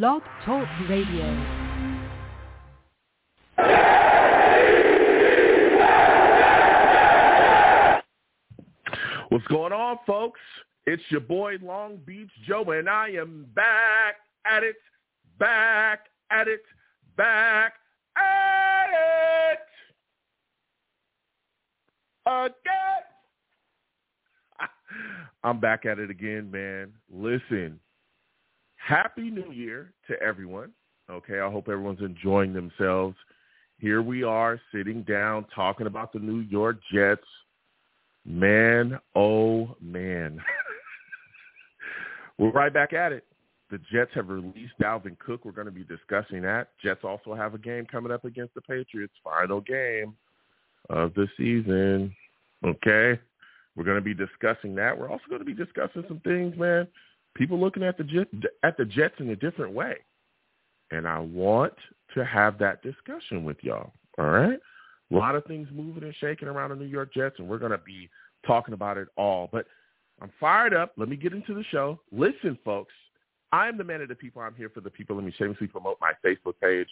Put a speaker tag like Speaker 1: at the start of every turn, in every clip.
Speaker 1: Blog Talk Radio.
Speaker 2: What's going on, folks? It's your boy Long Beach Joe, and I am back at it, back at it, back at it again. I'm back at it again, man. Listen, happy New Year to everyone. Okay, I hope everyone's enjoying themselves. Here we are sitting down talking about the New York Jets. Man, oh man. We're right back at it. The Jets have released Dalvin Cook. We're going to be discussing that. Jets also have a game coming up against the Patriots, final game of the season. Okay? We're going to be discussing that. We're also going to be discussing some things, man. People looking at the at the Jets in a different way. And I want to have that discussion with y'all. All right? A lot of things moving and shaking around the New York Jets, and we're going to be talking about it all. But I'm fired up. Let me get into the show. Listen, folks, I'm the man of the people. I'm here for the people. Let me shamelessly promote my Facebook page.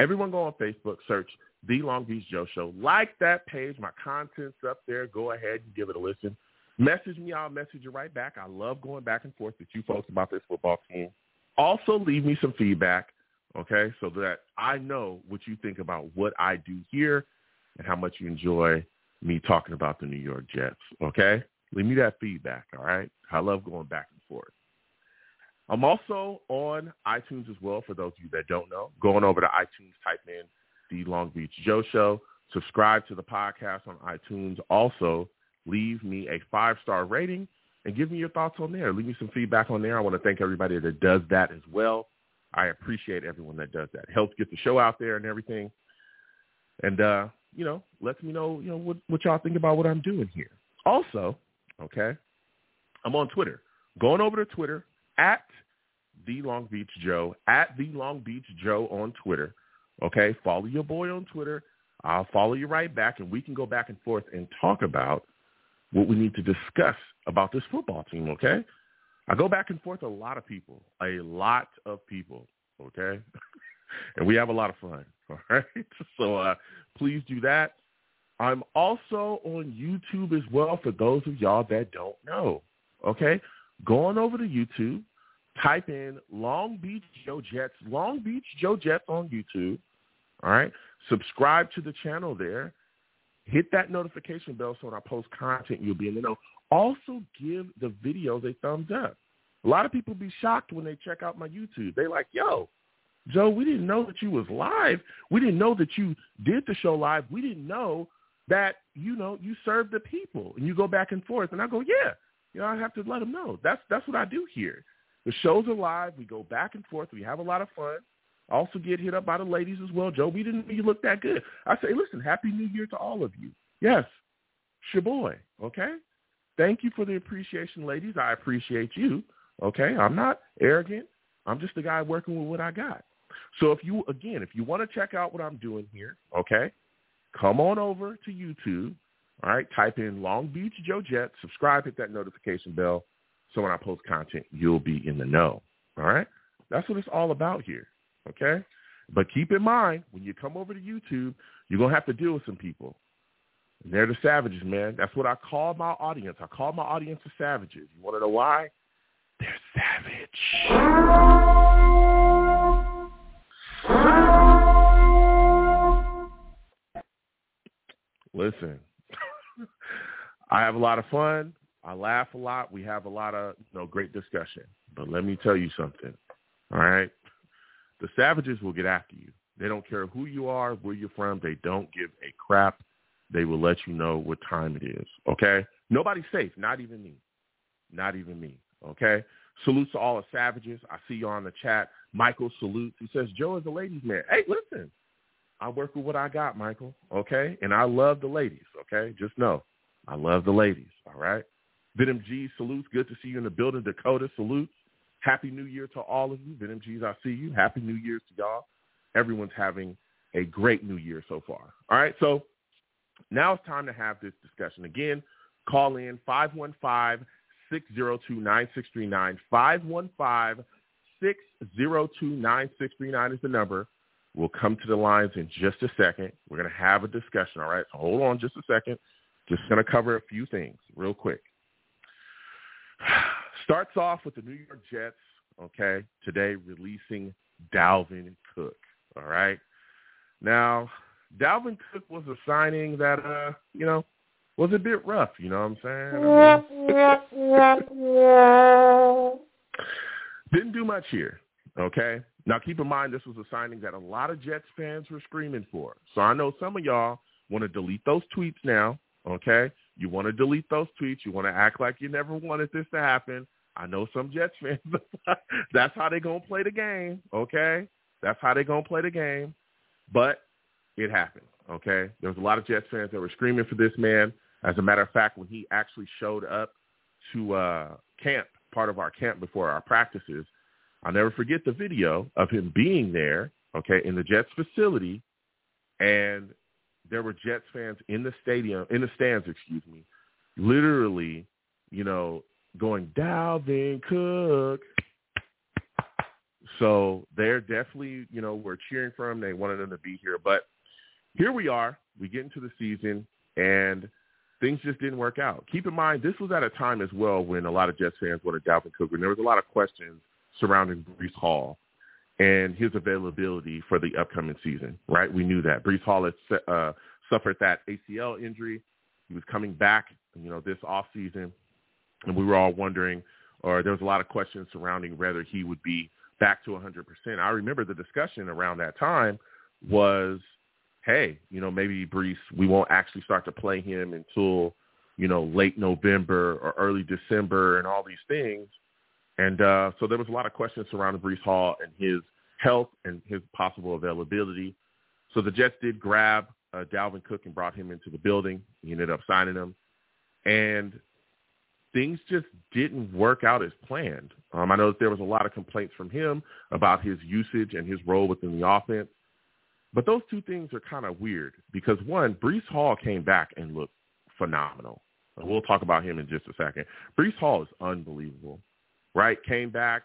Speaker 2: Everyone go on Facebook, search The Long Beach Joe Show. Like that page. My content's up there. Go ahead and give it a listen. Message me. I'll message you right back. I love going back and forth with you folks about this football team. Also, leave me some feedback, okay, so that I know what you think about what I do here and how much you enjoy me talking about the New York Jets, okay? Leave me that feedback, all right? I love going back and forth. I'm also on iTunes as well for those of you that don't know. Going over to iTunes, type in The Long Beach Joe Show. Subscribe to the podcast on iTunes. Also, leave me a five-star rating and give me your thoughts on there. Leave me some feedback on there. I want to thank everybody that does that as well. I appreciate everyone that does that. Helps get the show out there and everything. And, uh, you know, lets me know, you know, what, what y'all think about what I'm doing here. Also, okay, I'm on Twitter. Going over to Twitter at the Long Beach Joe, at the Long Beach Joe on Twitter. Okay, follow your boy on Twitter. I'll follow you right back, and we can go back and forth and talk about what we need to discuss about this football team. Okay, I go back and forth a lot of people, a lot of people. Okay, and we have a lot of fun. All right, so uh, please do that. I'm also on YouTube as well for those of y'all that don't know. Okay, go on over to YouTube type in Long Beach Joe Jets, Long Beach Joe Jets on YouTube. All right. Subscribe to the channel there. Hit that notification bell so when I post content, you'll be in the know. Also give the videos a thumbs up. A lot of people be shocked when they check out my YouTube. They like, yo, Joe, we didn't know that you was live. We didn't know that you did the show live. We didn't know that, you know, you serve the people. And you go back and forth. And I go, yeah, you know, I have to let them know. That's that's what I do here. The shows are live. We go back and forth. We have a lot of fun. Also get hit up by the ladies as well. Joe, we didn't you look that good. I say, listen, happy new year to all of you. Yes, boy. okay? Thank you for the appreciation, ladies. I appreciate you. Okay? I'm not arrogant. I'm just a guy working with what I got. So if you, again, if you want to check out what I'm doing here, okay, come on over to YouTube. All right, type in Long Beach Joe Jet, subscribe, hit that notification bell. So when I post content, you'll be in the know. All right? That's what it's all about here. Okay? But keep in mind, when you come over to YouTube, you're going to have to deal with some people. And they're the savages, man. That's what I call my audience. I call my audience the savages. You want to know why? They're savage. Listen, I have a lot of fun. I laugh a lot. We have a lot of you know great discussion. But let me tell you something. All right, the savages will get after you. They don't care who you are, where you're from. They don't give a crap. They will let you know what time it is. Okay, nobody's safe. Not even me. Not even me. Okay. Salutes to all the savages. I see you on the chat. Michael salutes. He says, Joe is a ladies' man. Hey, listen, I work with what I got, Michael. Okay, and I love the ladies. Okay, just know I love the ladies. All right. Venom G salutes. Good to see you in the building. Dakota salutes. Happy New Year to all of you. VenomGs, I see you. Happy New Year to y'all. Everyone's having a great New Year so far. All right, so now it's time to have this discussion. Again, call in 515-602-9639, 602-9639 is the number. We'll come to the lines in just a second. We're going to have a discussion, all right? So hold on just a second. Just going to cover a few things real quick. Starts off with the New York Jets, okay, today releasing Dalvin Cook, all right? Now, Dalvin Cook was a signing that, uh, you know, was a bit rough, you know what I'm saying? Didn't do much here, okay? Now, keep in mind, this was a signing that a lot of Jets fans were screaming for. So I know some of y'all want to delete those tweets now, okay? You want to delete those tweets. You want to act like you never wanted this to happen. I know some Jets fans. that's how they're going to play the game, okay? That's how they're going to play the game. But it happened, okay? There was a lot of Jets fans that were screaming for this man. As a matter of fact, when he actually showed up to uh, camp, part of our camp before our practices, I'll never forget the video of him being there, okay, in the Jets facility, and there were Jets fans in the stadium, in the stands, excuse me, literally, you know, going Dalvin Cook. So they're definitely, you know, we're cheering for him. They wanted them to be here, but here we are. We get into the season, and things just didn't work out. Keep in mind, this was at a time as well when a lot of Jets fans wanted Dalvin Cook, and there was a lot of questions surrounding Breece Hall and his availability for the upcoming season, right? We knew that. Breece Hall had uh, suffered that ACL injury. He was coming back, you know, this offseason, and we were all wondering, or there was a lot of questions surrounding whether he would be back to 100%. I remember the discussion around that time was, hey, you know, maybe Breece, we won't actually start to play him until, you know, late November or early December and all these things. And uh, so there was a lot of questions surrounding Breece Hall and his health and his possible availability. So the Jets did grab uh, Dalvin Cook and brought him into the building. He ended up signing him. And things just didn't work out as planned. Um, I know that there was a lot of complaints from him about his usage and his role within the offense. But those two things are kind of weird because, one, Breece Hall came back and looked phenomenal. We'll talk about him in just a second. Breece Hall is unbelievable, right? Came back.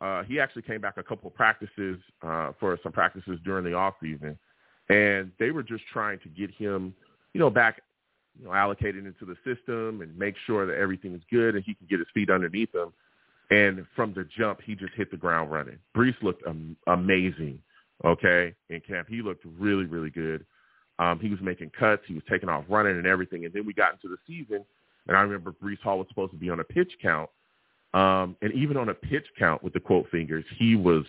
Speaker 2: Uh, he actually came back a couple of practices uh, for some practices during the off season, and they were just trying to get him, you know, back you know, allocated into the system and make sure that everything is good and he can get his feet underneath him. And from the jump, he just hit the ground running. Breece looked um, amazing, okay, in camp. He looked really, really good. Um, he was making cuts. He was taking off running and everything. And then we got into the season, and I remember Breece Hall was supposed to be on a pitch count. Um, and even on a pitch count with the quote fingers, he was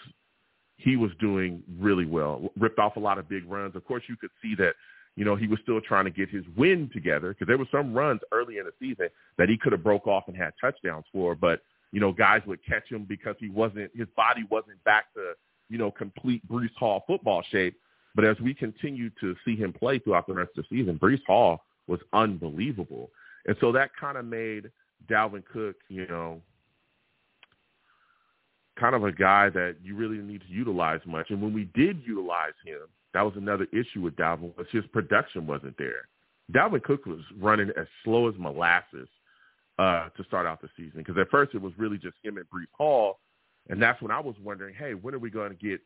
Speaker 2: he was doing really well. Ripped off a lot of big runs. Of course, you could see that you know, he was still trying to get his win together because there were some runs early in the season that he could have broke off and had touchdowns for, but you know, guys would catch him because he wasn't his body wasn't back to you know complete Breece Hall football shape. But as we continue to see him play throughout the rest of the season, Breece Hall was unbelievable, and so that kind of made Dalvin Cook, you know, kind of a guy that you really didn't need to utilize much. And when we did utilize him, that was another issue with Dalvin was his production wasn't there. Dalvin Cook was running as slow as molasses uh, to start out the season because at first it was really just him and Breece Hall, and that's when I was wondering, hey, when are we going to get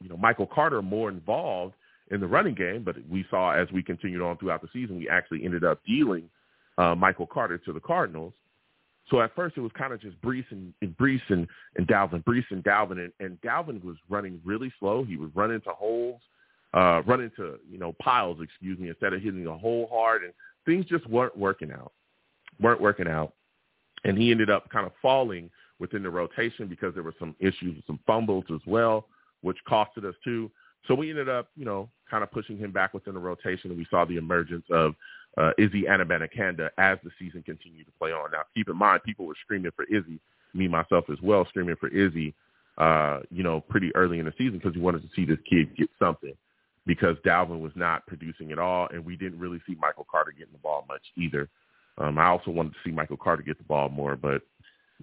Speaker 2: you know Michael Carter more involved in the running game? But we saw as we continued on throughout the season, we actually ended up dealing uh, Michael Carter to the Cardinals. So at first it was kind of just Breece and, and Breece and, and Dalvin, Breece and Dalvin, and, and Dalvin was running really slow. He was running into holes uh, run into, you know, piles, excuse me, instead of hitting a hole hard. And things just weren't working out, weren't working out. And he ended up kind of falling within the rotation because there were some issues, with some fumbles as well, which costed us too. So we ended up, you know, kind of pushing him back within the rotation, and we saw the emergence of uh, Izzy Abanikanda as the season continued to play on. Now, keep in mind, people were screaming for Izzy, me myself as well, screaming for Izzy, uh, you know, pretty early in the season because we wanted to see this kid get something because Dalvin was not producing at all, and we didn't really see Michael Carter getting the ball much either. Um, I also wanted to see Michael Carter get the ball more, but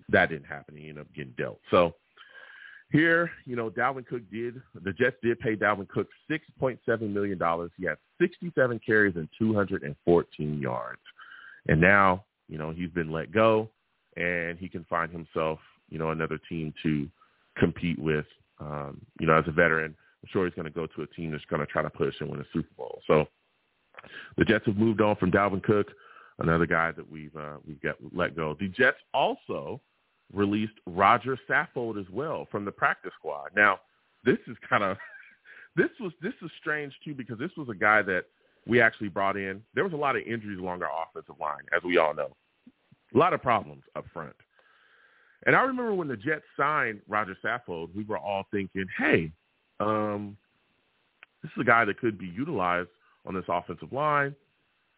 Speaker 2: that didn't happen. He ended up getting dealt. So here, you know, Dalvin Cook did, the Jets did pay Dalvin Cook $6.7 million. He had 67 carries and 214 yards. And now, you know, he's been let go and he can find himself, you know, another team to compete with. Um, you know, as a veteran, I'm sure he's going to go to a team that's going to try to push and win a Super Bowl. So the Jets have moved on from Dalvin Cook, another guy that we've uh, we've got let go. The Jets also released Roger Saffold as well from the practice squad. Now, this is kind of this was this is strange too because this was a guy that we actually brought in. There was a lot of injuries along our offensive line, as we all know. A lot of problems up front. And I remember when the Jets signed Roger Saffold, we were all thinking, hey, um, this is a guy that could be utilized on this offensive line.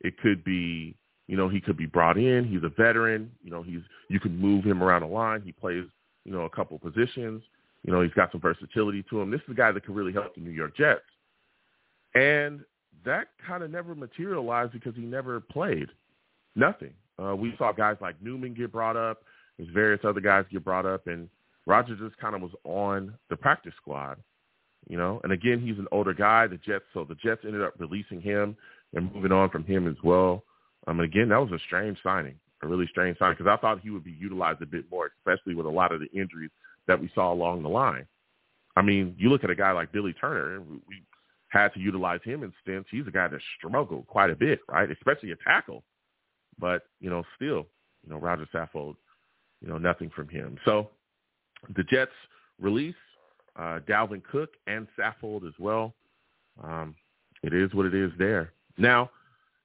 Speaker 2: It could be, you know, he could be brought in. He's a veteran. You know, he's you can move him around the line. He plays, you know, a couple positions. You know, he's got some versatility to him. This is a guy that could really help the New York Jets. And that kind of never materialized because he never played. Nothing. Uh, we saw guys like Newman get brought up. There's various other guys get brought up, and Roger just kind of was on the practice squad, you know. And again, he's an older guy. The Jets, so the Jets ended up releasing him and moving on from him as well. Um, and again, that was a strange signing, a really strange signing, because I thought he would be utilized a bit more, especially with a lot of the injuries that we saw along the line. I mean, you look at a guy like Billy Turner. We had to utilize him in stints. He's a guy that struggled quite a bit, right? Especially a tackle. But, you know, still, you know, Roger Saffold, you know, nothing from him. So the Jets release uh, Dalvin Cook and Saffold as well. Um, it is what it is there. Now,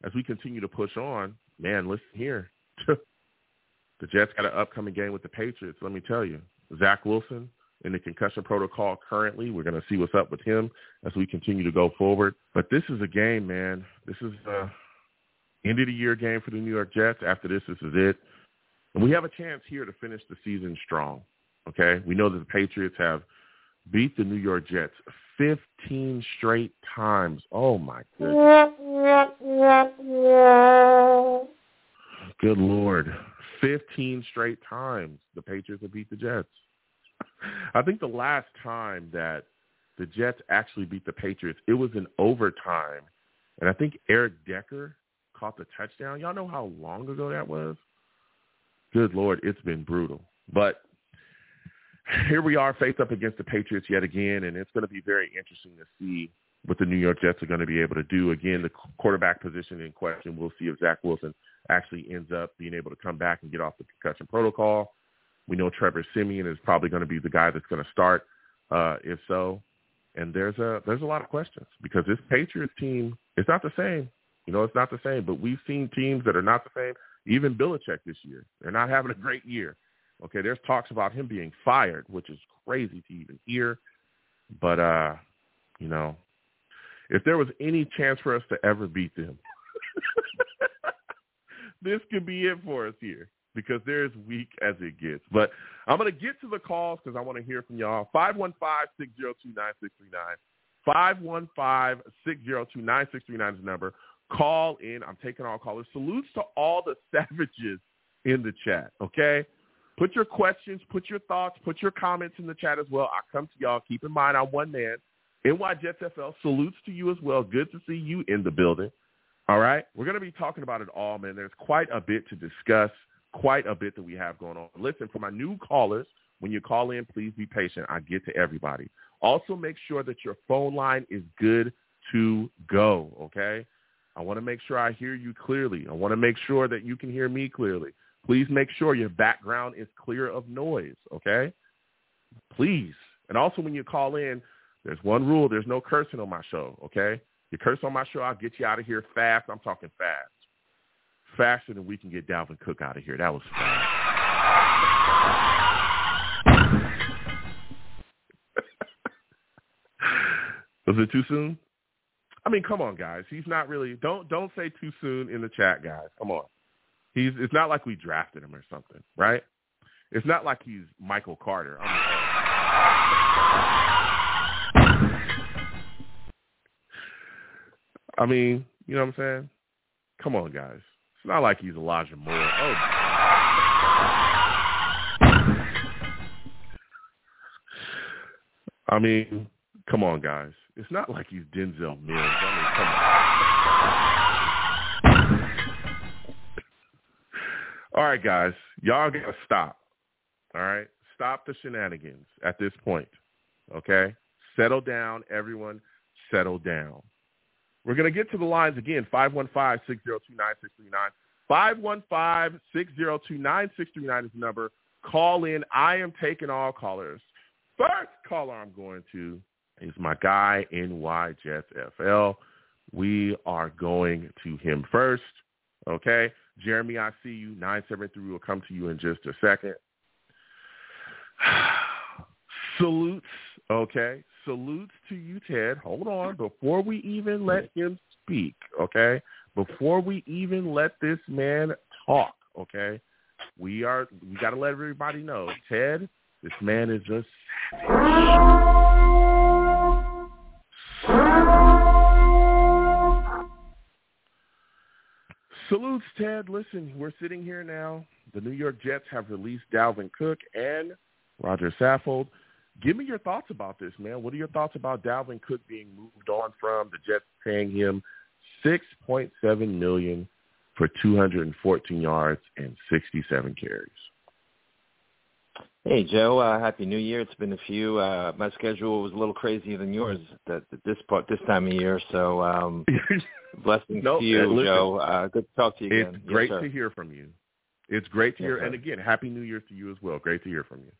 Speaker 2: as we continue to push on, man, listen here. the Jets got an upcoming game with the Patriots. Let me tell you, Zach Wilson in the concussion protocol currently. We're going to see what's up with him as we continue to go forward. But this is a game, man. This is a end of the year game for the New York Jets. After this, this is it. And we have a chance here to finish the season strong. Okay? We know that the Patriots have beat the New York Jets 15 straight times. Oh my goodness. Good Lord. 15 straight times the Patriots have beat the Jets. I think the last time that the Jets actually beat the Patriots, it was in overtime. And I think Eric Decker caught the touchdown. Y'all know how long ago that was? Good Lord, it's been brutal. But here we are faced up against the Patriots yet again, and it's going to be very interesting to see what the New York Jets are going to be able to do. Again, the quarterback position in question, we'll see if Zach Wilson actually ends up being able to come back and get off the concussion protocol. We know Trevor Siemian is probably going to be the guy that's going to start, uh, if so. And there's a there's a lot of questions because this Patriots team is not the same. You know, it's not the same. But we've seen teams that are not the same. Even Belichick this year, they're not having a great year. Okay, there's talks about him being fired, which is crazy to even hear. But uh, you know, if there was any chance for us to ever beat them, this could be it for us here because they're as weak as it gets. But I'm going to get to the calls because I want to hear from y'all. 515-602-9639. 515-602-9639 is the number. Call in. I'm taking all callers. Salutes to all the savages in the chat, okay? Put your questions, put your thoughts, put your comments in the chat as well. I come to y'all. Keep in mind, I'm one man. NY Jets FL salutes to you as well. Good to see you in the building. All right. We're going to be talking about it all, man. There's quite a bit to discuss quite a bit that we have going on. Listen, for my new callers, when you call in, please be patient. I get to everybody. Also, make sure that your phone line is good to go, okay? I want to make sure I hear you clearly. I want to make sure that you can hear me clearly. Please make sure your background is clear of noise, okay? Please. And also when you call in, there's one rule. There's no cursing on my show, okay? You curse on my show, I'll get you out of here fast. I'm talking fast faster than we can get Dalvin Cook out of here. That was was it too soon? I mean, come on, guys. He's not really. Don't don't say too soon in the chat, guys. Come on. He's. It's not like we drafted him or something, right? It's not like he's Michael Carter. I mean, you know what I'm saying? Come on, guys. It's not like he's Elijah Moore. Oh. I mean, come on, guys. It's not like he's Denzel Mims. I mean, come on. All right, guys. Y'all gotta stop. All right? stop the shenanigans at this point. Okay? Settle down, everyone. Settle down. We're to get to the lines again, 515-602-9639. 515-602-9639 is the number. Call in. I am taking all callers. First caller I'm going to is my guy, NY Jets FL. We are going to him first. Okay? Jeremy, I see you. 973 will come to you in just a second. Salutes, okay? Salutes to you, Ted. Hold on. Before we even let him speak, okay? Before we even let this man talk, okay? We are we gotta let everybody know. Ted, this man is just Salutes, Ted. Listen, we're sitting here now. The New York Jets have released Dalvin Cook and Roger Saffold. Give me your thoughts about this, man. What are your thoughts about Dalvin Cook being moved on from the Jets paying him six point seven million for two hundred and fourteen yards and sixty seven carries?
Speaker 1: Hey Joe, uh, happy New Year. It's been a few. Uh, my schedule was a little crazier than yours at, at this part, this time of year. So um, blessings
Speaker 2: nope,
Speaker 1: to you,
Speaker 2: listen,
Speaker 1: Joe. Uh, good to talk to you
Speaker 2: again.
Speaker 1: It's
Speaker 2: great
Speaker 1: yes,
Speaker 2: to hear from you. It's great to
Speaker 1: yes,
Speaker 2: hear,
Speaker 1: sir.
Speaker 2: and again, happy New Year to you as well. Great to hear from you.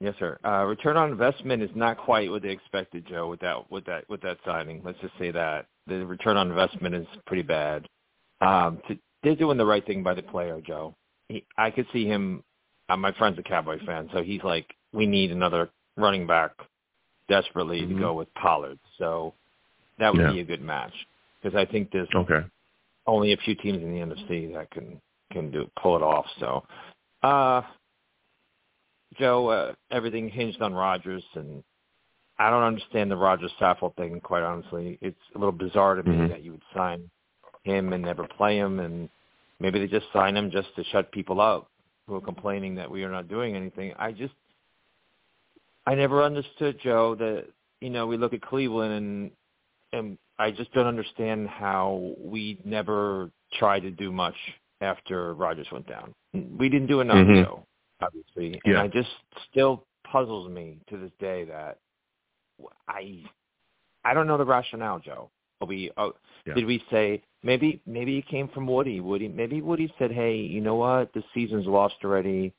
Speaker 1: Yes, sir. Uh, return on investment is not quite what they expected, Joe. With that, with that, with that signing, let's just say that the return on investment is pretty bad. Um, to, they're doing the right thing by the player, Joe. He, I could see him uh, my friend's a Cowboy fan, so he's like, we need another running back desperately
Speaker 2: mm-hmm.
Speaker 1: to go with Pollard. So that would
Speaker 2: yeah.
Speaker 1: be a good match because I think there's
Speaker 2: okay.
Speaker 1: only a few teams in the NFC that can can do pull it off. So, uh, Joe, uh, everything hinged on Rodgers, and I don't understand the Rodgers Saffold thing. Quite honestly, it's a little bizarre to me
Speaker 2: mm-hmm.
Speaker 1: that you would sign him and never play him, and maybe they just sign him just to shut people up who are complaining that we are not doing anything. I just, I never understood, Joe, that you know we look at Cleveland and and I just don't understand how we never tried to do much after Rodgers went down. We didn't do enough,
Speaker 2: mm-hmm.
Speaker 1: Joe, obviously, and
Speaker 2: Yeah.
Speaker 1: I just still puzzles me to this day that I, I don't know the rationale, Joe. We oh,
Speaker 2: Yeah.
Speaker 1: did we say maybe maybe it came from Woody? Woody maybe Woody said, "Hey, you know what? The season's lost already.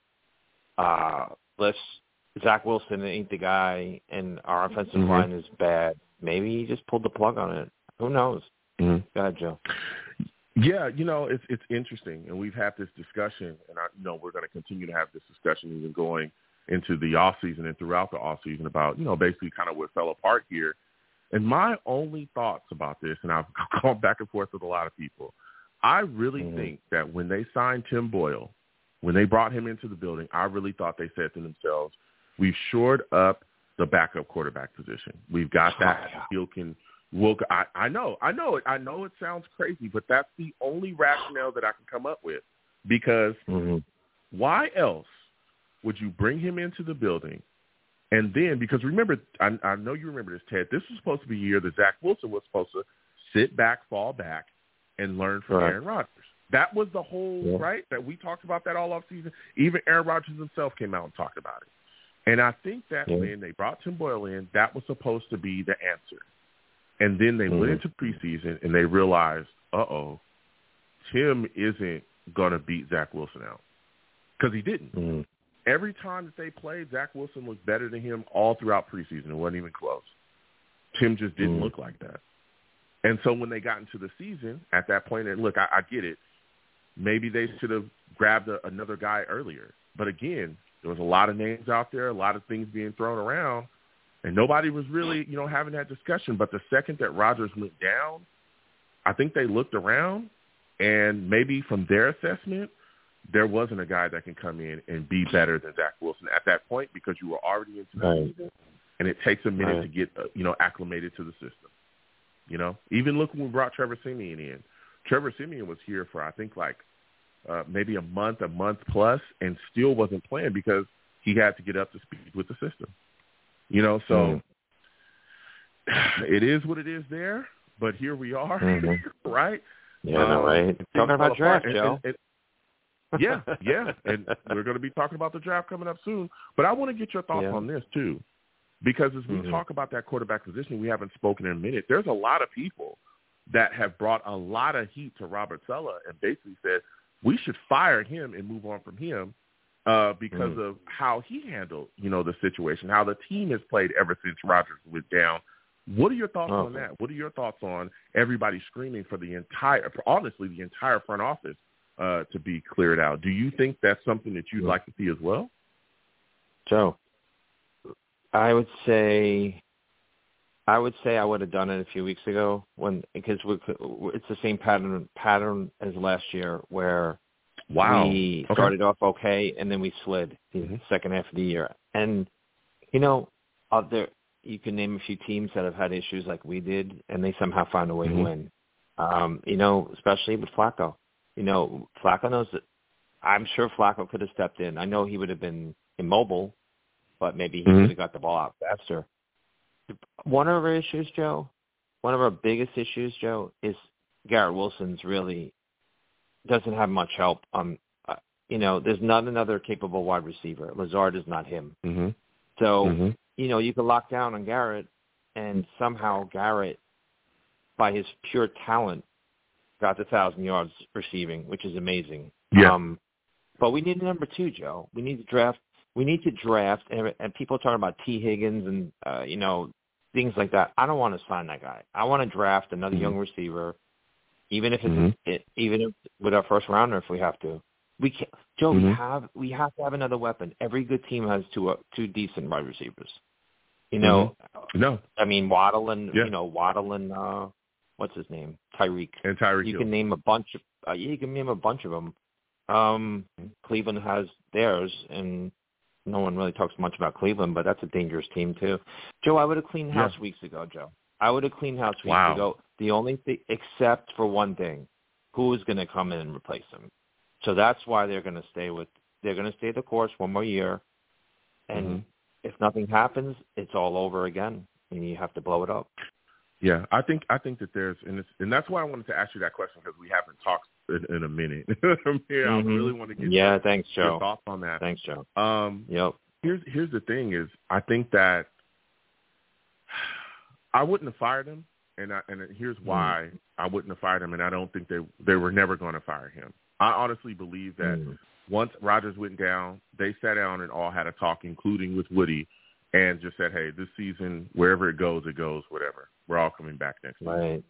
Speaker 1: Uh, let's Zach Wilson ain't the guy, and our offensive
Speaker 2: Mhm.
Speaker 1: line is bad. Maybe he just pulled the plug on it. Who knows?
Speaker 2: Mm-hmm.
Speaker 1: Go ahead, Joe.
Speaker 2: Yeah, you know, it's it's interesting, and we've had this discussion, and I you know we're going to continue to have this discussion even going into the off season and throughout the off season about you know basically kind of what fell apart here. And my only thoughts about this, and I've gone back and forth with a lot of people, I really
Speaker 1: Mhm.
Speaker 2: think that when they signed Tim Boyle, when they brought him into the building, I really thought they said to themselves, "We've shored up the backup quarterback position. We've got that.
Speaker 1: Oh,
Speaker 2: can will I, I know, I know it. I know it sounds crazy, but that's the only rationale that I can come up with. Because
Speaker 1: Mm-hmm.
Speaker 2: why else would you bring him into the building? And then, because remember, I, I know you remember this, Ted. This was supposed to be a year that Zach Wilson was supposed to sit back, fall back, and learn from
Speaker 1: Right.
Speaker 2: Aaron Rodgers. That was the whole
Speaker 1: Yeah.
Speaker 2: right that we talked about that all off season. Even Aaron Rodgers himself came out and talked about it. And I think that
Speaker 1: Yeah.
Speaker 2: when they brought Tim Boyle in, that was supposed to be the answer. And then they
Speaker 1: Mhm.
Speaker 2: went into preseason and they realized, uh oh, Tim isn't going to beat Zach Wilson out because he didn't.
Speaker 1: Mm-hmm.
Speaker 2: Every time that they played, Zach Wilson looked better than him all throughout preseason. It wasn't even close. Tim just didn't
Speaker 1: Mhm.
Speaker 2: look like that. And so when they got into the season, at that point, and look, I, I get it. Maybe they should have grabbed a, another guy earlier. But again, there was a lot of names out there, a lot of things being thrown around, and nobody was really, you know, having that discussion. But the second that Rodgers went down, I think they looked around, and maybe from their assessment, there wasn't a guy that can come in and be better than Zach Wilson at that point because you were already into the
Speaker 1: Right.
Speaker 2: season, and it takes a minute
Speaker 1: Right.
Speaker 2: to get, uh, you know, acclimated to the system. You know, even look when we brought Trevor Siemian in. Trevor Siemian was here for I think like uh, maybe a month, a month plus, and still wasn't playing because he had to get up to speed with the system. You know, so it is what it is there. But here we are,
Speaker 1: Mhm.
Speaker 2: right?
Speaker 1: Yeah, know,
Speaker 2: Um,
Speaker 1: right? Talking about draft, Joe.
Speaker 2: and- and- yeah, yeah, and we're going to be talking about the draft coming up soon. But I want to get your thoughts
Speaker 1: Yeah.
Speaker 2: on this too, because as we
Speaker 1: Mhm.
Speaker 2: talk about that quarterback position, we haven't spoken in a minute. There's a lot of people that have brought a lot of heat to Robert Saleh and basically said we should fire him and move on from him uh, because
Speaker 1: Mm.
Speaker 2: of how he handled, you know, the situation, how the team has played ever since Rodgers was down. What are your thoughts
Speaker 1: Oh.
Speaker 2: on that? What are your thoughts on everybody screaming for the entire, for honestly, the entire front office uh, to be cleared out? Do you think that's something that you'd like to see as well?
Speaker 1: Joe, I would say, I would say I would have done it a few weeks ago when because we it's the same pattern pattern as last year where
Speaker 2: Wow.
Speaker 1: we
Speaker 2: Okay.
Speaker 1: started off okay and then we slid the
Speaker 2: Mhm.
Speaker 1: second half of the year. And you know, other you can name a few teams that have had issues like we did, and they somehow found a way
Speaker 2: Mhm.
Speaker 1: to win. Um, you know, especially with Flacco. You know, Flacco knows that. I'm sure Flacco could have stepped in. I know he would have been immobile, but maybe he
Speaker 2: Mhm.
Speaker 1: would have got the ball out faster. One of our issues, Joe, one of our biggest issues, Joe, is Garrett Wilson's really doesn't have much help. Um, uh, you know, there's not another capable wide receiver. Lazard is not him.
Speaker 2: Mm-hmm.
Speaker 1: So
Speaker 2: Mhm.
Speaker 1: you know, you could lock down on Garrett, and somehow Garrett, by his pure talent, got the thousand yards receiving, which is amazing.
Speaker 2: Yeah.
Speaker 1: Um, but we need a number two, Joe. We need to draft. We need to draft, and, and people are talking about T. Higgins and uh, you know things like that. I don't want to sign that guy. I want to draft another
Speaker 2: Mhm.
Speaker 1: young receiver, even if it's
Speaker 2: Mhm.
Speaker 1: it, even if with our first rounder if we have to. We can Joe. We
Speaker 2: Mhm.
Speaker 1: have we have to have another weapon. Every good team has two uh, two decent wide receivers. You know,
Speaker 2: No.
Speaker 1: I mean Waddle and
Speaker 2: Yeah.
Speaker 1: you know Waddle and uh, what's his name Tyreek.
Speaker 2: And Tyreek
Speaker 1: You
Speaker 2: Hill.
Speaker 1: can name a bunch of uh, you can name a bunch of them. Um, Cleveland has theirs, and no one really talks much about Cleveland, but that's a dangerous team too. Joe, I would have cleaned house
Speaker 2: Yeah.
Speaker 1: weeks ago. Joe, I would have cleaned house weeks
Speaker 2: Wow.
Speaker 1: ago. The only thing, except for one thing, who is going to come in and replace him? So that's why they're going to stay with. They're going to stay the course one more year, and
Speaker 2: Mhm.
Speaker 1: if nothing happens, it's all over again, and you have to blow it up.
Speaker 2: Yeah, I think I think that there's and it's, and that's why I wanted to ask you that question because we haven't talked in, in a minute. yeah, I
Speaker 1: Mhm.
Speaker 2: really want to get
Speaker 1: Yeah,
Speaker 2: your,
Speaker 1: thanks,
Speaker 2: your thoughts on that.
Speaker 1: Thanks, Joe.
Speaker 2: Um,
Speaker 1: Yep.
Speaker 2: here's here's the thing is I think that I wouldn't have fired him, and I, and here's why I wouldn't have fired him, and I don't think they they were never going to fire him. I honestly believe that
Speaker 1: Mm.
Speaker 2: once Rodgers went down, they sat down and all had a talk, including with Woody, and just said, "Hey, this season, wherever it goes, it goes. Whatever. We're all coming back next season."
Speaker 1: Right.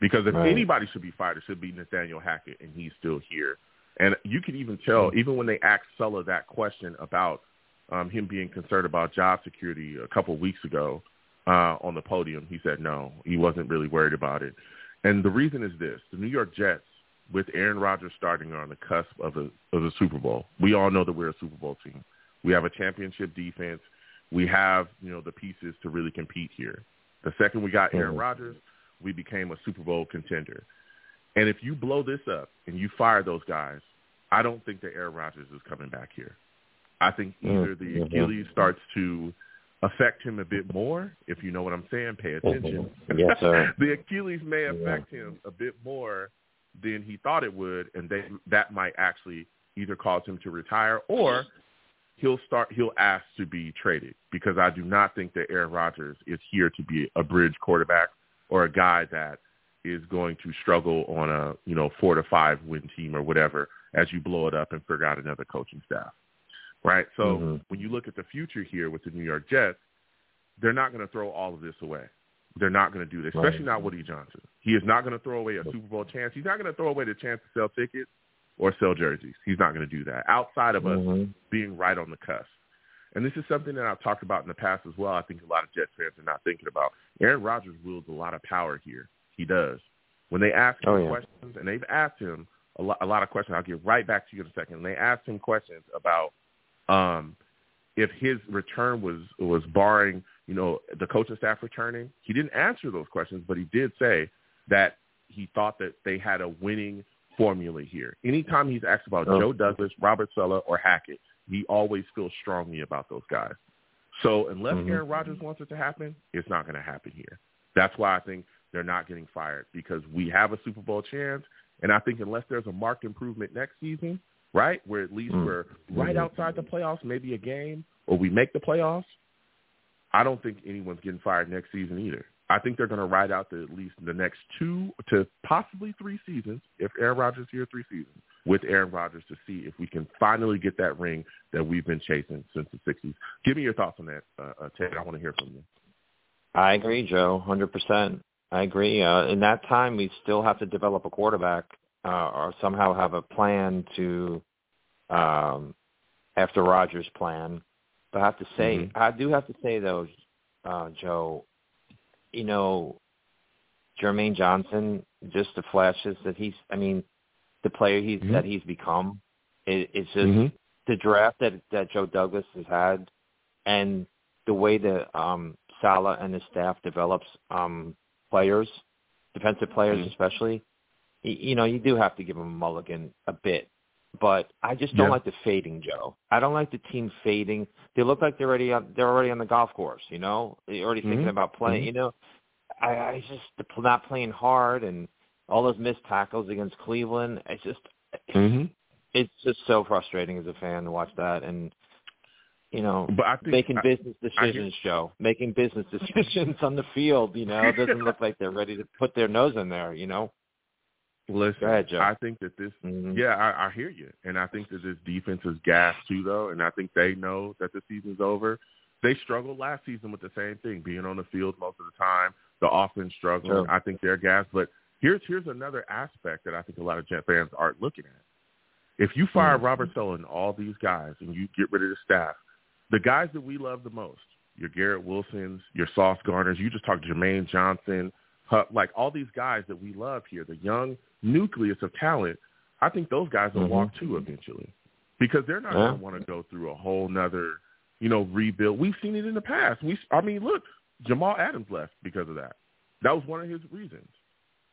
Speaker 2: Because if
Speaker 1: Right.
Speaker 2: anybody should be fired, it should be Nathaniel Hackett, and he's still here. And you can even tell,
Speaker 1: Mm.
Speaker 2: even when they asked Saleh that question about um, him being concerned about job security a couple of weeks ago uh, on the podium, he said no, he wasn't really worried about it. And the reason is this: the New York Jets, with Aaron Rodgers starting are on the cusp of a of the Super Bowl, we all know that we're a Super Bowl team. We have a championship defense. We have you know the pieces to really compete here. The second we got Aaron
Speaker 1: Mhm.
Speaker 2: Rodgers, we became a Super Bowl contender. And if you blow this up and you fire those guys, I don't think that Aaron Rodgers is coming back here. I think either the. Achilles starts to affect him a bit more, if you know what I'm saying, pay attention.
Speaker 1: Mhm. Yes, sir.
Speaker 2: the Achilles may
Speaker 1: Yeah.
Speaker 2: affect him a bit more than he thought it would, and they, that might actually either cause him to retire or he'll start he'll ask to be traded because I do not think that Aaron Rodgers is here to be a bridge quarterback or a guy that is going to struggle on a you know four to five win team or whatever as you blow it up and figure out another coaching staff, right? So
Speaker 1: Mhm.
Speaker 2: when you look at the future here with the New York Jets, they're not going to throw all of this away. They're not going to do this, especially
Speaker 1: Right.
Speaker 2: not Woody Johnson. He is not going to throw away a Super Bowl chance. He's not going to throw away the chance to sell tickets or sell jerseys. He's not going to do that outside of us
Speaker 1: Mhm.
Speaker 2: being right on the cusp. And this is something that I've talked about in the past as well. I think a lot of Jets fans are not thinking about. Aaron Rodgers wields a lot of power here. He does. When they ask him
Speaker 1: Oh, yeah.
Speaker 2: questions, and they've asked him a lot, a lot of questions. I'll get right back to you in a second. And they asked him questions about um, if his return was was barring, you know, the coaching staff returning. He didn't answer those questions, but he did say that he thought that they had a winning formula here. Anytime he's asked about
Speaker 1: Oh.
Speaker 2: Joe Douglas, Robert Saleh, or Hackett, he always feels strongly about those guys. So unless
Speaker 1: Mhm.
Speaker 2: Aaron Rodgers wants it to happen, it's not going to happen here. That's why I think they're not getting fired because we have a Super Bowl chance, and I think unless there's a marked improvement next season, right? Where at least
Speaker 1: Mm.
Speaker 2: we're right outside the playoffs, maybe a game, or we make the playoffs. I don't think anyone's getting fired next season either. I think they're going to ride out the, at least the next two to possibly three seasons, if Aaron Rodgers here three seasons, with Aaron Rodgers to see if we can finally get that ring that we've been chasing since the 60s. Give me your thoughts on that, uh, uh, Ted. I want to hear from you.
Speaker 1: I agree, Joe, hundred percent. I agree. Uh, in that time, we still have to develop a quarterback, uh, or somehow have a plan to, um, after Rodgers' plan. But I have to say,
Speaker 2: Mhm.
Speaker 1: I do have to say though, uh, Joe, you know, Jermaine Johnson, just the flashes that he's, I mean, the player he's
Speaker 2: Mhm.
Speaker 1: that he's become, it, it's just
Speaker 2: Mhm.
Speaker 1: the draft that that Joe Douglas has had, and the way that um, Saleh and his staff develops um, players, defensive players
Speaker 2: Mhm.
Speaker 1: especially. y- You know, you do have to give them a mulligan a bit, but I just don't
Speaker 2: Yeah.
Speaker 1: like the fading, Joe. I don't like the team fading. They look like they're already on, they're already on the golf course. You know, they're already thinking
Speaker 2: Mhm.
Speaker 1: about playing.
Speaker 2: Mhm.
Speaker 1: You know, I, I just not playing hard and all those missed tackles against Cleveland. It's just
Speaker 2: Mhm.
Speaker 1: it's just so frustrating as a fan to watch that and you know
Speaker 2: But I think
Speaker 1: making
Speaker 2: I-
Speaker 1: business
Speaker 2: I
Speaker 1: decisions joe making business decisions on the field you know it doesn't look like they're ready to put their nose in there you know
Speaker 2: Listen,
Speaker 1: ahead,
Speaker 2: I think that this
Speaker 1: Mhm.
Speaker 2: Yeah, I, I hear you, and I think that this defense is gassed too, though, and I think they know that the season's over. They struggled last season with the same thing, being on the field most of the time. The offense struggling.
Speaker 1: Sure.
Speaker 2: I think they're gassed, but here's here's another aspect that I think a lot of Jet fans aren't looking at. If you fire
Speaker 1: Mhm.
Speaker 2: Robert Saleh and all these guys, and you get rid of the staff, the guys that we love the most, your Garrett Wilsons, your Sauce Gardners, you just talked Jermaine Johnson, Huck, like all these guys that we love here, the young nucleus of talent, I think those guys will
Speaker 1: Mhm.
Speaker 2: walk too eventually because they're not
Speaker 1: Yeah.
Speaker 2: going to want to go through a whole nother, you know, rebuild. We've seen it in the past. We, I mean, look, Jamal Adams left because of that. That was one of his reasons.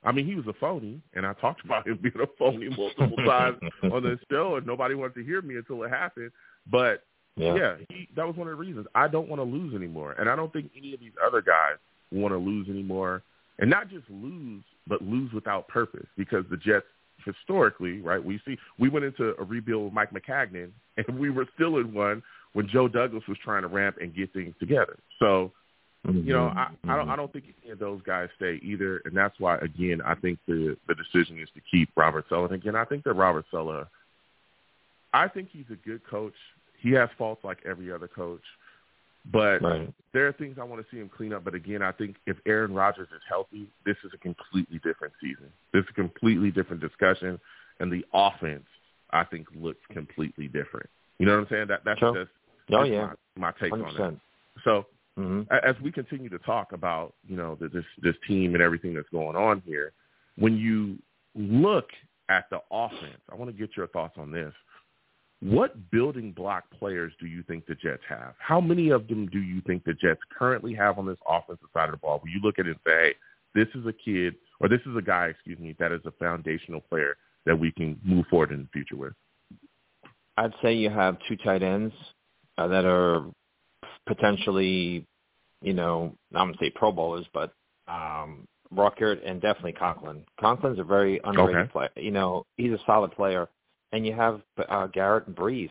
Speaker 2: I mean, he was a phony, and I talked about him being a phony multiple times on this show, and nobody wanted to hear me until it happened. But
Speaker 1: yeah,
Speaker 2: yeah, he, that was one of the reasons. I don't want to lose anymore, and I don't think any of these other guys want to lose anymore, and not just lose, but lose without purpose. Because the Jets, historically, right, we see we went into a rebuild with Mike Maccagnan, and we were still in one when Joe Douglas was trying to ramp and get things together. So you know, I, mm-hmm. I don't I don't think any of those guys stay either, and that's why again I think the the decision is to keep Robert Saleh. And again, I think that Robert Saleh, I think he's a good coach. He has faults like every other coach, but
Speaker 1: right
Speaker 2: there are things I want to see him clean up. But again, I think if Aaron Rodgers is healthy, this is a completely different season. This is a completely different discussion, and the offense I think looks completely different. You know what I'm saying? That that's
Speaker 1: Sure.
Speaker 2: just
Speaker 1: oh
Speaker 2: that's
Speaker 1: yeah
Speaker 2: my, my take
Speaker 1: hundred
Speaker 2: on it. So
Speaker 1: hmm
Speaker 2: as we continue to talk about you know the, this this team and everything that's going on here, when you look at the offense, I want to get your thoughts on this. What building block players do you think the Jets have? How many of them do you think the Jets currently have on this offensive side of the ball? Where you look at it and say, hey, this is a kid or this is a guy, excuse me, that is a foundational player that we can move forward in the future with.
Speaker 1: i'd say you have two tight ends uh, that are potentially you know i'm going to say pro bowlers but um Ruckert and definitely Conklin. Conklin's a very underrated
Speaker 2: Okay.
Speaker 1: player. You know, he's a solid player. And you have uh, Garrett and Breece.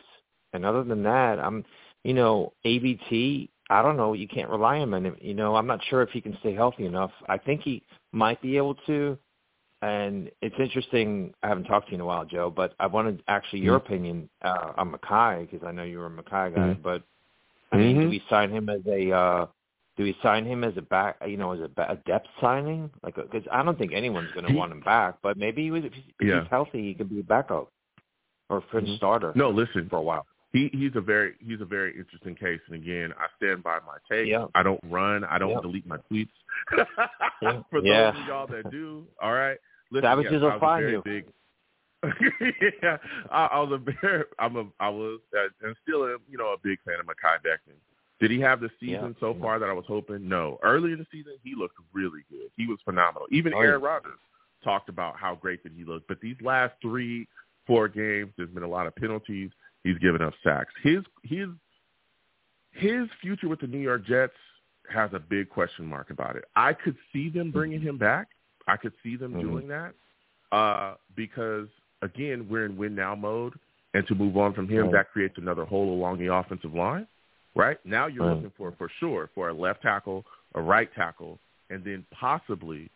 Speaker 1: And other than that, I'm, you know, AVT. I don't know. You can't rely on him. You know, I'm not sure if he can stay healthy enough. I think he might be able to. And it's interesting. I haven't talked to you in a while, Joe, but I wanted actually your opinion uh, on Mekhi because I know you're a Mekhi guy.
Speaker 2: Mhm.
Speaker 1: But I mean,
Speaker 2: Mhm.
Speaker 1: do we sign him as a? uh do we sign him as a back? You know, as a, a depth signing? Like, because I don't think anyone's going to want him back. But maybe he was, if, he's, if
Speaker 2: Yeah.
Speaker 1: he's healthy, he could be a backup or
Speaker 2: Mhm.
Speaker 1: starter
Speaker 2: No, listen,
Speaker 1: for a while.
Speaker 2: he he's a very he's a very interesting case. And again, I stand by my take.
Speaker 1: Yeah.
Speaker 2: I don't run. I don't
Speaker 1: Yeah.
Speaker 2: delete my tweets.
Speaker 1: Yeah.
Speaker 2: For those
Speaker 1: Yeah.
Speaker 2: of y'all that do, all right. Listen,
Speaker 1: Savages
Speaker 2: yes,
Speaker 1: will
Speaker 2: a
Speaker 1: find you.
Speaker 2: Big, yeah, I, I was a very, I'm a, I was, uh, and still am, you know, a big fan of Mekhi Becton. Did he have the season
Speaker 1: Yeah.
Speaker 2: so far that I was hoping? No. Early in the season, he looked really good. He was phenomenal. Even
Speaker 1: Oh,
Speaker 2: Aaron
Speaker 1: yeah.
Speaker 2: Rodgers talked about how great that he looked. But these last three, four games, there's been a lot of penalties. He's given up sacks. His his his future with the New York Jets has a big question mark about it. I could see them bringing him back. I could see them
Speaker 1: Mhm.
Speaker 2: doing that uh, because again, we're in win now mode, and to move on from him,
Speaker 1: Right.
Speaker 2: that creates another hole along the offensive line, right? Now you're
Speaker 1: Right.
Speaker 2: looking for, for sure, for a left tackle, a right tackle, and then possibly,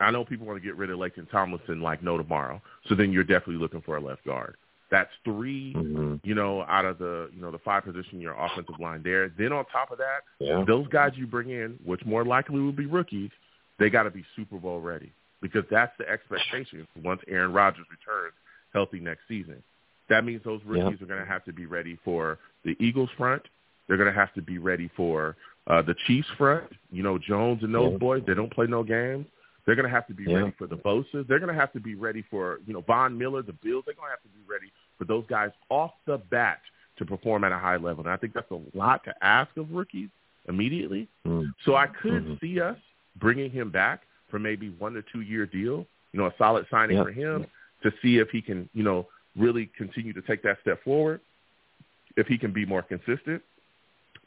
Speaker 2: I know people want to get rid of Laken Tomlinson like no tomorrow, so then you're definitely looking for a left guard. That's 3
Speaker 1: hmm
Speaker 2: you know, out of the, you know, the five position your offensive line there. Then on top of that,
Speaker 1: Yeah.
Speaker 2: those guys you bring in, which more likely will be rookies, they got to be Super Bowl ready because that's the expectation once Aaron Rodgers returns healthy next season. That means those rookies are going to have to be ready for the Eagles front. They're going to have to be ready for uh, the Chiefs front. You know, Jones and those
Speaker 1: Yeah.
Speaker 2: boys, they don't play no games. They're going to have to be
Speaker 1: Yeah.
Speaker 2: ready for the Bosa's. They're going to have to be ready for, you know, Von Miller, the Bills. They're going to have to be ready for those guys off the bat to perform at a high level. And I think that's a lot to ask of rookies immediately.
Speaker 1: Mm.
Speaker 2: So I could
Speaker 1: Mhm.
Speaker 2: see us bringing him back for maybe one to two year deal, you know, a solid signing
Speaker 1: Yeah.
Speaker 2: for him to see if he can, you know, really continue to take that step forward, if he can be more consistent.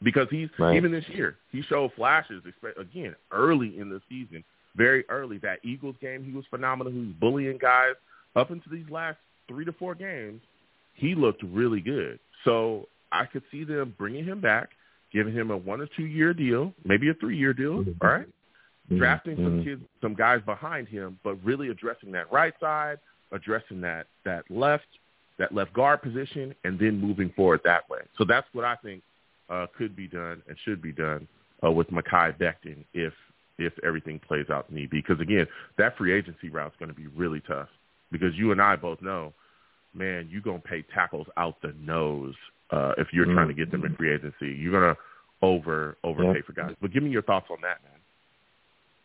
Speaker 2: Because he's
Speaker 1: Right.
Speaker 2: even this year, he showed flashes again early in the season, very early. That Eagles game, he was phenomenal. He was bullying guys up into these last three to four games. He looked really good. So I could see them bringing him back, giving him a one or two year deal, maybe a three year deal.
Speaker 1: Mhm.
Speaker 2: All right drafting some
Speaker 1: Mhm.
Speaker 2: kids, some guys behind him, but really addressing that right side, addressing that that left, that left guard position, and then moving forward that way. So that's what I think uh, could be done and should be done uh, with Mekhi Becton if if everything plays out need be. Because again, that free agency route is going to be really tough. Because you and I both know, man, you're gonna pay tackles out the nose uh, if you're trying to get them in free agency. You're gonna over overpay
Speaker 1: Yeah.
Speaker 2: for guys. But give me your thoughts on that, man.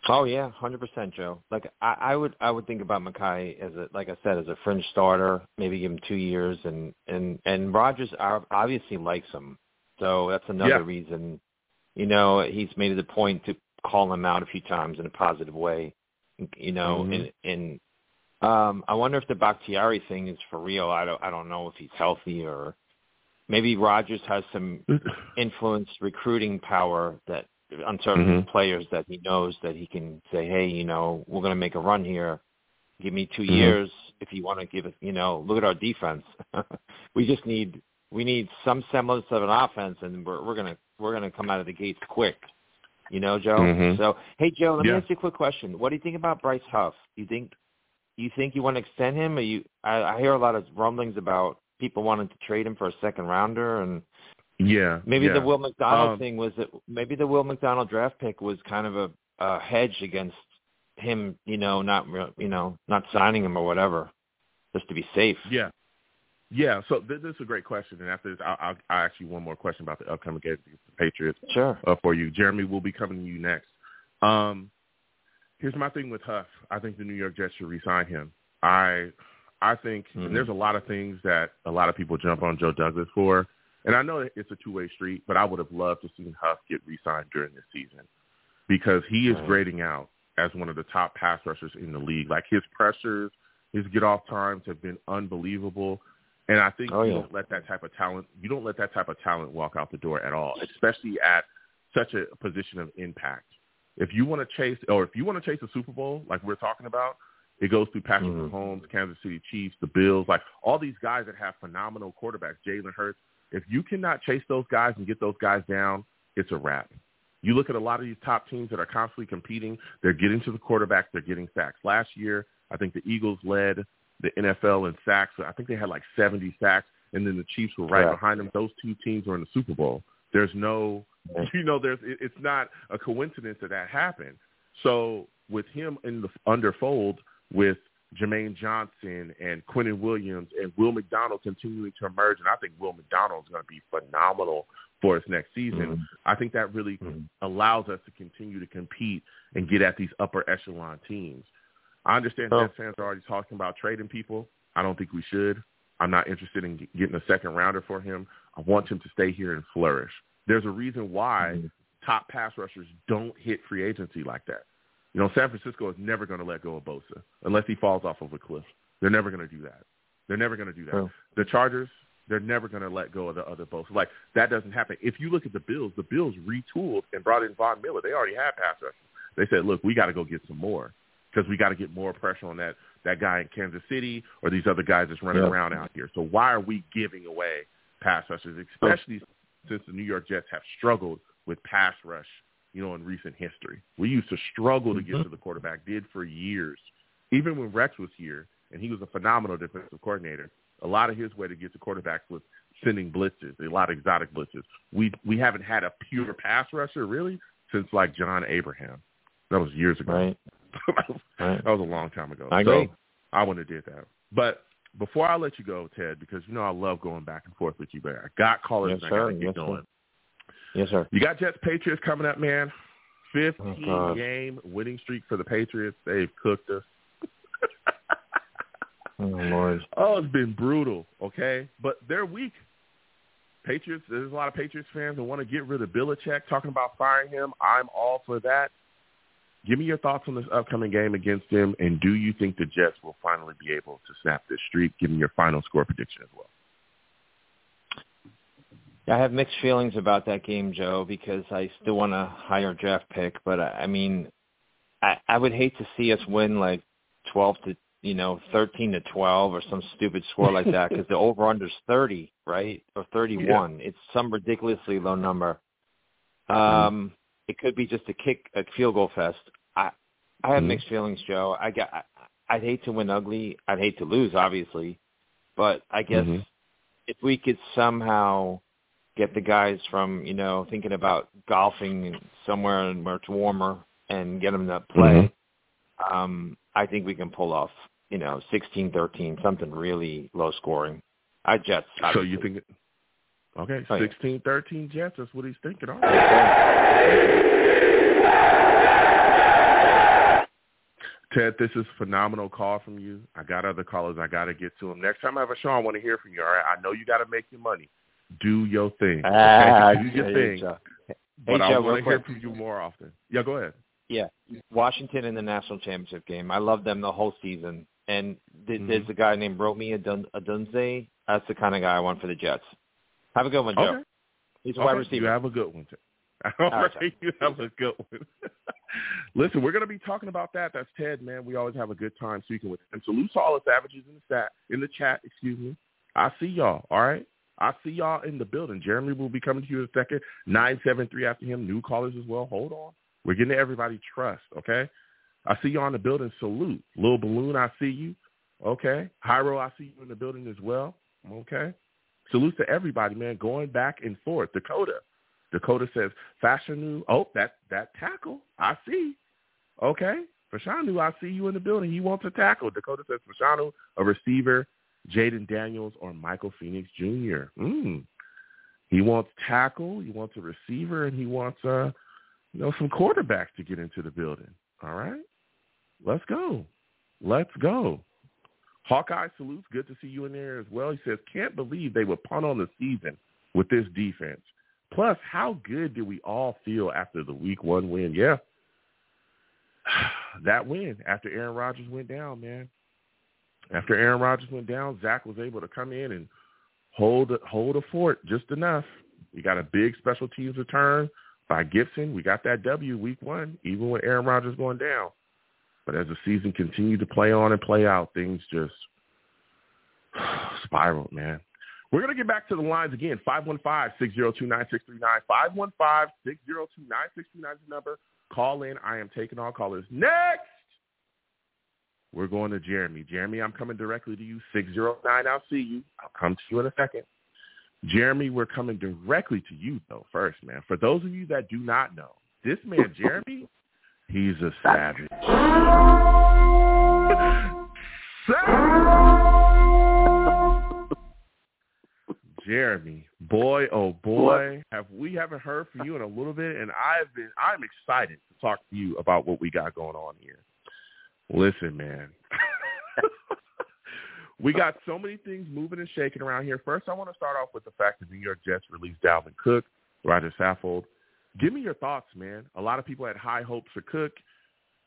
Speaker 1: Oh yeah, hundred percent, Joe. Like I, I would, I would think about Mekhi as a, like I said, as a fringe starter. Maybe give him two years, and and and Rodgers obviously likes him, so that's another
Speaker 2: Yeah.
Speaker 1: reason. You know, he's made it a point to call him out a few times in a positive way. You know,
Speaker 2: Mhm.
Speaker 1: and and um, I wonder if the Bakhtiari thing is for real. I don't, I don't know if he's healthy or maybe Rodgers has some influence recruiting power that on certain
Speaker 2: Mhm.
Speaker 1: players that he knows that he can say, hey, you know, we're going to make a run here. Give me 2
Speaker 2: Mhm.
Speaker 1: years if you want to give it. You know, look at our defense. we just need we need some semblance of an offense, and we're we're gonna we're gonna come out of the gates quick. You know, Joe.
Speaker 2: Mhm.
Speaker 1: So, hey, Joe, let
Speaker 2: Yeah.
Speaker 1: me ask you a quick question. What do you think about Bryce Huff? Do you think you think you want to extend him? Or you? I, I hear a lot of rumblings about people wanting to trade him for a second rounder, and
Speaker 2: Yeah.
Speaker 1: maybe
Speaker 2: yeah.
Speaker 1: the Will McDonald
Speaker 2: Um,
Speaker 1: thing was that maybe the Will McDonald draft pick was kind of a, a hedge against him, you know, not you know not signing him or whatever, just to be safe.
Speaker 2: Yeah. Yeah. So th- this is a great question. And after this, I'll, I'll, I'll ask you one more question about the upcoming game against the Patriots
Speaker 1: Sure.
Speaker 2: uh, for you. Jeremy, we'll be coming to you next. Um, here's my thing with Huff. I think the New York Jets should re-sign him. I I think
Speaker 1: Mhm.
Speaker 2: and there's a lot of things that a lot of people jump on Joe Douglas for. And I know it's a two-way street, but I would have loved to see Huff get re-signed during this season because he is
Speaker 1: Right.
Speaker 2: grading out as one of the top pass rushers in the league. Like his pressures, his get-off times have been unbelievable. And I think
Speaker 1: Oh,
Speaker 2: you
Speaker 1: yeah.
Speaker 2: don't let that type of talent you don't let that type of talent walk out the door at all, especially at such a position of impact. If you want to chase or if you want to chase a Super Bowl like we're talking about, it goes through Patrick
Speaker 1: Mhm.
Speaker 2: Mahomes, Kansas City Chiefs, the Bills, like all these guys that have phenomenal quarterbacks, Jalen Hurts. If you cannot chase those guys and get those guys down, it's a wrap. You look at a lot of these top teams that are constantly competing, they're getting to the quarterback, they're getting sacks. Last year, I think the Eagles led the NFL in sacks. I think they had like 70 sacks, and then the Chiefs were right
Speaker 1: Yeah.
Speaker 2: behind them. Those two teams were in the Super Bowl. There's no, you know, there's it- it's not a coincidence that that happened. So with him in the underfold with Jermaine Johnson and Quinnen Williams and Will McDonald continuing to emerge, and I think Will McDonald is going to be phenomenal for us next season.
Speaker 1: Mhm.
Speaker 2: I think that really
Speaker 1: Mhm.
Speaker 2: allows us to continue to compete and get at these upper echelon teams. I understand
Speaker 1: Oh.
Speaker 2: Jets fans are already talking about trading people. I don't think we should. I'm not interested in getting a second rounder for him. I want him to stay here and flourish. There's a reason why
Speaker 1: Mhm.
Speaker 2: top pass rushers don't hit free agency like that. You know, San Francisco is never going to let go of Bosa unless he falls off of a cliff. They're never going to do that. They're never going to do that.
Speaker 1: True.
Speaker 2: The Chargers, they're never going to let go of the other Bosa. Like that doesn't happen. If you look at the Bills, the Bills retooled and brought in Von Miller. They already had pass rushers. They said, "Look, we got to go get some more." Because we got to get more pressure on that that guy in Kansas City or these other guys that's running around out here. So why are we giving away pass rushers, especially since the New York Jets have struggled with pass rush, you know, in recent history. We used to struggle to get mm-hmm. to the quarterback, did for years. Even when Rex was here, and he was a phenomenal defensive coordinator, a lot of his way to get to quarterbacks was sending blitzes, a lot of exotic blitzes. We we haven't had a pure pass rusher really since like John Abraham. That was years ago.
Speaker 1: Right.
Speaker 2: that was a long time ago.
Speaker 1: I agree.
Speaker 2: So I wouldn't have did that. But before I let you go, Ted, because you know I love going back and forth with you, but I got callers
Speaker 1: yes,
Speaker 2: and I got
Speaker 1: to
Speaker 2: get
Speaker 1: yes,
Speaker 2: going.
Speaker 1: Sir. Yes, sir.
Speaker 2: You got Jets Patriots coming up, man. 15
Speaker 1: oh,
Speaker 2: game winning streak for the Patriots. They've cooked us.
Speaker 1: oh Lord.
Speaker 2: Oh, it's been brutal. Okay, but they're weak. Patriots. There's a lot of Patriots fans that want to get rid of Belichick, talking about firing him. I'm all for that. Give me your thoughts on this upcoming game against them, and do you think the Jets will finally be able to snap this streak? Give me your final score prediction as well.
Speaker 1: I have mixed feelings about that game, Joe, because I still want a higher draft pick, but I, mean, I, I would hate to see us win like twelve to you know thirteen to twelve or some stupid score like that because the over under's thirty, right, or thirty one. Yeah. It's some ridiculously low number. Um, it could be just a kick, a field goal fest. I I have mm-hmm. mixed feelings, Joe. I got. I, I'd hate to win ugly. I'd hate to lose, obviously, but I guess mm-hmm. if we could somehow get the guys from you know thinking about golfing somewhere where it's warmer and get them to play. Mm-hmm. Um, I think we can pull off you know sixteen thirteen something really low scoring. I Jets. Obviously.
Speaker 2: So you think? Okay, oh, sixteen thirteen Jets. That's what he's thinking. All right. Ted, this is a phenomenal call from you. I got other callers. I got to get to them. Next time I have a show, I want to hear from you. All right. I know you got to make your money do your thing. Okay?
Speaker 1: Ah,
Speaker 2: do your thing.
Speaker 1: Hey,
Speaker 2: but
Speaker 1: I
Speaker 2: want to hear from you more often. Yeah, go ahead.
Speaker 1: Yeah, Washington in the national championship game. I love them the whole season. And th-
Speaker 2: mm-hmm.
Speaker 1: there's a guy named Rome Odunze. That's the kind of guy I want for the Jets. Have a good one, Joe.
Speaker 2: Okay.
Speaker 1: He's a
Speaker 2: okay.
Speaker 1: wide receiver.
Speaker 2: You have a good one. All right, you have a good one. Listen, we're going to be talking about that. That's Ted, man. We always have a good time speaking with him. Salute to all the savages in the chat. In the chat, excuse me. I see y'all. All right. I see y'all in the building. Jeremy will be coming to you in a second. 973 after him. New callers as well. Hold on. We're getting everybody trust, okay? I see y'all in the building. Salute. little Balloon, I see you. Okay. Hyro, I see you in the building as well. Okay. Salute to everybody, man. Going back and forth. Dakota. Dakota says, Fashanu. Oh, that that tackle. I see. Okay. Fashanu, I see you in the building. He wants a tackle. Dakota says, Fashanu, a receiver. Jayden Daniels or Michael Penix Jr. Mm. He wants tackle, he wants a receiver, and he wants uh, you know, some quarterbacks to get into the building. All right, let's go, let's go. Hawkeye salutes. Good to see you in there as well. He says, can't believe they would punt on the season with this defense. Plus, how good did we all feel after the week one win? Yeah, that win after Aaron Rodgers went down, man. After Aaron Rodgers went down, Zach was able to come in and hold hold a fort just enough. We got a big special teams return by Gibson. We got that W week one, even with Aaron Rodgers going down. But as the season continued to play on and play out, things just spiraled, man. We're going to get back to the lines again. 515-602-9639. 515-602-9639 is the number. Call in. I am taking all callers. Next! We're going to Jeremy. Jeremy, I'm coming directly to you. 609, I'll see you. I'll come to you in a second. Jeremy, we're coming directly to you, though, first, man. For those of you that do not know, this man, Jeremy, he's a savage. Jeremy, boy, oh boy, have we haven't heard from you in a little bit, and I've been, I'm excited to talk to you about what we got going on here. Listen, man. we got so many things moving and shaking around here. First, I want to start off with the fact that New York Jets released Dalvin Cook, Rodger Saffold. Give me your thoughts, man. A lot of people had high hopes for Cook.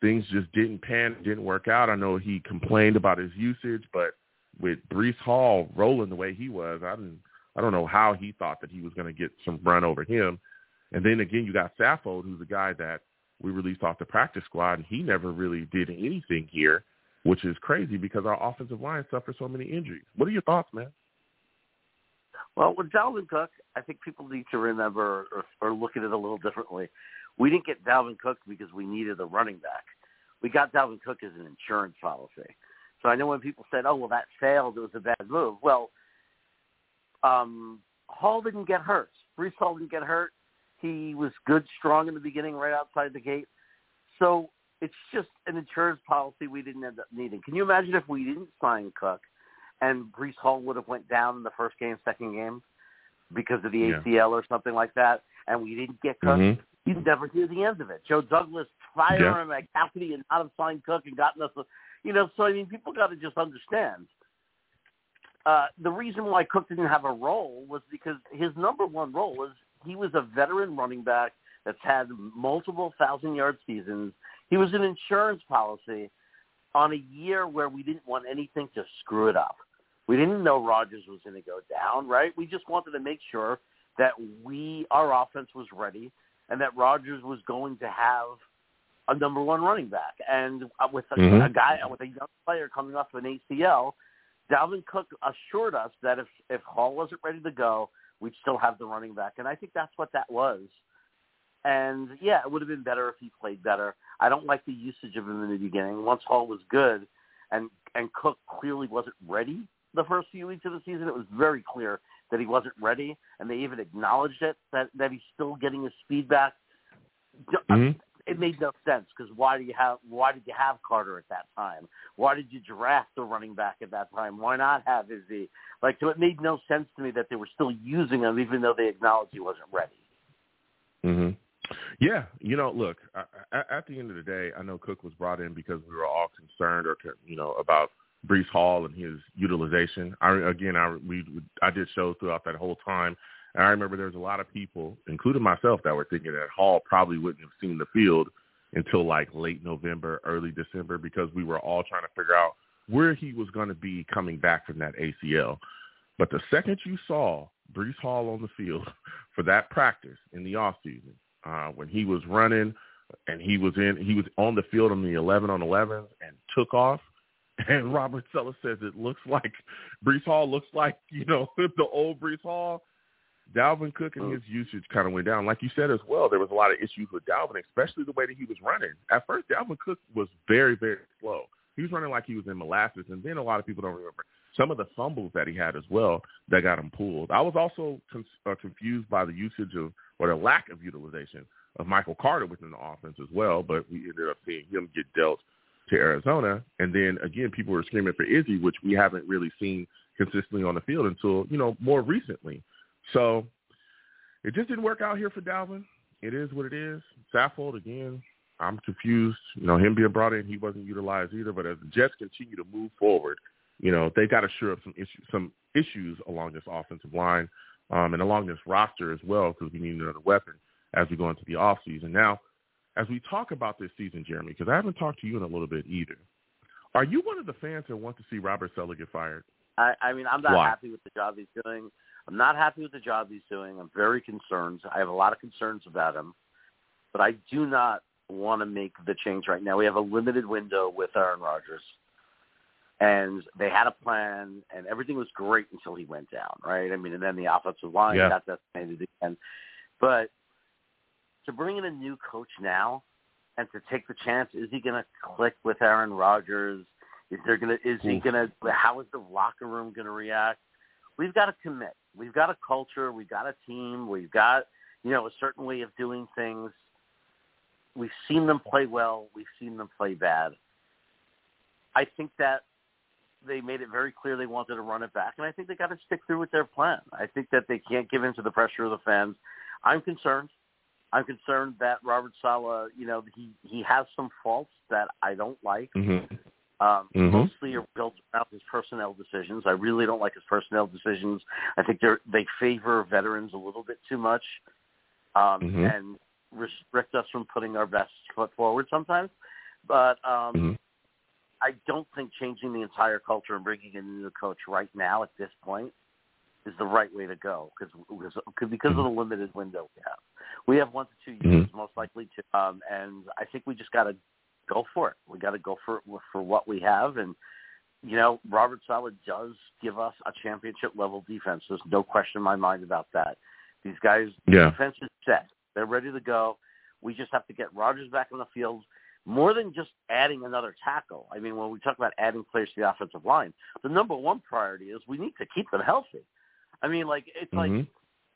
Speaker 2: Things just didn't pan, didn't work out. I know he complained about his usage, but with Breece Hall rolling the way he was, I didn't. I don't know how he thought that he was going to get some run over him. And then again, you got Saffold, who's a guy that we released off the practice squad, and he never really did anything here, which is crazy because our offensive line suffered so many injuries. What are your thoughts, man?
Speaker 3: Well, with Dalvin Cook, I think people need to remember or, or look at it a little differently. We didn't get Dalvin Cook because we needed a running back. We got Dalvin Cook as an insurance policy. So I know when people said, "Oh, well, that failed. It was a bad move." Well, um, Hall didn't get hurt. Breece Hall didn't get hurt. He was good, strong in the beginning, right outside the gate. So it's just an insurance policy we didn't end up needing. Can you imagine if we didn't sign Cook and Breece Hall would have went down in the first game, second game because of the ACL yeah. or something like that, and we didn't get Cook? Mm-hmm. You'd never hear the end of it. Joe Douglas fired yeah. him how could he not have signed Cook and gotten us, a, you know? So I mean, people got to just understand. Uh, the reason why Cook didn't have a role was because his number one role was he was a veteran running back that's had multiple thousand yard seasons. He was an insurance policy on a year where we didn't want anything to screw it up. We didn't know Rodgers was going to go down, right? We just wanted to make sure that we our offense was ready and that Rodgers was going to have a number one running back. And uh, with a, mm-hmm. a guy with a young player coming off an ACL, Dalvin Cook assured us that if if Hall wasn't ready to go, we'd still have the running back. And I think that's what that was. And yeah, it would have been better if he played better. I don't like the usage of him in the beginning. Once Hall was good, and and Cook clearly wasn't ready the first few weeks of the season. It was very clear that he wasn't ready, and they even acknowledged it that that he's still getting his speed back. Mm-hmm. It made no sense because why do you have why did you have Carter at that time? Why did you draft a running back at that time? Why not have Izzy? Like so, it made no sense to me that they were still using him even though they acknowledged he wasn't ready.
Speaker 2: Mhm. Yeah, you know, look, at the end of the day, I know Cook was brought in because we were all concerned or you know about Breece Hall and his utilization. I again, I we I did shows throughout that whole time, and I remember there was a lot of people, including myself, that were thinking that Hall probably wouldn't have seen the field until like late November, early December, because we were all trying to figure out where he was going to be coming back from that ACL. But the second you saw Breece Hall on the field for that practice in the off season, uh, when he was running and he was in, he was on the field on the 11 on 11 and took off and Robert Saleh says it looks like Breece Hall looks like, you know, the old Breece Hall. Dalvin Cook and his usage kind of went down. Like you said as well, there was a lot of issues with Dalvin, especially the way that he was running. At first, Dalvin Cook was very, very slow. He was running like he was in molasses, and then a lot of people don't remember some of the fumbles that he had as well that got him pulled. I was also con- uh, confused by the usage of, or the lack of utilization of Michael Carter within the offense as well, but we ended up seeing him get dealt to Arizona. And then again, people were screaming for Izzy, which we haven't really seen consistently on the field until, you know, more recently. So it just didn't work out here for Dalvin. It is what it is. Saffold, again, I'm confused. You know, him being brought in, he wasn't utilized either. But as the Jets continue to move forward, you know, they got to shore up some issues, some issues along this offensive line um, and along this roster as well because we need another weapon as we go into the offseason. Now, as we talk about this season, Jeremy, because I haven't talked to you in a little bit either. Are you one of the fans that want to see Robert Saleh get fired?
Speaker 3: I, I mean, I'm not
Speaker 2: Why?
Speaker 3: happy with the job he's doing. I'm not happy with the job he's doing. I'm very concerned. I have a lot of concerns about him, but I do not want to make the change right now. We have a limited window with Aaron Rodgers, and they had a plan, and everything was great until he went down, right? I mean, and then the offensive line
Speaker 2: yeah.
Speaker 3: got decimated again. But to bring in a new coach now and to take the chance, is he going to click with Aaron Rodgers? Is there going to, is he going to, how is the locker room going to react? We've got to commit. We've got a culture. We've got a team. We've got, you know, a certain way of doing things. We've seen them play well. We've seen them play bad. I think that they made it very clear they wanted to run it back, and I think they got to stick through with their plan. I think that they can't give in to the pressure of the fans. I'm concerned. I'm concerned that Robert Saleh, you know, he he has some faults that I don't like.
Speaker 2: Mm-hmm.
Speaker 3: Um,
Speaker 2: mm-hmm.
Speaker 3: Mostly are built around his personnel decisions. I really don't like his personnel decisions. I think they they favor veterans a little bit too much, um,
Speaker 2: mm-hmm.
Speaker 3: and restrict us from putting our best foot forward sometimes. But um,
Speaker 2: mm-hmm.
Speaker 3: I don't think changing the entire culture and bringing in a new coach right now at this point is the right way to go because because of the limited window we have. We have one to two years, mm-hmm. most likely to, um, and I think we just got to go for it. We got to go for for what we have, and you know, Robert Saleh does give us a championship level defense. There's no question in my mind about that. These guys,
Speaker 2: yeah.
Speaker 3: defense is set. They're ready to go. We just have to get Rodgers back on the field more than just adding another tackle. I mean, when we talk about adding players to the offensive line, the number one priority is we need to keep them healthy. I mean, like it's
Speaker 2: mm-hmm.
Speaker 3: like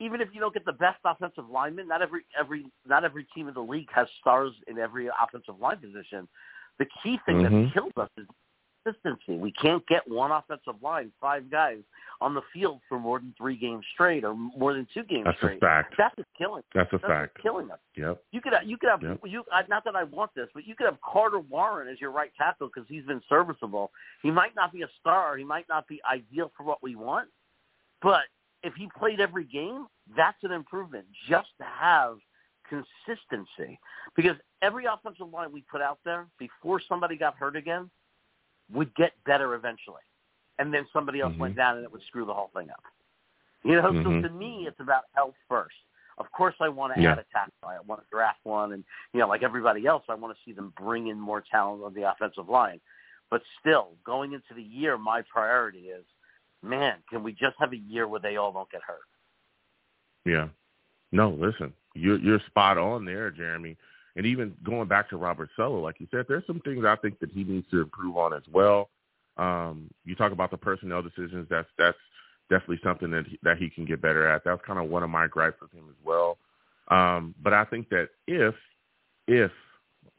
Speaker 3: even if you don't get the best offensive lineman, not every every not every team in the league has stars in every offensive line position. The key thing
Speaker 2: mm-hmm.
Speaker 3: that kills us is consistency. We can't get one offensive line, five guys on the field for more than three games straight or more than two games
Speaker 2: That's
Speaker 3: straight.
Speaker 2: a fact.
Speaker 3: That's a killing.
Speaker 2: That's a
Speaker 3: That's
Speaker 2: fact.
Speaker 3: killing us.
Speaker 2: Yep.
Speaker 3: You could you could have
Speaker 2: yep.
Speaker 3: you not that I want this, but you could have Carter Warren as your right tackle because he's been serviceable. He might not be a star. He might not be ideal for what we want, but if he played every game, that's an improvement. Just to have consistency, because every offensive line we put out there before somebody got hurt again would get better eventually, and then somebody else
Speaker 2: mm-hmm.
Speaker 3: went down and it would screw the whole thing up. You know,
Speaker 2: mm-hmm.
Speaker 3: so to me, it's about health first. Of course, I want to
Speaker 2: yeah.
Speaker 3: add a tackle. I want to draft one, and you know, like everybody else, I want to see them bring in more talent on the offensive line. But still, going into the year, my priority is, man, can we just have a year where they all don't get hurt?
Speaker 2: Yeah. No, listen, you're you're spot on there, Jeremy. And even going back to Robert Saleh, like you said, there's some things I think that he needs to improve on as well. Um, you talk about the personnel decisions. That's that's definitely something that he, that he can get better at. That's kind of one of my gripes with him as well. Um, but I think that if if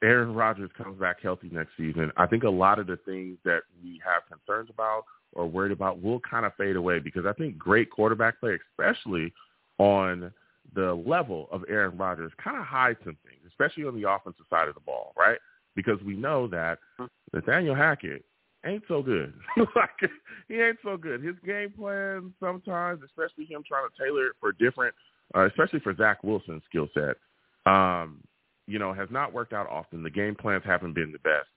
Speaker 2: Aaron Rodgers comes back healthy next season, I think a lot of the things that we have concerns about or worried about will kind of fade away because I think great quarterback play, especially on the level of Aaron Rodgers, kind of hides some things, especially on the offensive side of the ball, right? Because we know that Nathaniel Hackett ain't so good. like he ain't so good. His game plan sometimes, especially him trying to tailor it for different, uh, especially for Zach Wilson's skill set, um, you know, has not worked out often. The game plans haven't been the best.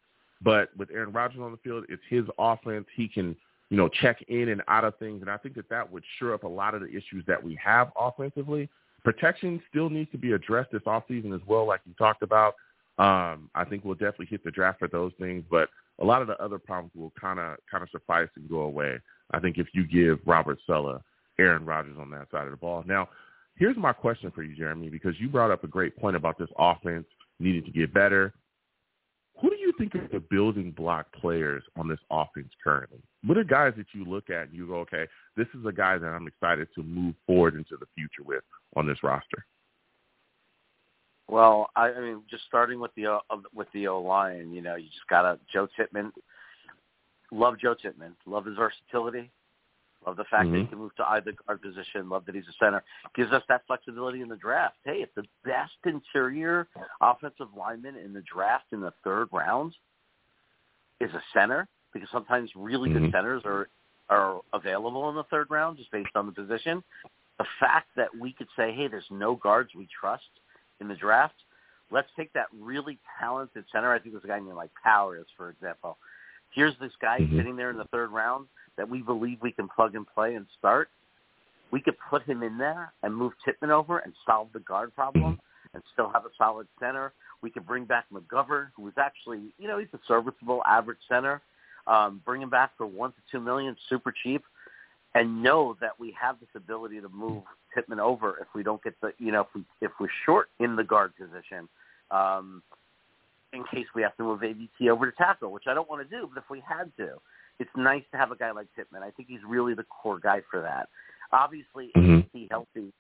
Speaker 2: But with Aaron Rodgers on the field, it's his offense. He can, you know, check in and out of things, and I think that that would sure up a lot of the issues that we have offensively. Protection still needs to be addressed this offseason as well, like you talked about. Um, I think we'll definitely hit the draft for those things, but a lot of the other problems will kind of kind of suffice and go away. I think if you give Robert Saleh, Aaron Rodgers on that side of the ball. Now, here's my question for you, Jeremy, because you brought up a great point about this offense needing to get better. Think are the building block players on this offense currently? What are guys that you look at and you go, okay, this is a guy that I'm excited to move forward into the future with on this roster?
Speaker 3: Well, I, I mean, just starting with the uh, with the O line, you know, you just gotta Joe Tippmann. Love Joe Tippmann. Love his versatility. Love the fact
Speaker 2: mm-hmm.
Speaker 3: that he can move to either guard position. Love that he's a center. Gives us that flexibility in the draft. Hey, if the best interior offensive lineman in the draft in the third round is a center, because sometimes really
Speaker 2: mm-hmm.
Speaker 3: good centers are are available in the third round just based on the position. The fact that we could say, hey, there's no guards we trust in the draft. Let's take that really talented center. I think there's a guy named like Powers, for example. Here's this guy
Speaker 2: mm-hmm.
Speaker 3: sitting there in the third round that we believe we can plug and play and start. We could put him in there and move Tippmann over and solve the guard problem and still have a solid center. We could bring back McGovern, who was actually, you know, he's a serviceable average center. Um, bring him back for one to two million, super cheap, and know that we have this ability to move Tippmann over if we don't get the, you know, if we if we're short in the guard position, um, in case we have to move AVT over to tackle, which I don't want to do, but if we had to, it's nice to have a guy like Tippmann. I think he's really the core guy for that. Obviously,
Speaker 2: mm-hmm.
Speaker 3: AVT healthy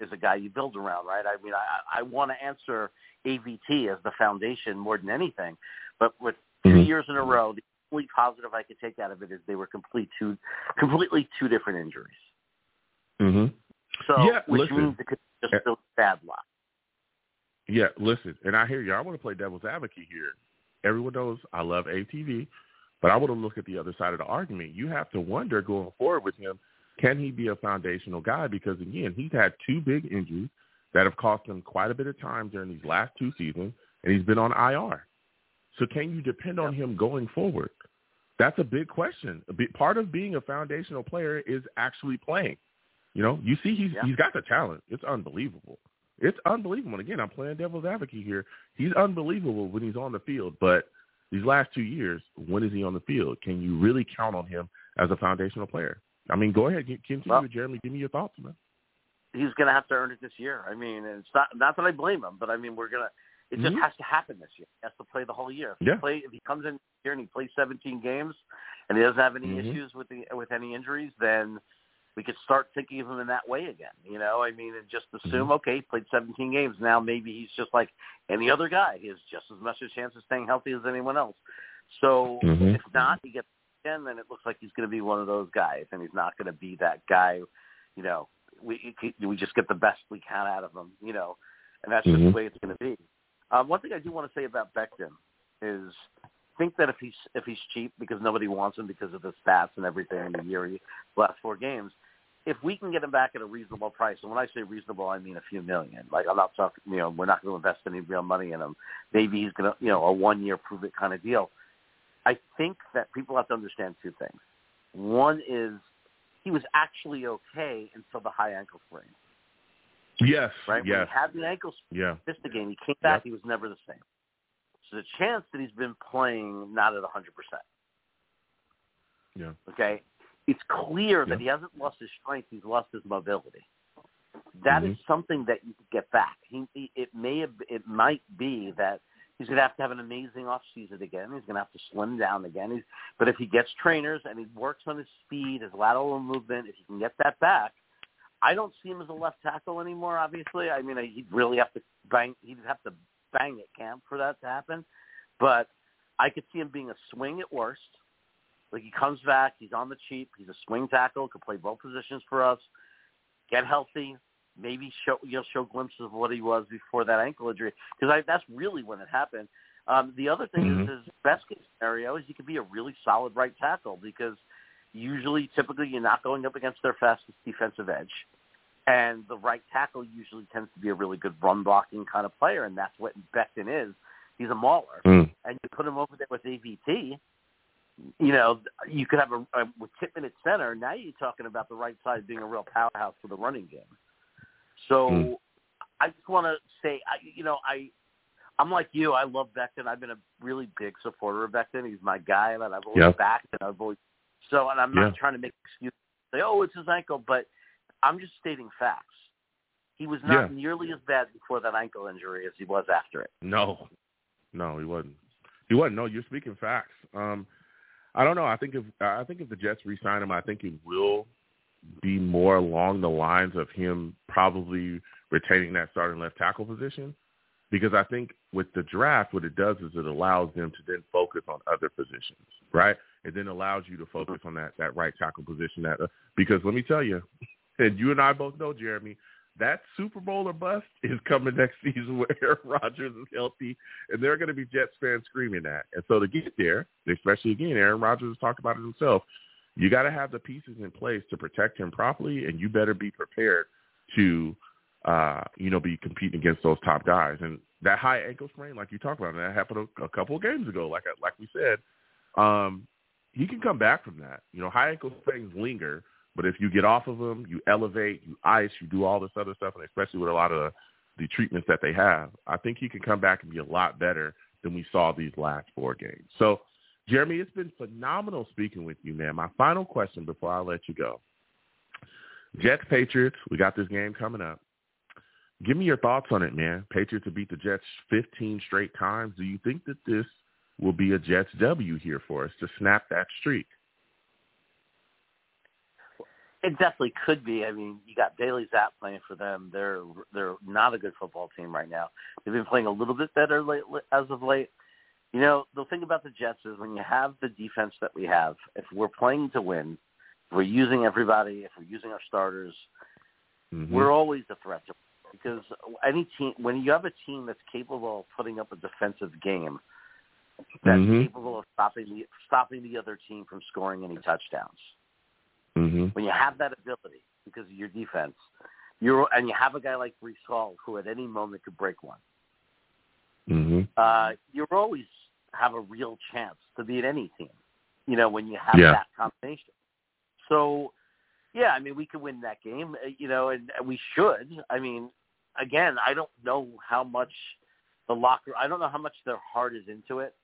Speaker 3: is a guy you build around, right? I mean, I I want to answer AVT as the foundation more than anything, but with 2
Speaker 2: mm-hmm.
Speaker 3: years in a row, the only positive I could take out of it is they were complete two, completely two different injuries.
Speaker 2: Mm-hmm.
Speaker 3: So,
Speaker 2: yeah,
Speaker 3: which
Speaker 2: listen.
Speaker 3: means it could just
Speaker 2: Uh,
Speaker 3: bad luck.
Speaker 2: Yeah, listen, and I hear you. I want to play devil's advocate here. Everyone knows I love AVT, but I want to look at the other side of the argument. You have to wonder going forward with him, can he be a foundational guy? Because again, he's had two big injuries that have cost him quite a bit of time during these last two seasons, and he's been on IR. So can you depend on him going forward? That's a big question. A big, part of being a foundational player is actually playing. You know, you see he's
Speaker 3: Yeah.
Speaker 2: he's got the talent. It's unbelievable. It's unbelievable. And again, I'm playing devil's advocate here. He's unbelievable when he's on the field, but these last two years, when is he on the field? Can you really count on him as a foundational player? I mean, go ahead, continue,
Speaker 3: Well-
Speaker 2: Jeremy. Give me your thoughts, man.
Speaker 3: He's going to have to earn it this year. I mean, it's not not that I blame him, but I mean, we're gonna. It just
Speaker 2: Mhm.
Speaker 3: has to happen this year. He has to play the whole year. If
Speaker 2: Yeah.
Speaker 3: he play if he comes in here and he plays 17 games, and he doesn't have any
Speaker 2: Mhm.
Speaker 3: issues with the with any injuries, then we could start thinking of him in that way again. You know, I mean, and just assume,
Speaker 2: Mhm.
Speaker 3: okay, he played 17 games. Now maybe he's just like any other guy. He has just as much a chance of staying healthy as anyone else. So
Speaker 2: Mhm.
Speaker 3: if not, he gets again, then it looks like he's going to be one of those guys, and he's not going to be that guy. You know, we we just get the best we can out of him. You know, and that's just
Speaker 2: Mhm.
Speaker 3: the way it's going to be. Um, one thing I do want to say about Becton is think that if he's if he's cheap because nobody wants him because of the stats and everything in the year he last four games, if we can get him back at a reasonable price, and when I say reasonable, I mean a few million. Like I'm not talking, you know, we're not going to invest any real money in him. Maybe he's going to, you know, a one year prove it kind of deal. I think that people have to understand two things. One is he was actually okay until the high ankle sprain,
Speaker 2: Yes.
Speaker 3: right? When he had the ankle sprain.
Speaker 2: Yeah.
Speaker 3: missed the game. He came back.
Speaker 2: Yep.
Speaker 3: He was never the same. So the chance that he's been playing not at 100%.
Speaker 2: Yeah.
Speaker 3: Okay? It's clear that
Speaker 2: Yeah.
Speaker 3: he hasn't lost his strength. He's lost his mobility. That is
Speaker 2: Mhm.
Speaker 3: something that you could get back. He, he, it may have, it might be that he's going to have to have an amazing off season again. He's going to have to slim down again. He's, but if he gets trainers and he works on his speed, his lateral movement, if he can get that back, I don't see him as a left tackle anymore. Obviously, I mean, he'd really have to bang. He'd have to bang at camp for that to happen. But I could see him being a swing at worst. Like he comes back, he's on the cheap. He's a swing tackle, could play both positions for us. Get healthy, maybe show you'll show glimpses of what he was before that ankle injury because that's really when it happened. Um, the other thing
Speaker 2: Mhm.
Speaker 3: is his best case scenario is he could be a really solid right tackle because usually, typically, you're not going up against their fastest defensive edge, and the right tackle usually tends to be a really good run blocking kind of player, and that's what Becton is. He's a mauler,
Speaker 2: Mm.
Speaker 3: and you put him over there with AVT. You know, you could have a, a with Tippmann at center. Now you're talking about the right side being a real powerhouse for the running game. So
Speaker 2: Mm.
Speaker 3: I just want to say, I, you know, I I'm like you. I love Becton. I've been a really big supporter of Becton. He's my guy that I've always
Speaker 2: Yeah.
Speaker 3: backed, and I've always so. And I'm
Speaker 2: Yeah.
Speaker 3: not trying to make excuses. Say, oh, it's his ankle, but I'm just stating facts. He was not
Speaker 2: Yeah.
Speaker 3: nearly as bad before that ankle injury as he was after it.
Speaker 2: No, no, he wasn't. He wasn't. No, you're speaking facts. Um, I don't know. I think if I think if the Jets re-sign him, I think it will be more along the lines of him probably retaining that starting left tackle position. Because I think with the draft, what it does is it allows them to then focus on other positions, right? It then allows you to focus on that that right tackle position. That uh, because let me tell you, and you and I both know, Jeremy, that Super Bowl or bust is coming next season where Aaron Rodgers is healthy, and there are going to be Jets fans screaming that. And so to get there, especially again, Aaron Rodgers has talked about it himself. You got to have the pieces in place to protect him properly, and you better be prepared to, uh, you know, be competing against those top guys. And that high ankle sprain, like you talked about, and that happened a, a couple of games ago. Like like we said, um, he can come back from that. You know, high ankle sprains linger, but if you get off of them, you elevate, you ice, you do all this other stuff, and especially with a lot of the, treatments that they have, I think he can come back and be a lot better than we saw these last four games. So, Jeremy, it's been phenomenal speaking with you, man. My final question before I let you go. Jets, Patriots, we got this game coming up. Give me your thoughts on it, man. Patriots have beat the Jets 15 straight times. Do you think that this will be a Jets W here for us to snap that streak?
Speaker 3: It definitely could be. I mean, you got Bailey Zappe playing for them. They're they're not a good football team right now. They've been playing a little bit better late, as of late. You know, the thing about the Jets is when you have the defense that we have, if we're playing to win, if we're using everybody, if we're using our starters,
Speaker 2: Mhm.
Speaker 3: we're always a threat to because any team when you have a team that's capable of putting up a defensive game that's
Speaker 2: Mhm.
Speaker 3: capable of stopping the stopping the other team from scoring any touchdowns
Speaker 2: Mhm.
Speaker 3: when you have that ability because of your defense, you're and you have a guy like Breece Hall who at any moment could break one.
Speaker 2: Mhm.
Speaker 3: Uh, you always have a real chance to beat any team. You know when you have
Speaker 2: Yeah.
Speaker 3: that combination. So, Yeah, I mean, we could win that game, uh, you know, and, and we should. I mean, again, I don't know how much the locker. I don't know how much their heart is into it.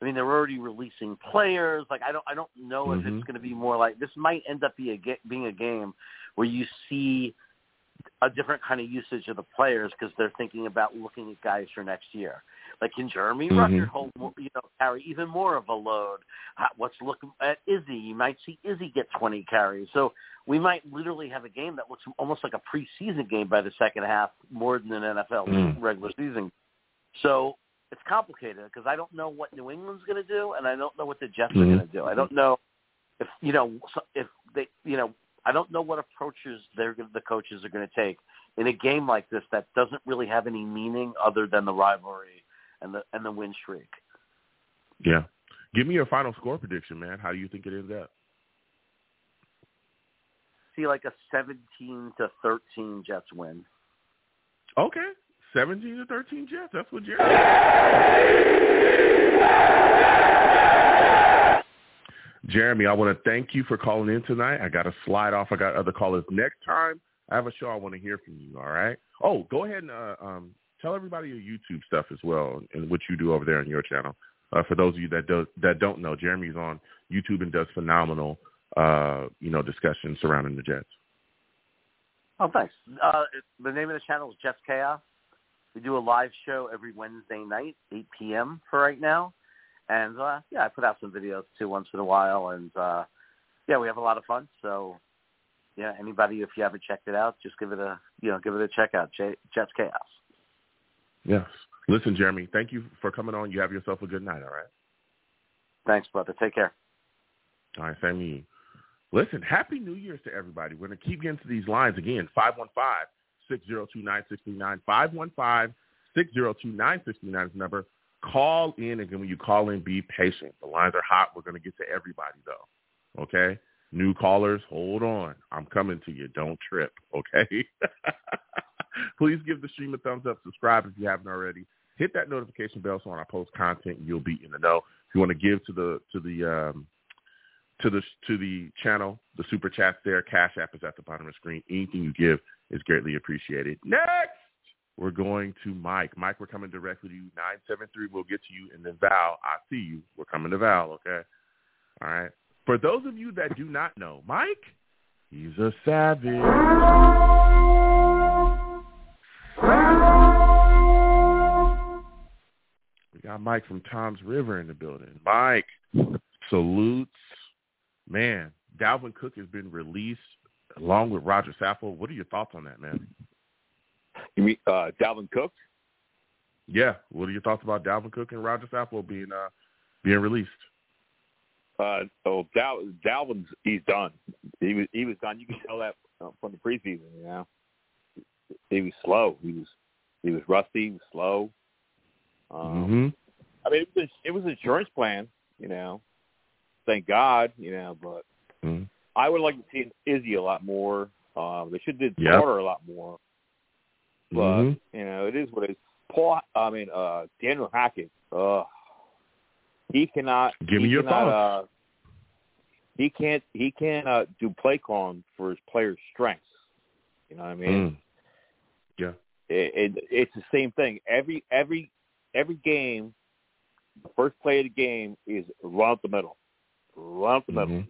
Speaker 3: I mean, they're already releasing players. Like, I don't, I don't know if
Speaker 2: Mhm.
Speaker 3: it's going to be more like this. Might end up be a being a game where you see a different kind of usage of the players because they're thinking about looking at guys for next year. Like, can Jeremy
Speaker 2: Mhm.
Speaker 3: Ruckert hold, you know, carry even more of a load? How, let's look at Izzy. You might see Izzy get 20 carries. So we might literally have a game that looks almost like a preseason game by the second half, more than an NFL
Speaker 2: Mm.
Speaker 3: regular season. So it's complicated because I don't know what New England's going to do, and I don't know what the Jets are
Speaker 2: Mhm.
Speaker 3: going to do. I don't know if you know if they you know I don't know what approaches they're gonna- the coaches are going to take in a game like this that doesn't really have any meaning other than the rivalry and the and the win streak.
Speaker 2: Yeah. Give me your final score prediction, man. How do you think it ends up?
Speaker 3: See like a 17 to 13 Jets win.
Speaker 2: Okay. 17 to 13 Jets. That's what Jeremy. Jeremy, I want to thank you for calling in tonight. I got to slide off. I got other callers. Next time I have a show, I want to hear from you. All right. Oh, go ahead and uh, um, tell everybody your YouTube stuff as well and what you do over there on your channel. Uh, for those of you that do, that don't know, Jeremy's on YouTube and does phenomenal, uh, you know, discussions surrounding the Jets.
Speaker 3: Oh, thanks. Uh, the name of the channel is Jets Chaos. We do a live show every Wednesday night, 8 p.m. for right now. And uh, yeah, I put out some videos too once in a while, and uh, yeah, we have a lot of fun. So yeah, anybody if you haven't checked it out, just give it a you know give it a check out. J- Jets Chaos.
Speaker 2: Yes. Listen, Jeremy, thank you for coming on. You have yourself a good night. All right.
Speaker 3: Thanks, brother. Take care.
Speaker 2: All right, same to you. Listen, happy New Year's to everybody. We're going to keep getting to these lines again. 515-602-9639. 515-602-9639 is number. Call in, and when you call in, be patient. The lines are hot. We're going to get to everybody, though. Okay? New callers, hold on. I'm coming to you. Don't trip, okay? Please give the stream a thumbs up. Subscribe if you haven't already. Hit that notification bell so when I post content, you'll be in the know. If you want to give to the to the um, to the to the channel. The super chat's there. Cash app is at the bottom of the screen. Anything you give is greatly appreciated. Next, we're going to Mike. Mike, we're coming directly to you. Nine seven three. We'll get to you, and then Val. I see you. We're coming to Val. Okay. All right. For those of you that do not know, Mike, he's a savage. We got Mike from Toms River in the building. Mike, salutes. Man, Dalvin Cook has been released along with Rodger Saffold. What are your thoughts on that, man?
Speaker 4: You mean uh, Dalvin Cook?
Speaker 2: Yeah. What are your thoughts about Dalvin Cook and Rodger Saffold being uh, being released?
Speaker 4: Uh, oh, Dal- Dalvin's he's done. He was he was done. You can tell that from the preseason. You know, he was slow. He was he was rusty. He was slow. Um,
Speaker 2: mm-hmm.
Speaker 4: I mean, it was it was an insurance plan. You know, thank God. You know, but
Speaker 2: mm-hmm.
Speaker 4: I would like to see Izzy a lot more. Uh, they should have did
Speaker 2: Yep.
Speaker 4: A lot more. But
Speaker 2: Mm-hmm.
Speaker 4: you know, it is what it is. Paul, I mean, uh, Daniel Hackett. Uh, he cannot.
Speaker 2: Give me your
Speaker 4: cannot,
Speaker 2: thoughts.
Speaker 4: Uh, he can't. He can't uh, do play calling for his players' strengths. You know what I mean?
Speaker 2: Mm. Yeah.
Speaker 4: It, it, it's the same thing. Every every every game, the first play of the game is run up the middle, run up the middle.
Speaker 2: Mhm.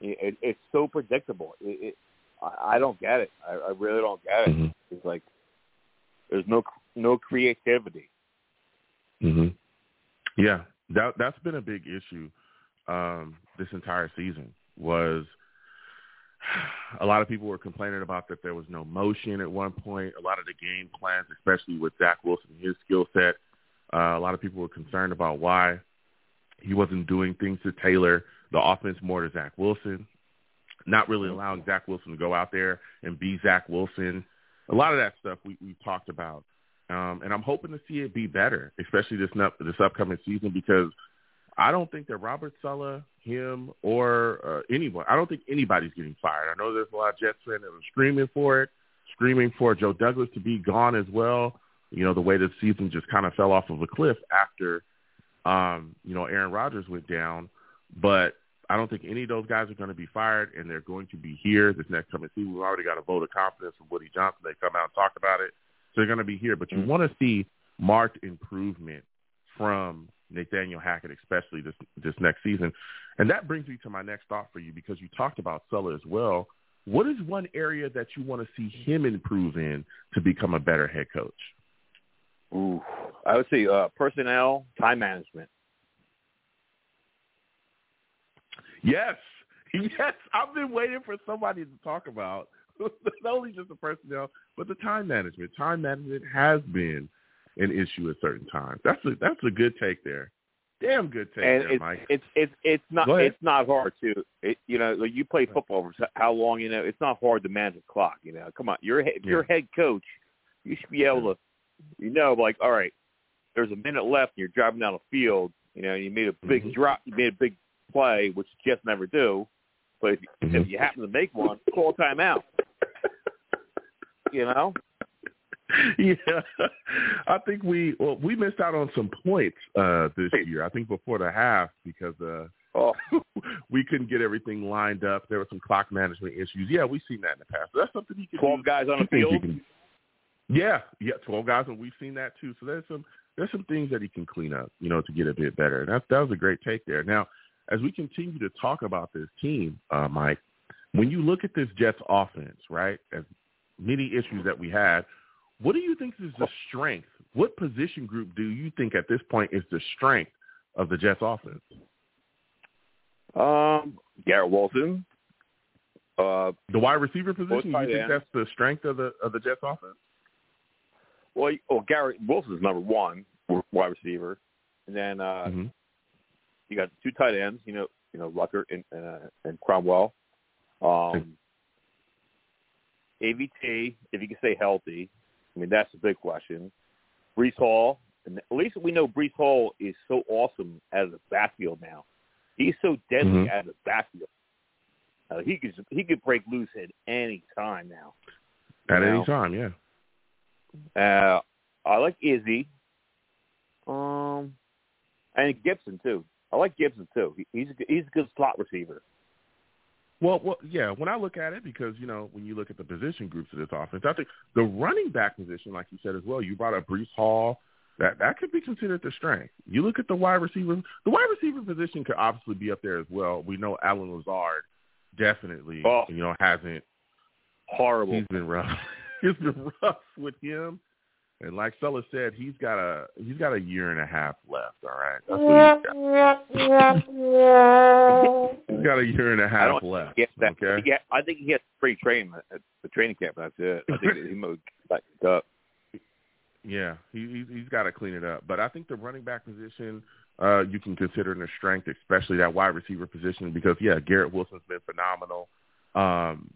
Speaker 4: It, it, it's so predictable. It, it, I, I don't get it. I, I really don't get it.
Speaker 2: Mhm.
Speaker 4: It's like there's no no creativity.
Speaker 2: hmm Yeah, that that's been a big issue um, this entire season. Was a lot of people were complaining about that there was no motion at one point. A lot of the game plans, especially with Zach Wilson and his skill set, uh, a lot of people were concerned about why he wasn't doing things to tailor the offense more to Zach Wilson, not really allowing Zach Wilson to go out there and be Zach Wilson. A lot of that stuff we we talked about. Um, and I'm hoping to see it be better, especially this this upcoming season, because I don't think that Robert Saleh, him, or uh, anyone, I don't think anybody's getting fired. I know there's a lot of Jets fans that are screaming for it, screaming for Joe Douglas to be gone as well. You know, the way the season just kind of fell off of a cliff after, um, you know, Aaron Rodgers went down. But I don't think any of those guys are going to be fired, and they're going to be here this next coming season. We've already got a vote of confidence from Woody Johnson. They come out and talk about it, so they're going to be here. But you mm-hmm. want to see marked improvement from Nathaniel Hackett, especially this this next season. And that brings me to my next thought for you because you talked about Saleh as well. What is one area that you want to see him improve in to become a better head coach?
Speaker 4: Ooh, I would say uh, personnel, time management.
Speaker 2: Yes, yes. I've been waiting for somebody to talk about not only just the personnel, but the time management. Time management has been an issue at certain times. That's a that's a good take there. Damn good take
Speaker 4: and
Speaker 2: there,
Speaker 4: it's,
Speaker 2: Mike.
Speaker 4: It's it's it's not it's not hard to it, you know you play football for how long you know it's not hard to manage a clock. You know, come on, you're yeah. you're head coach, you should be able to, you know, like all right, there's a minute left. and You're driving down the field. You know, you made a big
Speaker 2: mm-hmm.
Speaker 4: drop. You made a big play, which Jets never do. But if you, mm-hmm. if you happen to make one, call timeout. you know.
Speaker 2: yeah, I think we well we missed out on some points uh this year. I think before the half because uh oh. we couldn't get everything lined up. There were some clock management issues. Yeah, we've seen that in the past. So that's something you can.
Speaker 4: Twelve
Speaker 2: do.
Speaker 4: guys on the field.
Speaker 2: Can, yeah, yeah, twelve guys, and we've seen that too. So there's some there's some things that he can clean up, you know, to get a bit better. And that that was a great take there. Now, as we continue to talk about this team, uh, Mike, when you look at this Jets offense, right, as many issues that we had what do you think is the strength? What position group do you think at this point is the strength of the Jets offense?
Speaker 4: Um, Garrett Wilson. Uh,
Speaker 2: the wide receiver position. You think end. that's the strength of the of the Jets offense?
Speaker 4: Well, well, Garrett Wilson's number one wide receiver, and then uh, mm-hmm. you got two tight ends. You know, you know Ruckert and uh, and Cromwell. Um, AVT, if he can stay healthy, I mean, that's the big question. Breece Hall, and at least we know Breece Hall is so awesome as a backfield now. He's so deadly mm-hmm. as a backfield. Uh, he could he could break loose at any time now.
Speaker 2: At you know? any time, yeah.
Speaker 4: Uh, I like Izzy. Um, and Gipson too. I like Gipson too. He, he's a, he's a good slot receiver.
Speaker 2: Well, well, yeah. When I look at it, because you know, when you look at the position groups of this offense, I think the running back position, like you said as well, you brought up Breece Hall. That that could be considered the strength. You look at the wide receiver. The wide receiver position could obviously be up there as well. We know Allen Lazard definitely, oh, you know, hasn't
Speaker 4: horrible.
Speaker 2: He's been rough. it's been rough with him. And like Saleh said, he's got a he's got a year and a half left. All right, that's what he's got. he's got a year and a half left.
Speaker 4: That,
Speaker 2: okay,
Speaker 4: he I think he gets free training at the training camp. That's it. I think he moved back up.
Speaker 2: Yeah, he he's got to clean it up. But I think the running back position uh, you can consider in a strength, especially that wide receiver position, because yeah, Garrett Wilson's been phenomenal. Um,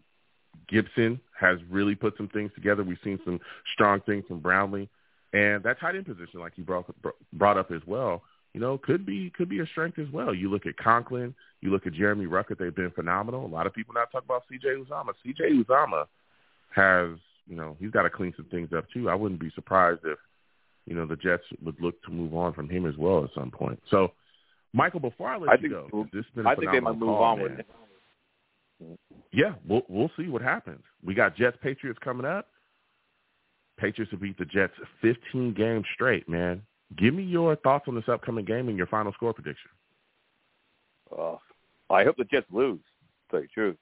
Speaker 2: Gipson has really put some things together. We've seen some strong things from Brownlee, and that tight end position, like you brought brought up as well, you know, could be could be a strength as well. You look at Conklin, you look at Jeremy Ruckert; they've been phenomenal. A lot of people not talk about C.J. Uzomah. C.J. Uzomah has, you know, he's got to clean some things up too. I wouldn't be surprised if, you know, the Jets would look to move on from him as well at some point. So, Michael, before I let
Speaker 4: I
Speaker 2: you
Speaker 4: think,
Speaker 2: go, this has been a
Speaker 4: I think they might move
Speaker 2: call,
Speaker 4: on
Speaker 2: man.
Speaker 4: with it.
Speaker 2: Yeah, we'll we'll see what happens. We got Jets Patriots coming up. Patriots will beat the Jets 15 games straight, man. Give me your thoughts on this upcoming game and your final score prediction.
Speaker 4: Uh, I hope the Jets lose. To tell you the truth.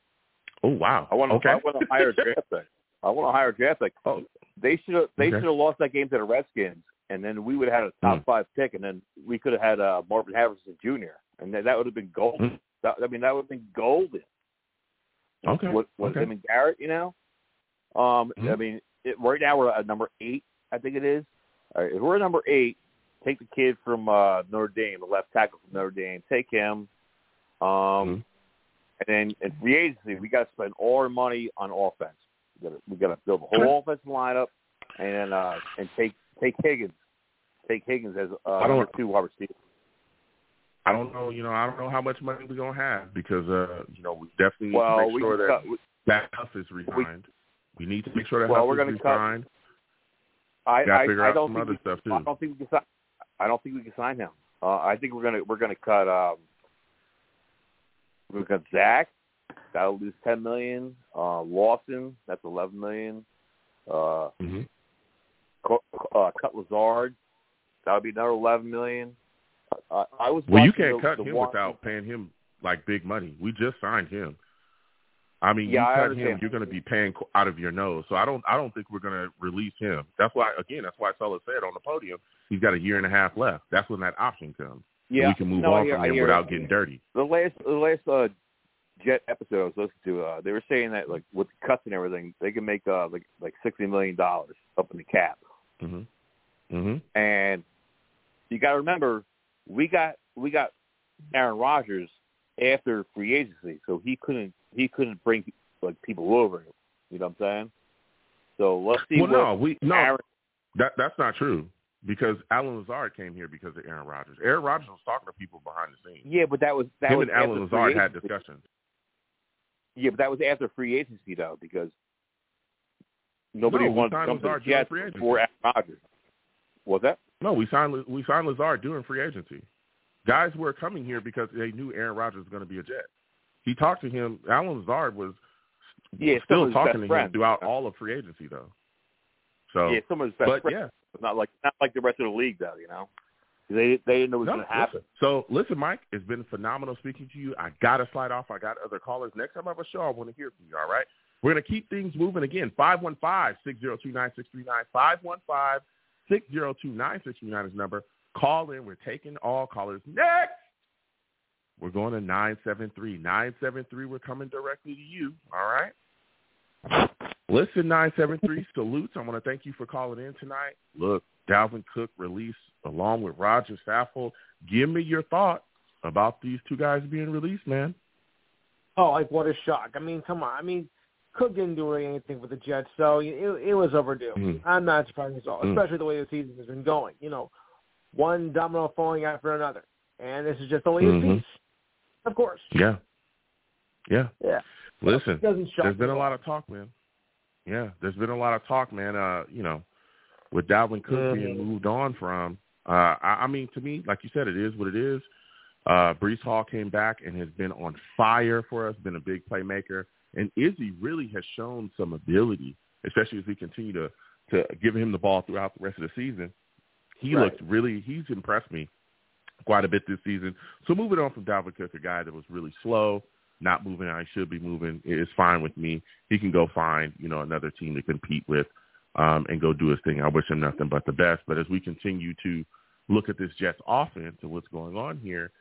Speaker 2: Oh wow!
Speaker 4: I want to.
Speaker 2: Okay.
Speaker 4: I want a draft pick. I want to hire a draft pick.
Speaker 2: Oh.
Speaker 4: They should have. They
Speaker 2: Okay.
Speaker 4: should have lost that game to the Redskins, and then we would have had a top
Speaker 2: Mm.
Speaker 4: five pick, and then we could have had uh, Marvin Harrison Jr. and that, that would have been golden.
Speaker 2: Mm.
Speaker 4: That, I mean, that would have been golden.
Speaker 2: Okay.
Speaker 4: With, with
Speaker 2: okay.
Speaker 4: him and Garrett, you know. Um,
Speaker 2: Mhm.
Speaker 4: I mean, it, right now we're at number eight, I think it is. All right, if we're at number eight, take the kid from uh, Notre Dame, the left tackle from Notre Dame. Take him. Um,
Speaker 2: Mhm.
Speaker 4: and then in free agency, we got to spend all our money on offense. We got to, we got to build a whole offensive lineup, and uh, and take take Higgins, take Higgins as uh,
Speaker 2: I don't-
Speaker 4: number two wide receiver.
Speaker 2: I don't know. You know, I don't know how much money we're gonna have because, uh, you know, we definitely need
Speaker 4: Well,
Speaker 2: to make sure that
Speaker 4: cut, we,
Speaker 2: that Huff is resigned. We, need to make sure that
Speaker 4: Well,
Speaker 2: Huff
Speaker 4: we're
Speaker 2: is
Speaker 4: gonna cut-
Speaker 2: resigned.
Speaker 4: I I, I don't think we,
Speaker 2: stuff, too.
Speaker 4: I don't think we can sign. I don't think we can sign him. Uh, I think we're gonna we're gonna cut. Um, We've got Zach. That'll lose ten million. Uh, Lawson. That's eleven million. Uh,
Speaker 2: hmm
Speaker 4: uh, cut Lazard. That would be another eleven million. Uh, I was
Speaker 2: Well, you can't
Speaker 4: the,
Speaker 2: cut
Speaker 4: the
Speaker 2: him without paying him like big money. We just signed him. I mean,
Speaker 4: Yeah, I
Speaker 2: you cut him, you're going to be paying out of your nose. So I don't, I don't think we're going to release him. That's why, again, that's why Saleh said on the podium, he's got a year and a half left. That's when that option comes.
Speaker 4: Yeah,
Speaker 2: we can move
Speaker 4: no,
Speaker 2: on
Speaker 4: hear-
Speaker 2: from him without getting dirty.
Speaker 4: the last the last uh jet episode I was listening to, uh, they were saying that like with the cuts and everything, they can make uh like like sixty million dollars up in the cap.
Speaker 2: hmm hmm
Speaker 4: And you got to remember, we got we got Aaron Rodgers after free agency, so he couldn't he couldn't bring like people over. You know what I'm saying? So let's see.
Speaker 2: Well, no, we no,
Speaker 4: Aaron,
Speaker 2: that that's not true because Allen Lazard came here because of Aaron Rodgers. Aaron Rodgers was talking to people behind the scenes.
Speaker 4: yeah, but that was that
Speaker 2: him
Speaker 4: was
Speaker 2: and
Speaker 4: Allen
Speaker 2: Lazard had discussions.
Speaker 4: Yeah, but that was after free agency though, because nobody
Speaker 2: No,
Speaker 4: wanted to come to the Jets before Aaron Rodgers. Was that?
Speaker 2: No, we signed we signed Lazard during free agency. Guys were coming here because they knew Aaron Rodgers was going to be a Jet. He talked to him. Allen Lazard was
Speaker 4: Yeah,
Speaker 2: still talking to him throughout all of free agency, though. So,
Speaker 4: yeah, some of his best
Speaker 2: but
Speaker 4: friends.
Speaker 2: yeah,
Speaker 4: not like not like the rest of the league though, you know. They they didn't know what was
Speaker 2: no,
Speaker 4: going to happen.
Speaker 2: So listen, Mike, it's been phenomenal speaking to you. I got to slide off. I got other callers. Next time I have a show, I want to hear from you. All right, we're going to keep things moving again. Five one five six zero two nine six three nine. Five one five six zero two nine six three nine is number. Call in. We're taking all callers next. We're going to 973. 973, we're coming directly to you. All right? Listen, 973, salutes. I want to thank you for calling in tonight. Look, Dalvin Cook released along with Rodger Saffold. Give me your thoughts about these two guys being released, man.
Speaker 5: Oh, like what a shock! I mean, come on. I mean, Cook didn't do really anything with the Jets, so it, it was overdue.
Speaker 2: Mm.
Speaker 5: I'm not surprised at all,
Speaker 2: Mm.
Speaker 5: especially the way the season has been going. You know, one domino falling after another, and this is just only
Speaker 2: Mhm.
Speaker 5: a piece. Of course.
Speaker 2: Yeah. Yeah.
Speaker 5: Yeah.
Speaker 2: Listen, there's been a lot of talk, man. Yeah, there's been a lot of talk, man. Uh, you know, with Dalvin Cook being
Speaker 5: Mhm.
Speaker 2: moved on from. Uh, I, I mean, to me, like you said, it is what it is. Uh, Breece Hall came back and has been on fire for us, been a big playmaker, and Izzy really has shown some ability, especially as we continue to to give him the ball throughout the rest of the season. He
Speaker 5: Right.
Speaker 2: looked really, he's impressed me quite a bit this season. So moving on from Dalvin Cook, a guy that was really slow, not moving how he should be moving, is fine with me. He can go find, you know, another team to compete with um, and go do his thing. I wish him nothing but the best. But as we continue to look at this Jets offense and what's going on here,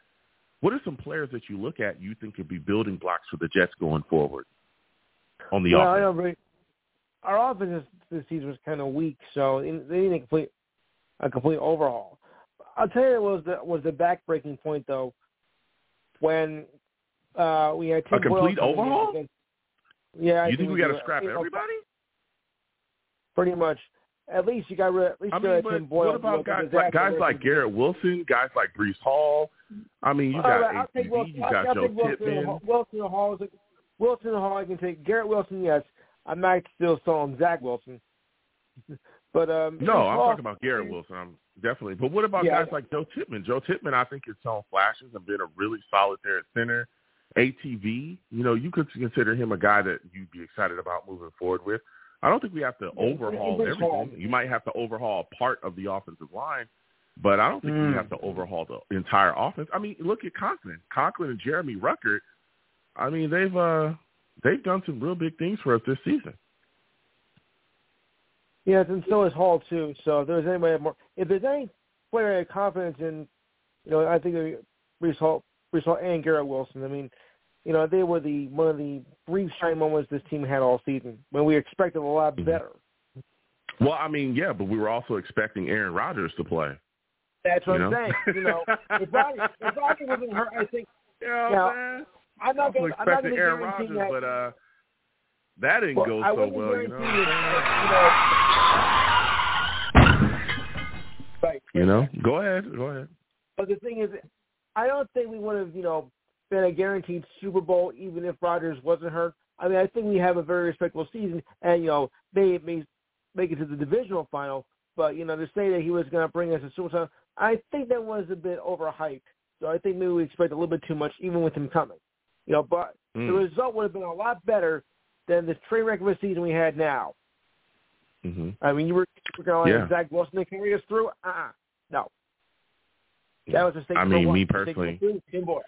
Speaker 2: what are some players that you look at you think could be building blocks for the Jets going forward on the
Speaker 5: yeah, I know, but our offense this, season was kind of weak, so they need a complete a complete overhaul. I'll tell you, it was the was the backbreaking point though when uh, we had Tim
Speaker 2: A complete
Speaker 5: Boyle
Speaker 2: overhaul?
Speaker 5: against- Yeah, I
Speaker 2: you think we got to scrap
Speaker 5: You know,
Speaker 2: everybody?
Speaker 5: Pretty much. At least you got rid. At least
Speaker 2: I
Speaker 5: you got Tim Boyle.
Speaker 2: what about guys like guys like Garrett Wilson, guys like Breece Hall? I mean, you got
Speaker 5: right, I'll take Wilson.
Speaker 2: you
Speaker 5: I'll,
Speaker 2: got
Speaker 5: I'll
Speaker 2: Joe
Speaker 5: Wilson. Wilson Hall. Is a, Wilson Hall. I can take Garrett Wilson. Yes, I might still call him Zach Wilson. but um,
Speaker 2: No, I'm talking about Garrett Wilson. I'm definitely. But what about
Speaker 5: Yeah.
Speaker 2: guys like Joe Tippmann? Joe Tippmann, I think, has shown flashes and been a really solid there at center. ATV, you know, you could consider him a guy that you'd be excited about moving forward with. I don't think we have to overhaul everything. You might have to overhaul a part of the offensive line, but I don't think
Speaker 5: Mm.
Speaker 2: we have to overhaul the entire offense. I mean, look at Conklin, Conklin and Jeremy Ruckert. I mean, they've uh they've done some real big things for us this season.
Speaker 5: Yes, and so is Hall too. So if there's anybody more, if there's any player I have confidence in, you know, I think Breece Hall, Breece Hall and Garrett Wilson. I mean, you know, they were the one of the brief shine moments this team had all season when we expected a lot
Speaker 2: Mhm.
Speaker 5: better.
Speaker 2: Well, I mean, yeah, but we were also expecting Aaron Rodgers to play.
Speaker 5: That's what
Speaker 2: You
Speaker 5: I'm
Speaker 2: know?
Speaker 5: saying. You know, if Rodgers, if Rodgers wasn't hurt, I think
Speaker 2: Yeah,
Speaker 5: Now,
Speaker 2: man.
Speaker 5: I'm
Speaker 2: I
Speaker 5: not going. I'm not
Speaker 2: expecting Aaron Rodgers,
Speaker 5: that.
Speaker 2: but uh, that didn't
Speaker 5: well,
Speaker 2: go
Speaker 5: I
Speaker 2: so well. You know,
Speaker 5: you know. Right.
Speaker 2: you know. Go ahead, go ahead.
Speaker 5: But the thing is, I don't think we would have, you know, been a guaranteed Super Bowl even if Rodgers wasn't hurt. I mean, I think we have a very respectable season, and you know, they may make it to the divisional final. But you know, to say that he was going to bring us a Super Bowl, I think that was a bit overhyped. So I think maybe we expect a little bit too much, even with him coming. You know, but
Speaker 2: Mm.
Speaker 5: the result would have been a lot better than the train wreck of a season we had now.
Speaker 2: hmm
Speaker 5: I mean, you were, you were going
Speaker 2: Yeah.
Speaker 5: Zach Wilson to carry us through. Uh-uh. No, that was a mistake.
Speaker 2: I mean, me personally-
Speaker 5: two, Tim Boyle.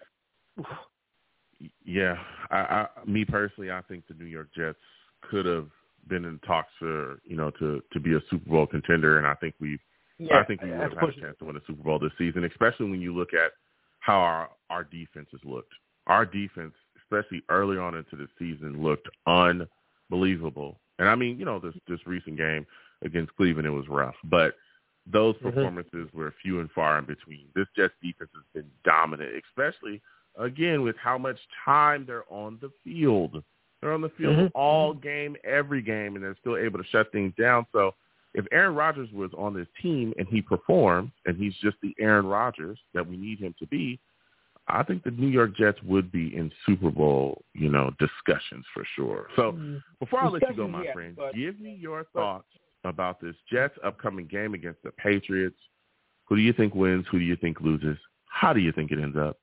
Speaker 2: Yeah, I, I, me personally, I think the New York Jets could have been in talks for you know to to be a Super Bowl contender, and I think we
Speaker 5: Yeah,
Speaker 2: I think we would have had a chance to win a Super Bowl this season, especially when you look at how our our defense has looked. Our defense, especially early on into the season, looked unbelievable. And I mean, you know, this this recent game against Cleveland, it was rough, but those
Speaker 5: Mhm.
Speaker 2: performances were few and far in between. This Jets defense has been dominant, especially again with how much time they're on the field. They're on the field
Speaker 5: Mhm.
Speaker 2: all game, every game, and they're still able to shut things down. So if Aaron Rodgers was on this team and he performed, and he's just the Aaron Rodgers that we need him to be, I think the New York Jets would be in Super Bowl, you know, discussions for sure. So before I let you go, my
Speaker 5: yeah,
Speaker 2: friend,
Speaker 5: but-
Speaker 2: give me your thoughts about this Jets upcoming game against the Patriots. Who do you think wins? Who do you think loses? How do you think it ends up?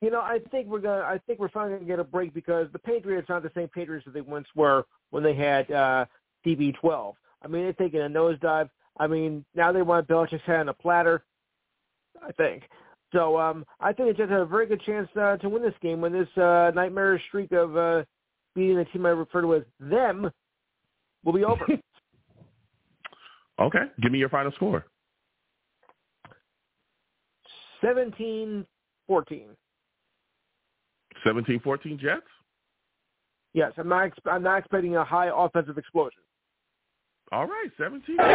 Speaker 5: You know, I think we're gonna. I think we're finally gonna get a break because the Patriots aren't the same Patriots that they once were when they had uh, TB12. I mean, they're taking a nosedive. I mean, now they want Belichick's head on a platter. I think. So um, I think the Jets have a very good chance uh, to win this game when this uh, nightmarish streak of uh, beating the team I refer to as them will be over.
Speaker 2: Okay, give me your final score.
Speaker 5: 17-14.
Speaker 2: 17-14 Jets?
Speaker 5: Yes, I'm not. Ex- I'm not expecting a high offensive explosion.
Speaker 2: All right, 17.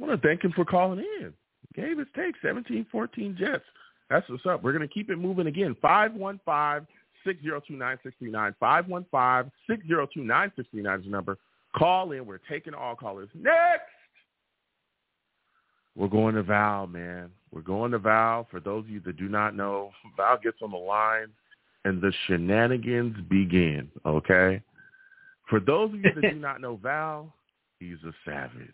Speaker 2: I to thank him for calling in. Gave his take, 17-14 Jets. That's what's up. We're going to keep it moving again. 515-602-9639. 515-602-9639 is the number. Call in. We're taking all callers. Next! We're going to Val, man. We're going to Val. For those of you that do not know, Val gets on the line and the shenanigans begin, okay? For those of you that do not know Val, he's a savage.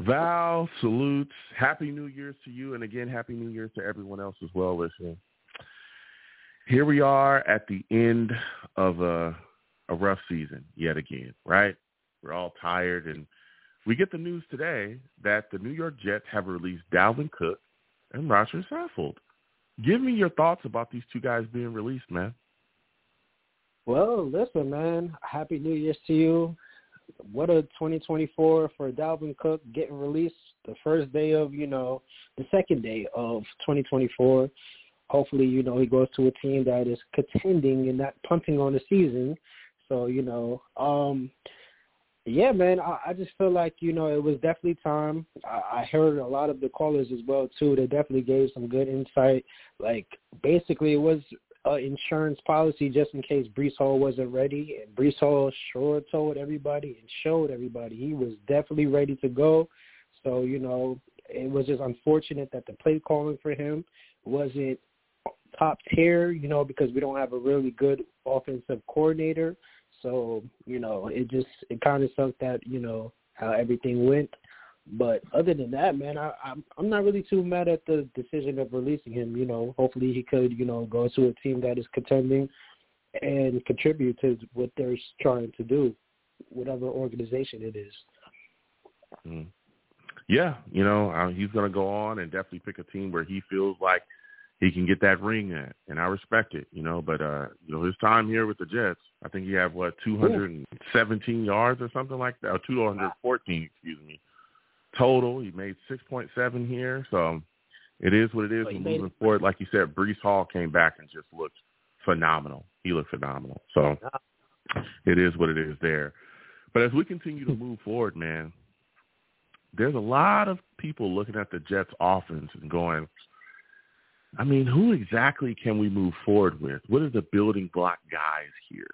Speaker 2: Val salutes. Happy New Year's to you, and again, Happy New Year's to everyone else as well listening. Here we are at the end of a, a rough season yet again, right? We're all tired, and we get the news today that the New York Jets have released Dalvin Cook and Rodger Saffold. Give me your thoughts about these two guys being released, man.
Speaker 6: Well, listen, man. Happy New Year's to you. What a 2024 for Dalvin Cook getting released the first day of, you know, the second day of 2024. Hopefully, you know, he goes to a team that is contending and not punting on the season. So, you know, um, yeah, man, I, I just feel like, you know, it was definitely time. I, I heard a lot of the callers as well, too. They definitely gave some good insight. Like, basically, it was uh, insurance policy just in case Breece Hall wasn't ready. And Breece Hall sure told everybody and showed everybody he was definitely ready to go. So, you know, it was just unfortunate that the play calling for him wasn't top tier, you know, because we don't have a really good offensive coordinator. So, you know, it just it kind of sucked that, you know, how everything went. But other than that, man, I, I'm I'm not really too mad at the decision of releasing him. You know, hopefully he could, you know, go to a team that is contending and contribute to what they're trying to do, whatever organization it is.
Speaker 2: Mm. Yeah, you know, uh, he's going to go on and definitely pick a team where he feels like he can get that ring at, and I respect it, you know. But uh, you know, his time here with the Jets, I think he had what 217 yards or something like that, or 214, excuse me, total. He made 6.7 here, so it is what it is.
Speaker 5: Well,
Speaker 2: We're moving forward, like you said, Breece Hall came back and just looked phenomenal. He looked phenomenal. So it is what it is there. But as we continue to move forward, man, there's a lot of people looking at the Jets offense and going, I mean, who exactly can we move forward with? What are the building block guys here?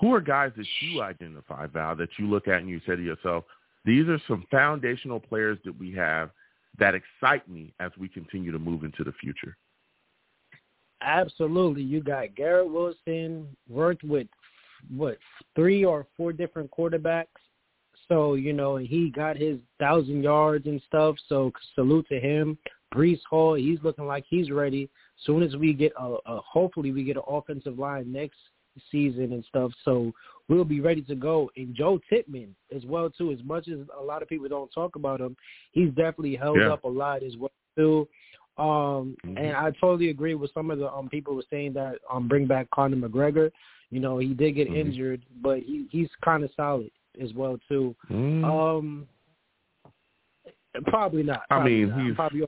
Speaker 2: Who are guys that you identify, Val, that you look at and you say to yourself, these are some foundational players that we have that excite me as we continue to move into the future?
Speaker 6: Absolutely. You got Garrett Wilson, worked with what three or four different quarterbacks. So you know, he got his thousand yards and stuff. So salute to him. Breece Hall, he's looking like he's ready. Soon as we get a, a hopefully we get an offensive line next season and stuff. So we'll be ready to go. And Joe Tippmann as well too. As much as a lot of people don't talk about him, he's definitely held
Speaker 2: Yeah.
Speaker 6: up a lot as well too. Um,
Speaker 2: Mhm.
Speaker 6: and I totally agree with some of the um people were saying that um bring back Conor McGregor. You know, he did get
Speaker 2: Mhm.
Speaker 6: injured, but he he's kind of solid as well too.
Speaker 2: Mm.
Speaker 6: Um, probably not.
Speaker 2: I mean,
Speaker 6: not.
Speaker 2: He's-
Speaker 6: probably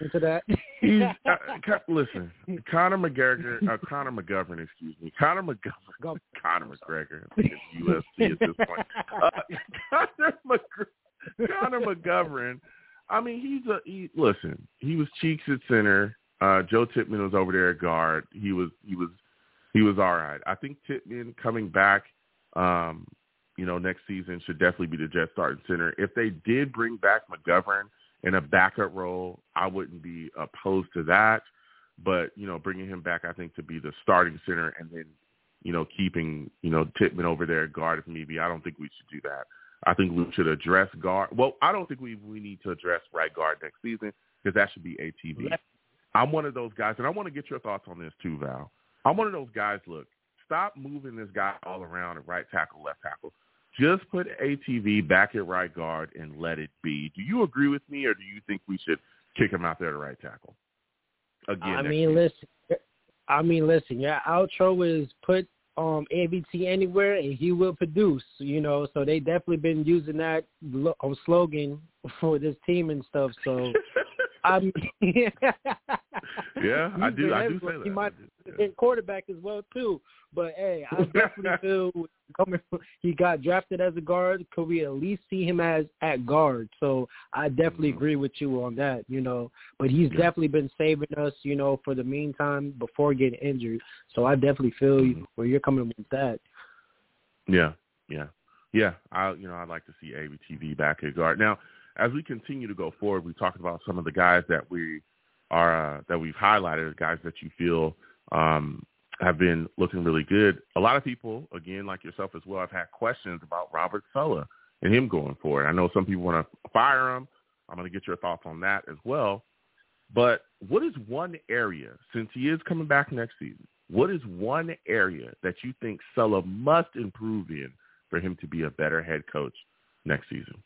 Speaker 6: into that.
Speaker 2: He's uh, listen, Conor McGregor, uh, Conor McGovern, excuse me, Conor McGovern,
Speaker 6: Go-
Speaker 2: Conor McGregor, it's UFC at this point. Uh, Conor, Conor McGovern, I mean, he's a he. Listen, he was cheeks at center. Uh, Joe Tippmann was over there at guard. He was he was he was all right. I think Tippmann coming back, um, you know, next season should definitely be the Jets starting center. If they did bring back McGovern in a backup role, I wouldn't be opposed to that. But you know, bringing him back, I think to be the starting center, and then you know, keeping you know Tippmann over there at guard if need be. I don't think we should do that. I think we should address guard. Well, I don't think we we need to address right guard next season because that should be ATV. I'm one of those guys, and I want to get your thoughts on this too, Val. I'm one of those guys. Look, stop moving this guy all around at right tackle, left tackle. Just put ATV back at right guard and let it be. Do you agree with me, or do you think we should kick him out there to right tackle again?
Speaker 6: I mean, listen. I mean, listen. Your outro is put um AVT anywhere, and he will produce. You know, so they definitely been using that um, slogan for this team and stuff. So I mean,
Speaker 2: Yeah, I do. I do say that.
Speaker 6: He might be quarterback as well too. But hey, I definitely feel coming. From, he got drafted as a guard. Could we at least see him as at guard? So I definitely
Speaker 2: Mhm.
Speaker 6: agree with you on that. You know, but he's
Speaker 2: Yeah.
Speaker 6: definitely been saving us. You know, for the meantime before getting injured. So I definitely feel you
Speaker 2: Mhm.
Speaker 6: where you're coming with that.
Speaker 2: Yeah, yeah, yeah. I, you know, I'd like to see ABTV back at guard. Now, as we continue to go forward, we talked about some of the guys that we are uh, that we've highlighted guys that you feel um, have been looking really good. A lot of people, again, like yourself as well, have had questions about Robert Saleh and him going forward. I know some people want to fire him. I'm going to get your thoughts on that as well. But what is one area, since he is coming back next season, what is one area that you think Saleh must improve in for him to be a better head coach next season?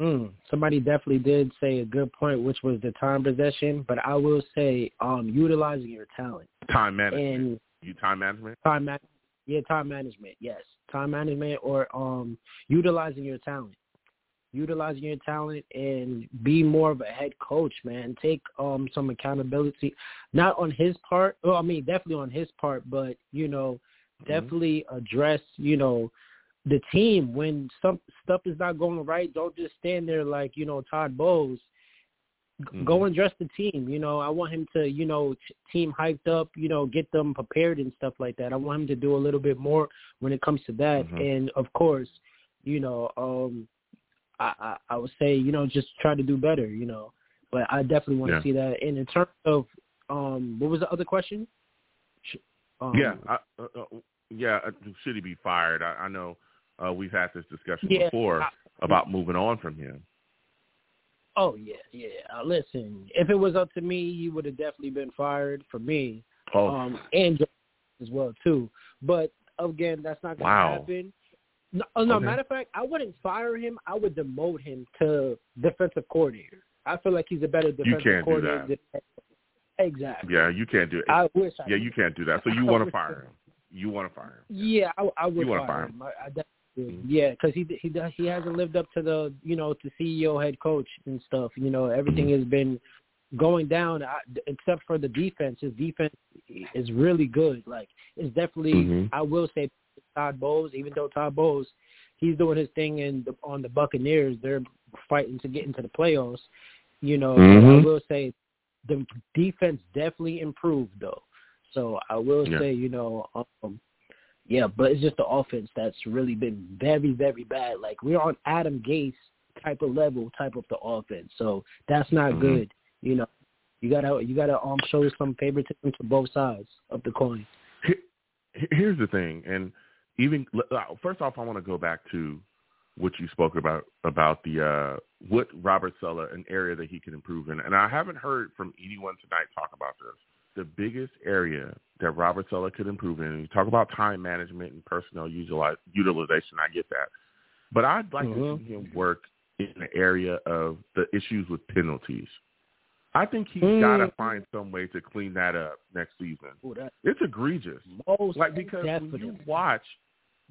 Speaker 6: Mm, somebody definitely did say a good point, which was the time possession. But I will say, um, utilizing your talent
Speaker 2: Time management.
Speaker 6: and
Speaker 2: you time management?
Speaker 6: time man- yeah time management yes time management or um utilizing your talent utilizing your talent and be more of a head coach man take um some accountability not on his part well i mean definitely on his part but you know
Speaker 2: Mm-hmm.
Speaker 6: definitely address you know the team when some stuff is not going right don't just stand there like you know todd bowles
Speaker 2: Mhm.
Speaker 6: go and dress the team. You know, I want him to, you know, team hyped up, you know, get them prepared and stuff like that. I want him to do a little bit more when it comes to that.
Speaker 2: Mhm.
Speaker 6: And of course, you know, um I, I I would say, you know, just try to do better, you know. But I definitely want
Speaker 2: Yeah.
Speaker 6: to see that. And in terms of um what was the other question? Sh- Um,
Speaker 2: yeah, I, uh, uh, yeah. uh, Should he be fired? I, I know uh, we've had this discussion
Speaker 6: Yeah,
Speaker 2: before
Speaker 6: I-
Speaker 2: about moving on from him.
Speaker 6: Oh yeah, yeah. Uh, listen, if it was up to me, he would have definitely been fired for me.
Speaker 2: Oh,
Speaker 6: um, and as well too. But again, that's not going to
Speaker 2: Wow.
Speaker 6: happen. No, oh, no
Speaker 2: Okay.
Speaker 6: matter of fact, I wouldn't fire him. I would demote him to defensive coordinator. I feel like he's a better defensive
Speaker 2: can't do
Speaker 6: coordinator.
Speaker 2: that.
Speaker 6: Than, exactly.
Speaker 2: yeah, you can't do it.
Speaker 6: I wish. I
Speaker 2: yeah,
Speaker 6: could.
Speaker 2: you can't do that. So you want to fire him? You want to fire him?
Speaker 6: Yeah, I, I would
Speaker 2: You wanna
Speaker 6: fire
Speaker 2: fire
Speaker 6: him. I, I.
Speaker 2: Mhm.
Speaker 6: Yeah, because he he does- he hasn't lived up to the you know to CEO head coach and stuff. You know everything has been going down I, except for the defense. His defense is really good. Like it's definitely
Speaker 2: Mhm.
Speaker 6: I will say Todd Bowles. Even though Todd Bowles he's doing his thing in the, on the Buccaneers, they're fighting to get into the playoffs. You know,
Speaker 2: Mhm.
Speaker 6: I will say the defense definitely improved though. So I will
Speaker 2: Yeah.
Speaker 6: say, you know, um, yeah, but it's just the offense that's really been very, very bad. Like we're on Adam Gase type of level, type of the offense. So that's not
Speaker 2: Mhm.
Speaker 6: good. You know, you gotta you gotta um show some favoritism to both sides of the coin.
Speaker 2: Here's the thing, and even uh, first off, I want to go back to what you spoke about about the uh, what Robert Saleh, an area that he can improve in, and I haven't heard from anyone tonight talk about this. The biggest area that Robert Saleh could improve in, you talk about time management and personnel utilization. I get that, but I'd like mm-hmm. to see him work in the area of the issues with penalties. I think he's mm. got to find some way to clean that up next season.
Speaker 6: Ooh,
Speaker 2: it's egregious.
Speaker 6: Most
Speaker 2: like because
Speaker 6: definitely.
Speaker 2: when you watch,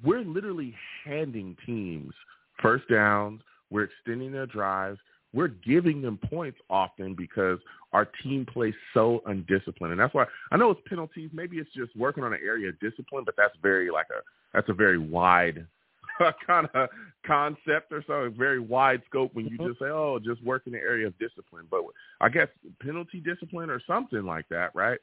Speaker 2: we're literally handing teams first downs. We're extending their drives. We're giving them points often because our team plays so undisciplined, and that's why I know it's penalties. Maybe it's just working on an area of discipline, but that's very like a that's a very wide kind of concept or something, very wide scope when you mm-hmm. just say, oh, just work in the area of discipline. But I guess penalty discipline or something like that, right?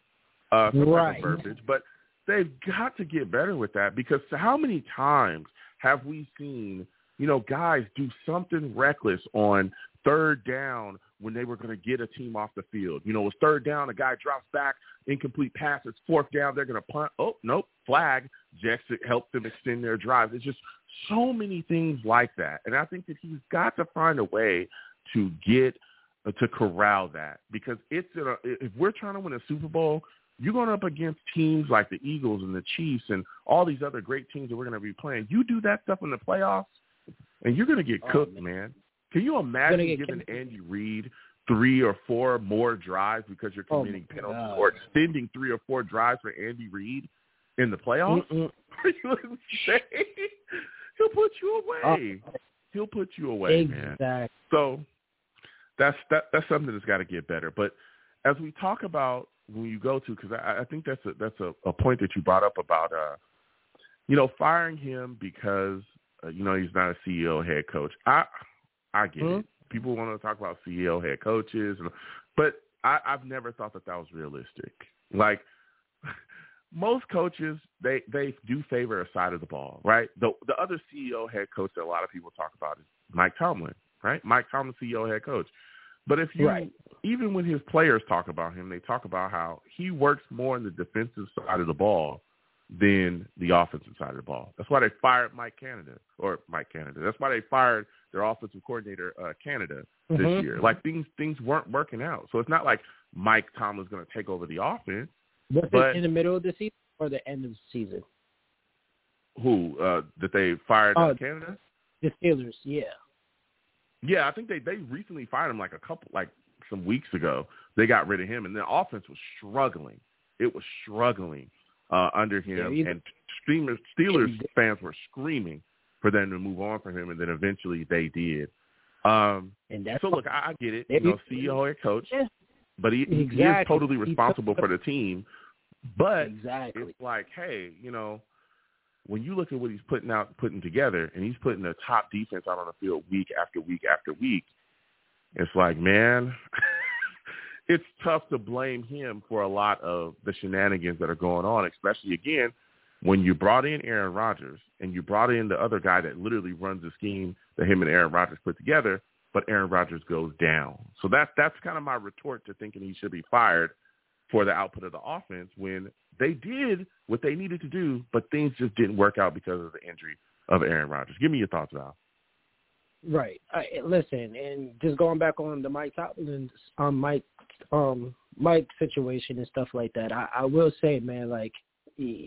Speaker 2: Uh, some
Speaker 6: right.
Speaker 2: Type of verbiage. But they've got to get better with that because how many times have we seen, you know, guys do something reckless on third down when they were going to get a team off the field. You know, it's third down, a guy drops back, incomplete pass. It's fourth down, they're going to punt. Oh, nope, flag. Just to help them extend their drive. It's just so many things like that, and I think that he's got to find a way to get uh, to corral that because it's a, if we're trying to win a Super Bowl, you're going up against teams like the Eagles and the Chiefs and all these other great teams that we're going to be playing. You do that stuff in the playoffs, and you're going to get oh, cooked, man. man. Can you imagine giving Andy Reid three or four more drives because you're oh, committing oh penalties God. or extending three or four drives for Andy Reid in the playoffs? He'll put you away. Uh, He'll put you away,
Speaker 6: exactly.
Speaker 2: man. So that's that that's something that's got to get better. But as we talk about when you go to, because I, I think that's a that's a, a point that you brought up about, uh, you know, firing him because uh, you know he's not a CEO head coach. I I get mm-hmm. it. People want to talk about CEO head coaches, and, but I, I've never thought that that was realistic. Like most coaches, they they do favor a side of the ball, right? The the other CEO head coach that a lot of people talk about is Mike Tomlin, right? Mike Tomlin, CEO head coach. But if you,
Speaker 6: right.
Speaker 2: even when his players talk about him, they talk about how he works more on the defensive side of the ball than the offensive side of the ball. That's why they fired Mike Canada or Mike Canada. That's why they fired their offensive coordinator uh, Canada this
Speaker 6: mm-hmm.
Speaker 2: year. Like things things weren't working out. So it's not like Mike Tomlin's going to take over the offense.
Speaker 6: Was
Speaker 2: but,
Speaker 6: it in the middle of the season or the end of the season?
Speaker 2: Who uh, that they fired
Speaker 6: uh,
Speaker 2: Canada?
Speaker 6: The Steelers, yeah.
Speaker 2: Yeah, I think they they recently fired him like a couple like some weeks ago. They got rid of him, and the offense was struggling. It was struggling uh, under him,
Speaker 6: yeah,
Speaker 2: and Steelers, Steelers fans were screaming for them to move on from him, and then eventually they did. Um,
Speaker 6: and that's
Speaker 2: so look, I, I get it. You know, CEO head coach,
Speaker 6: yeah,
Speaker 2: but he,
Speaker 6: exactly.
Speaker 2: he is totally responsible for the team. But
Speaker 6: exactly.
Speaker 2: it's like, hey, you know, when you look at what he's putting out, putting together, and he's putting a top defense out on the field week after week after week, it's like, man, it's tough to blame him for a lot of the shenanigans that are going on, especially again when you brought in Aaron Rodgers and you brought in the other guy that literally runs the scheme that him and Aaron Rodgers put together, but Aaron Rodgers goes down. So that's that's kind of my retort to thinking he should be fired for the output of the offense when they did what they needed to do, but things just didn't work out because of the injury of Aaron Rodgers. Give me your thoughts, Val.
Speaker 6: Right. Uh, listen, and just going back on the Mike Tomlin, um, Mike, um, Mike situation and stuff like that. I, I will say, man, like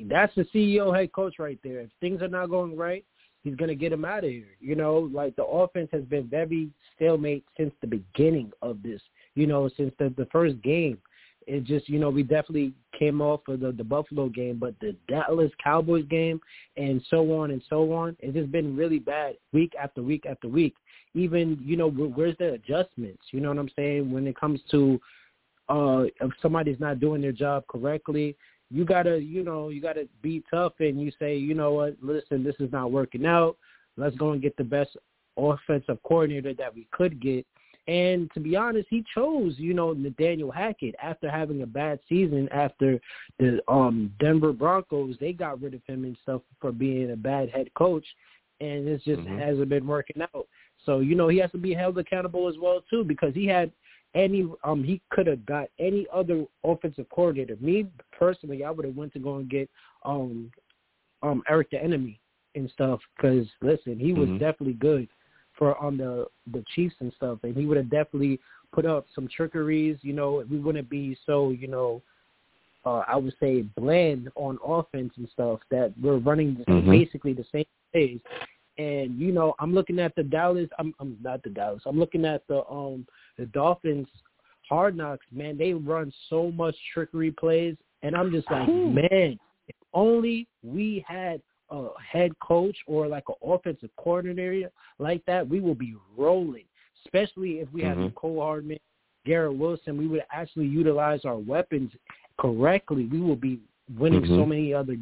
Speaker 6: that's the CEO head coach right there. If things are not going right, he's gonna get him out of here. You know, like the offense has been very stalemate since the beginning of this. You know, since the the first game it just you know we definitely came off of the the Buffalo game, but the Dallas Cowboys game and so on and so on, it's just been really bad week after week after week. Even you know where's the adjustments? You know what I'm saying when it comes to uh if somebody's not doing their job correctly, you gotta you know you gotta be tough and you say you know what listen this is not working out. Let's go and get the best offensive coordinator that we could get and to be honest, he chose, you know, Nathaniel Hackett after having a bad season after the um Denver Broncos, they got rid of him and stuff for being a bad head coach and it just mm-hmm. hasn't been working out. So, you know, he has to be held accountable as well too because he had any um he could have got any other offensive coordinator. Me personally, I would have went to go and get um um Eric Bieniemy and stuff. Because listen, he was
Speaker 2: Mhm.
Speaker 6: definitely good for on the the Chiefs and stuff, and he would have definitely put up some trickeries. You know, we wouldn't be so you know, uh, I would say bland on offense and stuff that we're running
Speaker 2: Mhm.
Speaker 6: basically the same plays. And you know, I'm looking at the Dallas. I'm, I'm not the Dallas. I'm looking at the um the Dolphins. Hard knocks, man. They run so much trickery plays, and I'm just like, man, if only we had a head coach or like an offensive coordinator like that, we will be rolling. Especially if we had
Speaker 2: Mhm.
Speaker 6: Mecole Hardman, Garrett Wilson, we would actually utilize our weapons correctly. We will be winning so
Speaker 2: Mhm.
Speaker 6: many other.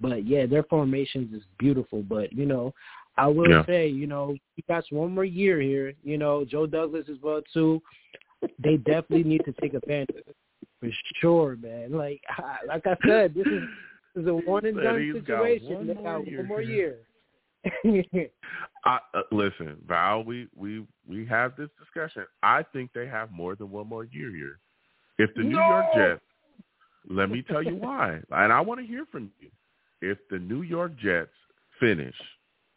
Speaker 6: But yeah, their formations is beautiful. But you know, I will
Speaker 2: Yeah.
Speaker 6: say, you know, we got one more year here. You know, Joe Douglas as well too. They definitely need to take advantage for sure, man. Like like I said, this is is a one and done situation.
Speaker 2: one more
Speaker 6: one more year.
Speaker 2: I, uh, listen, Val. We we we have this discussion. I think they have more than one more year here. If the New York Jets, let me tell you why, and I want to hear from you. If the New York Jets finish,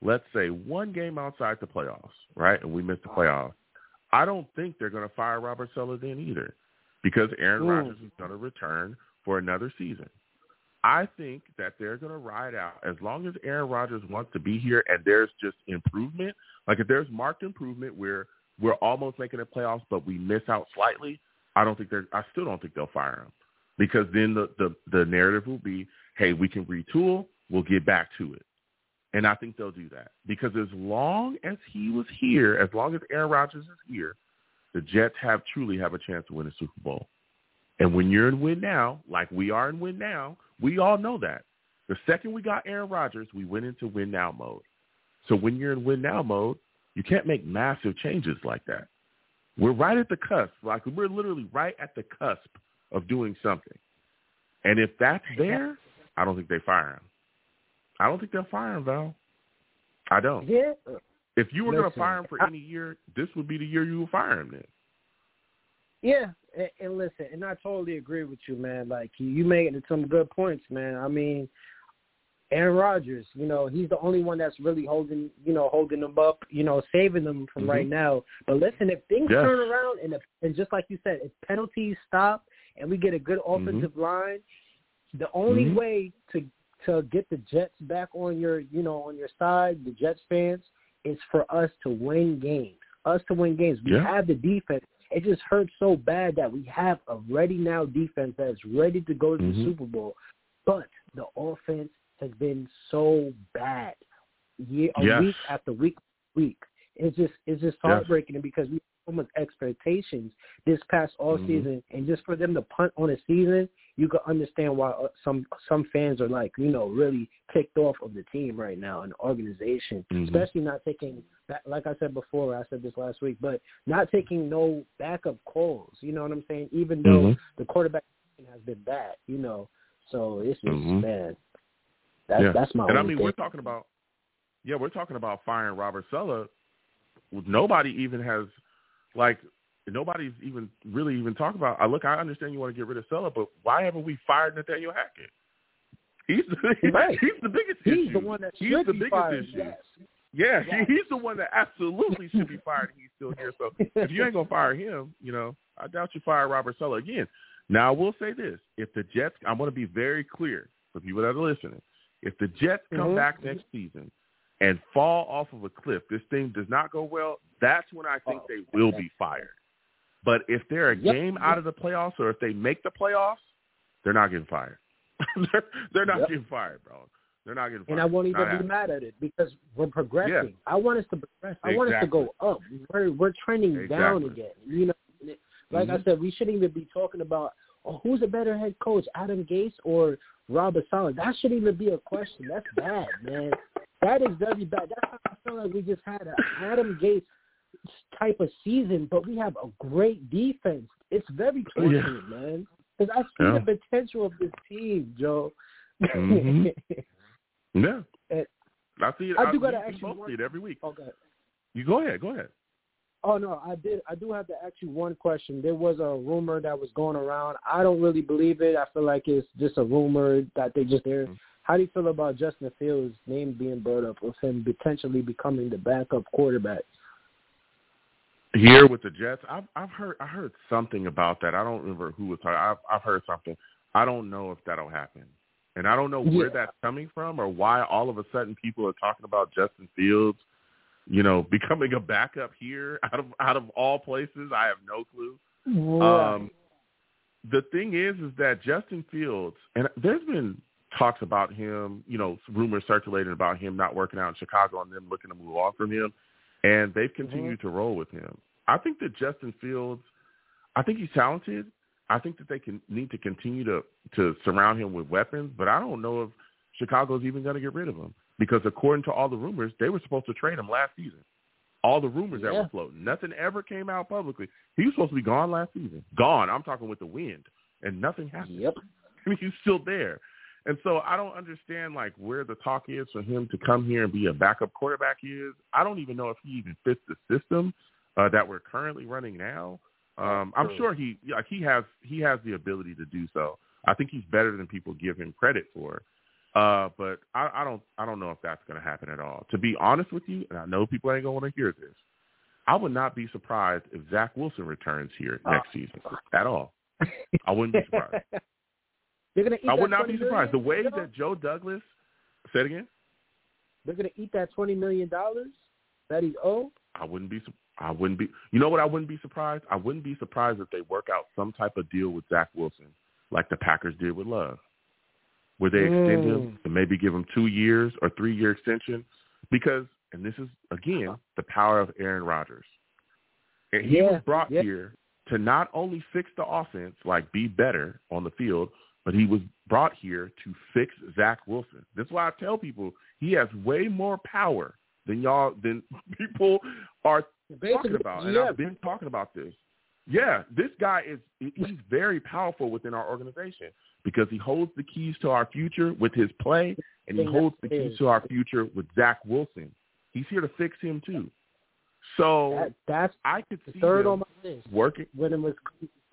Speaker 2: let's say one game outside the playoffs, right, and we miss the playoffs, I don't think they're going to fire Robert Saleh then either, because Aaron
Speaker 6: Mm.
Speaker 2: Rodgers is going to return for another season. I think that they're going to ride out as long as Aaron Rodgers wants to be here and there's just improvement. Like if there's marked improvement where we're almost making the playoffs but we miss out slightly, I don't think they're. I still don't think they'll fire him because then the the, the narrative will be, hey, we can retool, we'll get back to it. And I think they'll do that because as long as he was here, as long as Aaron Rodgers is here, the Jets have truly have a chance to win a Super Bowl. And when you're in win now, like we are in win now, we all know that. The second we got Aaron Rodgers, we went into win now mode. So when you're in win now mode, you can't make massive changes like that. We're right at the cusp. Like we're literally right at the cusp of doing something. And if that's there, I don't think they fire him. I don't think they'll fire him, Val. I don't.
Speaker 6: yeah,
Speaker 2: If you were going to fire him for
Speaker 6: I-
Speaker 2: any year, this would be the year you would fire him then.
Speaker 6: Yeah, and, and listen, and I totally agree with you, man. Like you, you making some good points, man. I mean, Aaron Rodgers, you know, he's the only one that's really holding, you know, holding them up, you know, saving them from
Speaker 2: Mhm.
Speaker 6: right now. But listen, if things
Speaker 2: Yes.
Speaker 6: turn around and if, and just like you said, if penalties stop and we get a good
Speaker 2: Mm-hmm.
Speaker 6: offensive line, the only
Speaker 2: Mhm.
Speaker 6: way to to get the Jets back on your, you know, on your side, the Jets fans, is for us to win games. Us to win games. We
Speaker 2: Yeah.
Speaker 6: have the defense. It just hurts so bad that we have a ready now defense that is ready to go to
Speaker 2: Mhm.
Speaker 6: the Super Bowl, but the offense has been so bad, year
Speaker 2: Yes.
Speaker 6: week after week week. It's just it's just
Speaker 2: Yes.
Speaker 6: heartbreaking because we have so much expectations this past all
Speaker 2: Mhm.
Speaker 6: season, and just for them to punt on a season, you can understand why uh, some some fans are like you know really kicked off of the team right now and organization,
Speaker 2: Mhm.
Speaker 6: especially not taking like I said before, I said this last week, but not taking no backup calls. You know what I'm saying? Even though
Speaker 2: Mhm.
Speaker 6: the quarterback has been bad, you know. So it's just
Speaker 2: Mhm.
Speaker 6: man, that's
Speaker 2: yeah.
Speaker 6: that's my
Speaker 2: and I mean,
Speaker 6: thing.
Speaker 2: we're talking about, yeah, we're talking about firing Robert Saleh. Nobody even has, like, nobody's even really even talking about. I look, I understand you want to get rid of Saleh, but why haven't we fired Nathaniel Hackett? He's the,
Speaker 6: Right.
Speaker 2: he's the biggest
Speaker 6: He's
Speaker 2: issue.
Speaker 6: the one that
Speaker 2: he's
Speaker 6: should
Speaker 2: the
Speaker 6: be
Speaker 2: biggest
Speaker 6: fired.
Speaker 2: issue.
Speaker 6: Yes.
Speaker 2: Yeah,
Speaker 6: Yes.
Speaker 2: he, he's the one that absolutely should be fired. He's still here. So if you ain't gonna fire him, you know, I doubt you fire Robert Saleh again. Now I will say this: if the Jets, I'm going to be very clear for people that are listening. If the Jets come
Speaker 6: Mhm.
Speaker 2: back next season and fall off of a cliff, this thing does not go well. That's when I think
Speaker 6: Oh,
Speaker 2: they will be fired. But if they're a
Speaker 6: Yep.
Speaker 2: game out of the playoffs, or if they make the playoffs, they're not getting fired. they're, they're not
Speaker 6: Yep.
Speaker 2: getting fired, bro. They're not getting fired.
Speaker 6: And I won't
Speaker 2: Not
Speaker 6: even be
Speaker 2: happening.
Speaker 6: mad at it because we're progressing.
Speaker 2: Yeah.
Speaker 6: I want us to progress. I want us to go up. We're we're trending down again. You know, like I
Speaker 2: Mhm.
Speaker 6: said, we shouldn't even be talking about oh, who's a better head coach, Adam Gase or Robert Saleh. That shouldn't even be a question. That's bad, man. That is very bad. That's how I feel like we just had an Adam Gase type of season, but we have a great defense. It's very torturing, man. Because I see
Speaker 2: Yeah.
Speaker 6: the potential of this team, Joe.
Speaker 2: Mhm. Yeah.
Speaker 6: Eh,
Speaker 2: I see it.
Speaker 6: I do gotta
Speaker 2: we
Speaker 6: ask you
Speaker 2: both see it every week.
Speaker 6: okay.
Speaker 2: You go ahead. Go ahead.
Speaker 6: Oh no, I did. I do have to ask you one question. There was a rumor that was going around. I don't really believe it. I feel like it's just a rumor that they just there How do you feel about Justin Fields' name being brought up with him potentially becoming the backup quarterback?
Speaker 2: Here with the Jets, I've I've heard I heard something about that. I don't remember who was talking. I've I've heard something. I don't know if that'll happen, and I don't know where
Speaker 6: Yeah.
Speaker 2: that's coming from or why all of a sudden people are talking about Justin Fields, you know, becoming a backup here out of out of all places. I have no clue. Um, the thing is, is that Justin Fields, and there's been talks about him, you know, rumors circulating about him not working out in Chicago and them looking to move on from him, and they've mm-hmm. continued to roll with him. I think that Justin Fields, I think he's talented. I think that they can need to continue to to surround him with weapons, but I don't know if Chicago's even going to get rid of him because according to all the rumors, they were supposed to trade him last season. All the rumors that were floating, nothing ever came out publicly. He was supposed to be gone last season. Gone. I'm talking with the wind, and nothing happened.
Speaker 6: Yep.
Speaker 2: I mean, he's still there. And so I don't understand like where the talk is for him to come here and be a backup quarterback is. I don't even know if he even fits the system uh, that we're currently running now. Um, I'm sure he like he has he has the ability to do so. I think he's better than people give him credit for. Uh, but I, I don't I don't know if that's going to happen at all. To be honest with you, and I know people ain't going to want to hear this, I would not be surprised if Zach Wilson returns here next season at all. I wouldn't be surprised.
Speaker 6: They're gonna eat
Speaker 2: I would not be
Speaker 6: 20
Speaker 2: surprised. The way that Joe Douglas said it again,
Speaker 6: they're gonna eat that twenty million dollars that he's owed.
Speaker 2: I wouldn't be. I wouldn't be. You know what? I wouldn't be surprised. I wouldn't be surprised if they work out some type of deal with Zach Wilson, like the Packers did with Love, where they extend him
Speaker 6: Mm.
Speaker 2: and maybe give him two years or three year extension, because and this is again the power of Aaron Rodgers. And he
Speaker 6: Yeah,
Speaker 2: was brought
Speaker 6: yeah.
Speaker 2: here to not only fix the offense, like be better on the field, but he was brought here to fix Zach Wilson. That's why I tell people he has way more power than y'all than people are talking about. And
Speaker 6: yeah.
Speaker 2: I've been talking about this. Yeah, this guy is he's very powerful within our organization because he holds the keys to our future with his play and he holds the keys to our future with Zach Wilson. He's here to fix him too. So
Speaker 6: That, that's
Speaker 2: I could see
Speaker 6: third
Speaker 2: him
Speaker 6: on my list.
Speaker 2: working
Speaker 6: when it was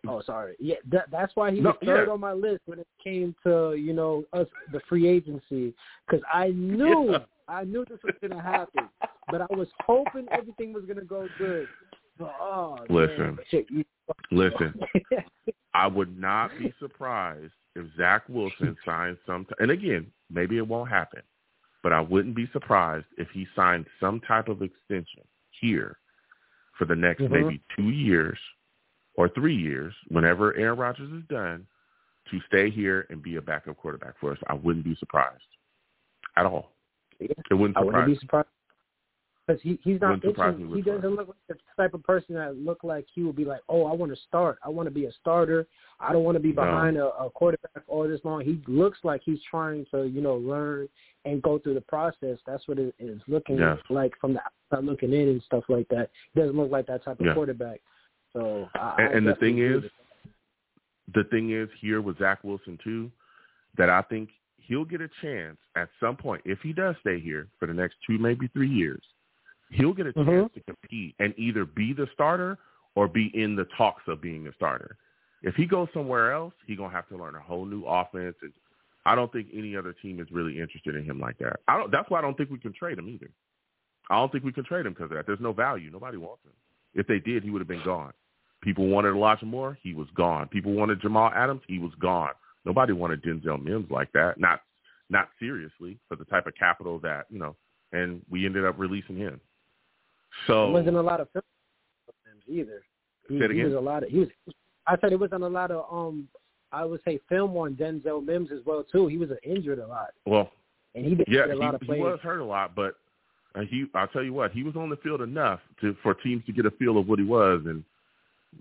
Speaker 6: oh sorry yeah that, that's why he
Speaker 2: No,
Speaker 6: was third
Speaker 2: yeah.
Speaker 6: on my list when it came to you know us the free agency because I knew
Speaker 2: Yeah.
Speaker 6: I knew this was gonna happen but I was hoping everything was gonna go good but, oh
Speaker 2: Listen.
Speaker 6: shit, you,
Speaker 2: Listen, I would not be surprised if Zach Wilson signs some. T- and again, maybe it won't happen, but I wouldn't be surprised if he signed some type of extension here for the next
Speaker 6: Mhm.
Speaker 2: maybe two years or three years, whenever Aaron Rodgers is done, to stay here and be a backup quarterback for us. I wouldn't be surprised at all.
Speaker 6: Yeah.
Speaker 2: It wouldn't
Speaker 6: I
Speaker 2: surprise.
Speaker 6: wouldn't be surprised because he he's not itching. He doesn't look like the type of person that look like he would be like, oh, I want to start. I want to be a starter. I don't want to be
Speaker 2: No.
Speaker 6: behind a, a quarterback all this long. He looks like he's trying to you know learn and go through the process. That's what it is looking
Speaker 2: Yes.
Speaker 6: like from the outside looking in and stuff like that. He doesn't look like that type of
Speaker 2: Yeah.
Speaker 6: quarterback. So I,
Speaker 2: And,
Speaker 6: I
Speaker 2: and the thing is, the thing is here with Zach Wilson too, that I think he'll get a chance at some point if he does stay here for the next two, maybe three years. He'll get a
Speaker 6: Mhm.
Speaker 2: chance to compete and either be the starter or be in the talks of being a starter. If he goes somewhere else, he's gonna have to learn a whole new offense. And I don't think any other team is really interested in him like that. I don't. That's why I don't think we can trade him either. I don't think we can trade him because of that. There's no value. Nobody wants him. If they did, he would have been gone. People wanted Elijah Moore, he was gone. People wanted Jamal Adams, he was gone. Nobody wanted Denzel Mims like that. Not not seriously for the type of capital that you know. And we ended up releasing him. So
Speaker 6: There wasn't a lot of film either. He,
Speaker 2: Say it
Speaker 6: he was a lot of he was. I said it wasn't a lot of um. I would say film on Denzel Mims as well too. He was injured a lot,
Speaker 2: well,
Speaker 6: and he did
Speaker 2: yeah,
Speaker 6: a lot
Speaker 2: he,
Speaker 6: of
Speaker 2: he was hurt a lot, but uh, he. I'll tell you what, he was on the field enough to for teams to get a feel of what he was, and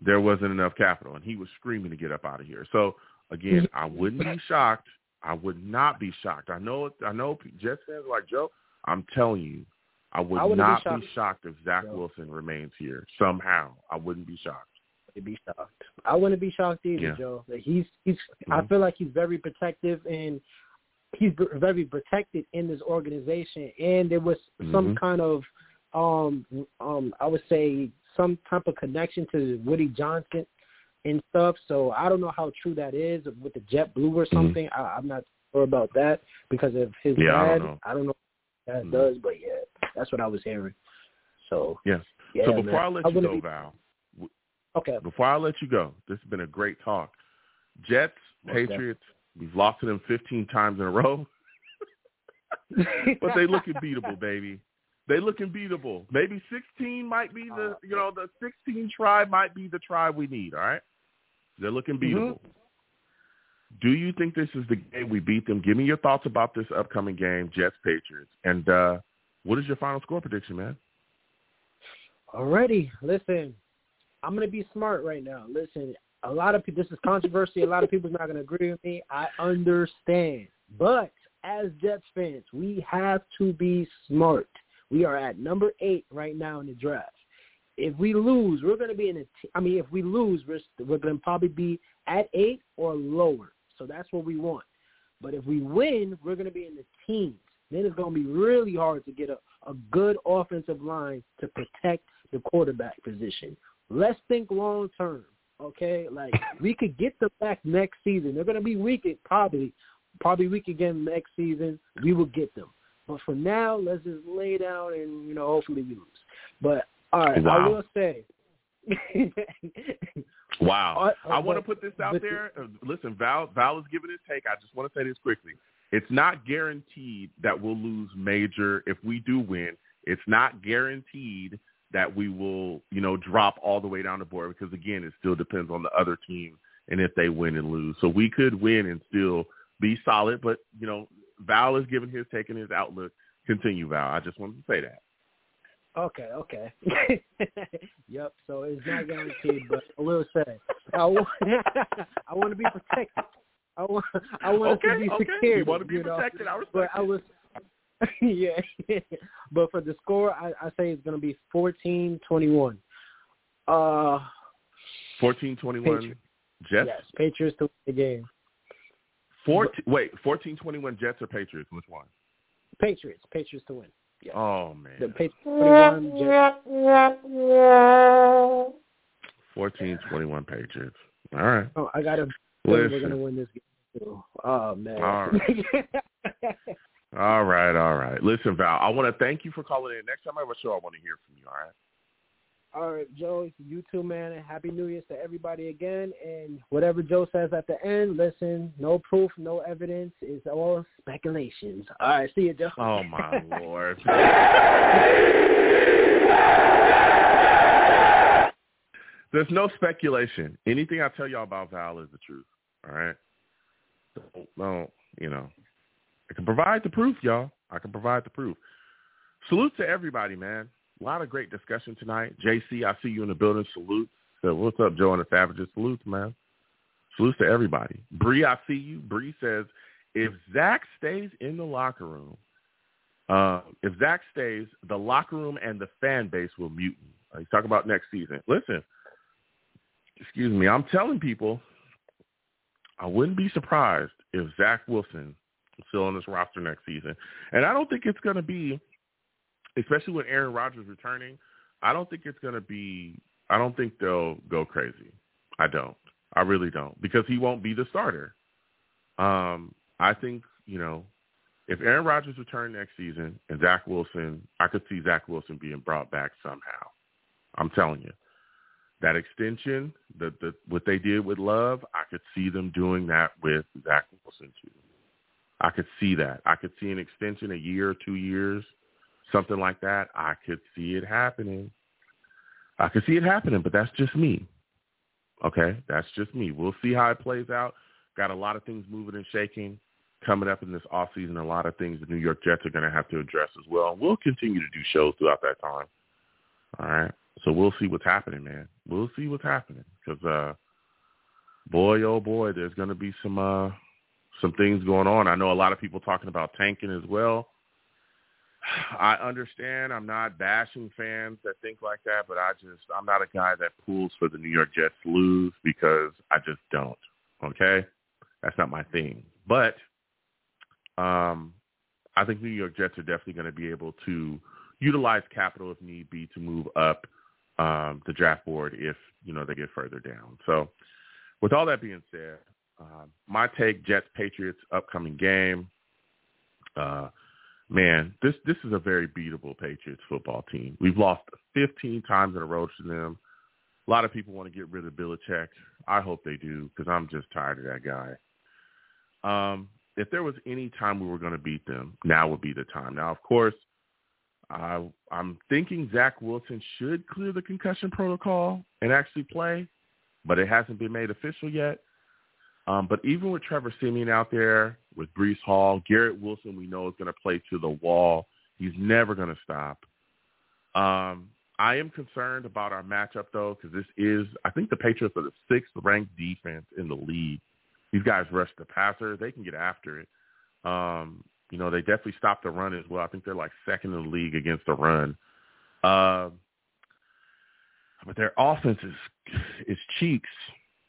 Speaker 2: there wasn't enough capital, and he was screaming to get up out of here. So again, I wouldn't be shocked. I would not be shocked. I know. I know. Jets fans are like Joe. I'm telling you, I would
Speaker 6: I wouldn't be
Speaker 2: not be
Speaker 6: shocked.
Speaker 2: shocked if Zach
Speaker 6: Joe.
Speaker 2: Wilson remains here somehow. I wouldn't be shocked.
Speaker 6: to be shocked. I wouldn't be shocked either,
Speaker 2: Yeah.
Speaker 6: Joe. He's he's. I
Speaker 2: Mhm.
Speaker 6: feel like he's very protective and he's very protected in this organization. And there was some
Speaker 2: Mhm.
Speaker 6: kind of, um, um, I would say some type of connection to Woody Johnson and stuff. So I don't know how true that is with the Jet Blue or something. I, I'm not sure about that because of his
Speaker 2: yeah,
Speaker 6: dad.
Speaker 2: I don't know.
Speaker 6: I don't know what that
Speaker 2: Mhm.
Speaker 6: does, but yeah, that's what I was hearing. So
Speaker 2: Yes.
Speaker 6: yeah,
Speaker 2: so before
Speaker 6: man.
Speaker 2: I let you go,
Speaker 6: be-
Speaker 2: Val,
Speaker 6: okay,
Speaker 2: before I let you go, this has been a great talk. Jets, Patriots, we've lost to them 15 times in a row, but they looking beatable, baby. They looking beatable. Maybe 16 might be the, you know, the 16 try might be the try we need. All right, they're looking beatable. Do you think this is the game we beat them? Give me your thoughts about this upcoming game, Jets Patriots, and uh, what is your final score prediction, man?
Speaker 6: Alrighty, listen, I'm gonna be smart right now. Listen, a lot of people. This is controversy. A lot of people people's not gonna agree with me. I understand, but as Jets fans, we have to be smart. We are at number eight right now in the draft. If we lose, we're gonna be in a. T- I mean, if we lose, we're we're gonna probably be at eight or lower. So that's what we want. But if we win, we're gonna be in the teens. Then it's gonna be really hard to get a, a good offensive line to protect the quarterback position. Let's think long term, okay? Like we could get them back next season. They're gonna be weak, probably, probably weak again next season. We will get them. But for now, let's just lay down and you know hopefully we lose. But all right, I will say.
Speaker 2: Wow. I
Speaker 6: uh,
Speaker 2: want to put this out there. Uh, Listen, Val Val is giving his take. I just want to say this quickly. It's not guaranteed that we'll lose major if we do win. It's not guaranteed that we will, you know, drop all the way down the board because again, it still depends on the other team and if they win and lose. So we could win and still be solid, but you know, Val is giving his take and his outlook. Continue, Val. I just wanted to say that.
Speaker 6: Okay, okay. yep. So it's not guaranteed, but I will say I want, I want to be protected. I want I want us to be
Speaker 2: okay.
Speaker 6: secure.
Speaker 2: You want to be
Speaker 6: know?
Speaker 2: protected. I respect
Speaker 6: But I was yeah. but for the score, I, I say it's going to be fourteen twenty one. Uh,
Speaker 2: 14-21
Speaker 6: Patriots.
Speaker 2: Jets.
Speaker 6: yes, Patriots to win the game.
Speaker 2: 14, wait, 14-21 Jets or Patriots? Which one?
Speaker 6: Patriots, Patriots to win. Yes.
Speaker 2: Oh man.
Speaker 6: The Patriots twenty one. Jets.
Speaker 2: 14-21 Patriots. All right.
Speaker 6: Oh, I got a. We're going to win this game. Too. Oh man.
Speaker 2: All All right, all right. Listen, Val, I want to thank you for calling in. Next time I have a show, I want to hear from you, all right?
Speaker 6: All right, Joe, you too, man. and Happy New Year's to everybody again. And whatever Joe says at the end, listen, no proof, no evidence. It's all speculations. All right, see you, Joe.
Speaker 2: Oh, my Lord. There's no speculation. Anything I tell y'all about Val is the truth, all right? Don't, don't, you know. I can provide the proof, y'all. I can provide the proof. Salute to everybody, man. A lot of great discussion tonight. JC, I see you in the building. Salute. So what's up, Joe and the Savages? Salute, man. Salute to everybody. Bree, I see you. Bree says, if Zach stays in the locker room, uh, if Zach stays, the locker room and the fan base will mute. Uh, he's talking about next season. Listen, excuse me, I'm telling people I wouldn't be surprised if Zach Wilson still on this roster next season. And I don't think it's going to be, especially with Aaron Rodgers returning, I don't think it's going to be, I don't think they'll go crazy. I don't. I really don't because he won't be the starter. Um, I think, you know, if Aaron Rodgers returned next season and Zach Wilson, I could see Zach Wilson being brought back somehow. I'm telling you. That extension, the, the what they did with Love, I could see them doing that with Zach Wilson too. I could see that. I could see an extension, a year or two years, something like that. I could see it happening. I could see it happening, but that's just me. Okay, that's just me. We'll see how it plays out. Got a lot of things moving and shaking coming up in this off season. A lot of things the New York Jets are going to have to address as well. We'll continue to do shows throughout that time. All right. So we'll see what's happening, man. We'll see what's happening because, uh, boy, oh boy, there's going to be some uh, some things going on. I know a lot of people talking about tanking as well. I understand. I'm not bashing fans that think like that, but I just I'm not a guy that pulls for the New York Jets lose because I just don't. Okay, that's not my thing. But um, I think New York Jets are definitely going to be able to utilize capital if need be to move up um, the draft board if you know they get further down. So, with all that being said, Uh, my take: Jets Patriots upcoming game. Uh, man, this this is a very beatable Patriots football team. We've lost 15 times in a row to them. A lot of people want to get rid of Belichick. I hope they do because I'm just tired of that guy. Um, if there was any time we were going to beat them, now would be the time. Now, of course, I, I'm thinking Zach Wilson should clear the concussion protocol and actually play, but it hasn't been made official yet. Um, but even with Trevor Siemian out there, with Breece Hall, Garrett Wilson, we know is going to play to the wall. He's never going to stop. Um, I am concerned about our matchup though, because this is, I think the Patriots are the sixth ranked defense in the league. These guys rush the passer; they can get after it. Um, you know, they definitely stop the run as well. I think they're like second in the league against the run. Uh, but their offense is is cheeks,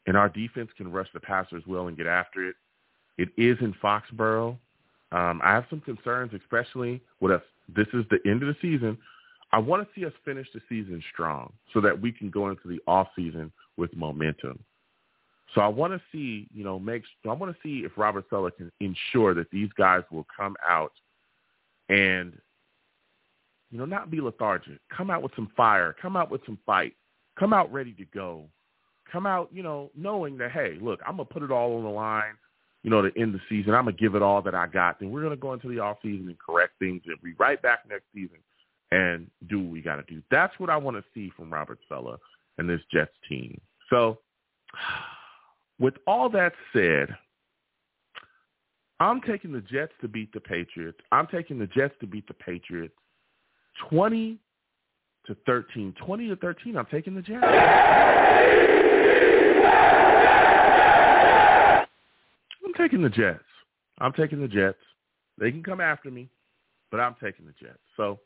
Speaker 2: and our defense can rush the passer as well and get after it. It is in Foxborough. Um, I have some concerns, especially with us. This is the end of the season. I want to see us finish the season strong so that we can go into the off season with momentum. So I want to see, you know, make I want to see if Robert Saleh can ensure that these guys will come out and, you know, not be lethargic. Come out with some fire. Come out with some fight. Come out ready to go. Come out, you know, knowing that hey, look, I'm gonna put it all on the line. You know, to end the season, I'm gonna give it all that I got. Then we're gonna go into the off season and correct things and be right back next season and do what we got to do. That's what I want to see from Robert Saleh and this Jets team. So with all that said, I'm taking the Jets to beat the Patriots. I'm taking the Jets to beat the Patriots 20 to 13. 20 to 13, I'm taking the Jets. I'm taking the Jets. I'm taking the Jets. They can come after me, but I'm taking the Jets. So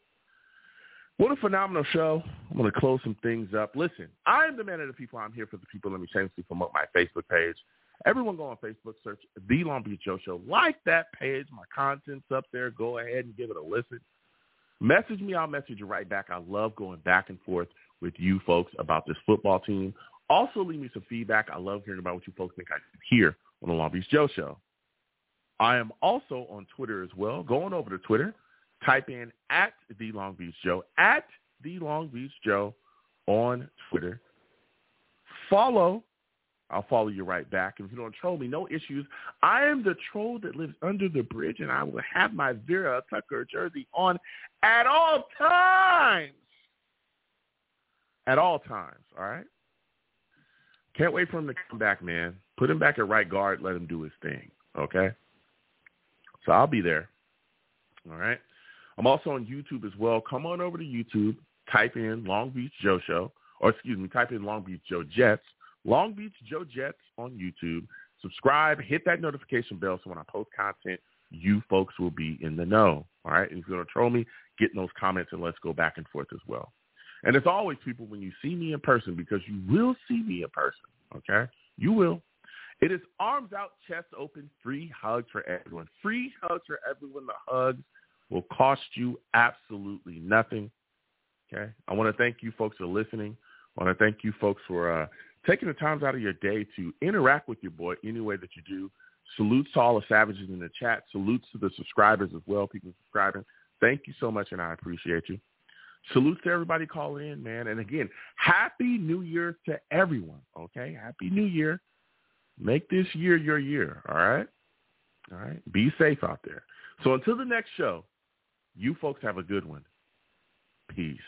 Speaker 2: what a phenomenal show. I'm going to close some things up. Listen, I am the man of the people. I'm here for the people. Let me shamelessly promote my Facebook page. Everyone go on Facebook, search The Long Beach Joe Show. Like that page. My content's up there. Go ahead and give it a listen. Message me. I'll message you right back. I love going back and forth with you folks about this football team. Also, leave me some feedback. I love hearing about what you folks think I hear on The Long Beach Joe Show. I am also on Twitter as well. Going over to Twitter, Type in at the Long Beach Joe, at the Long Beach Joe on Twitter. Follow. I'll follow you right back. If you don't troll me, no issues. I am the troll that lives under the bridge, and I will have my Vera Tucker jersey on at all times. At all times, all right? Can't wait for him to come back, man. Put him back at right guard. Let him do his thing, okay? So I'll be there, all right? I'm also on YouTube as well. Come on over to YouTube, type in Long Beach Joe Show, or excuse me, type in Long Beach Joe Jets, Long Beach Joe Jets on YouTube. Subscribe, hit that notification bell so when I post content, you folks will be in the know. All right. And if you're going to troll me, get in those comments and let's go back and forth as well. And it's always, people, when you see me in person, because you will see me in person, okay? You will. It is arms out, chest open, free hugs for everyone. Free hugs for everyone. The hugs will cost you absolutely nothing. Okay. I want to thank you folks for listening. I want to thank you folks for uh, taking the times out of your day to interact with your boy any way that you do. Salutes to all the savages in the chat. Salutes to the subscribers as well, people subscribing. Thank you so much, and I appreciate you. Salutes to everybody calling in, man. And again, happy New Year to everyone. Okay, happy New Year. Make this year your year. All right, all right. Be safe out there. So until the next show, you folks have a good one. Peace.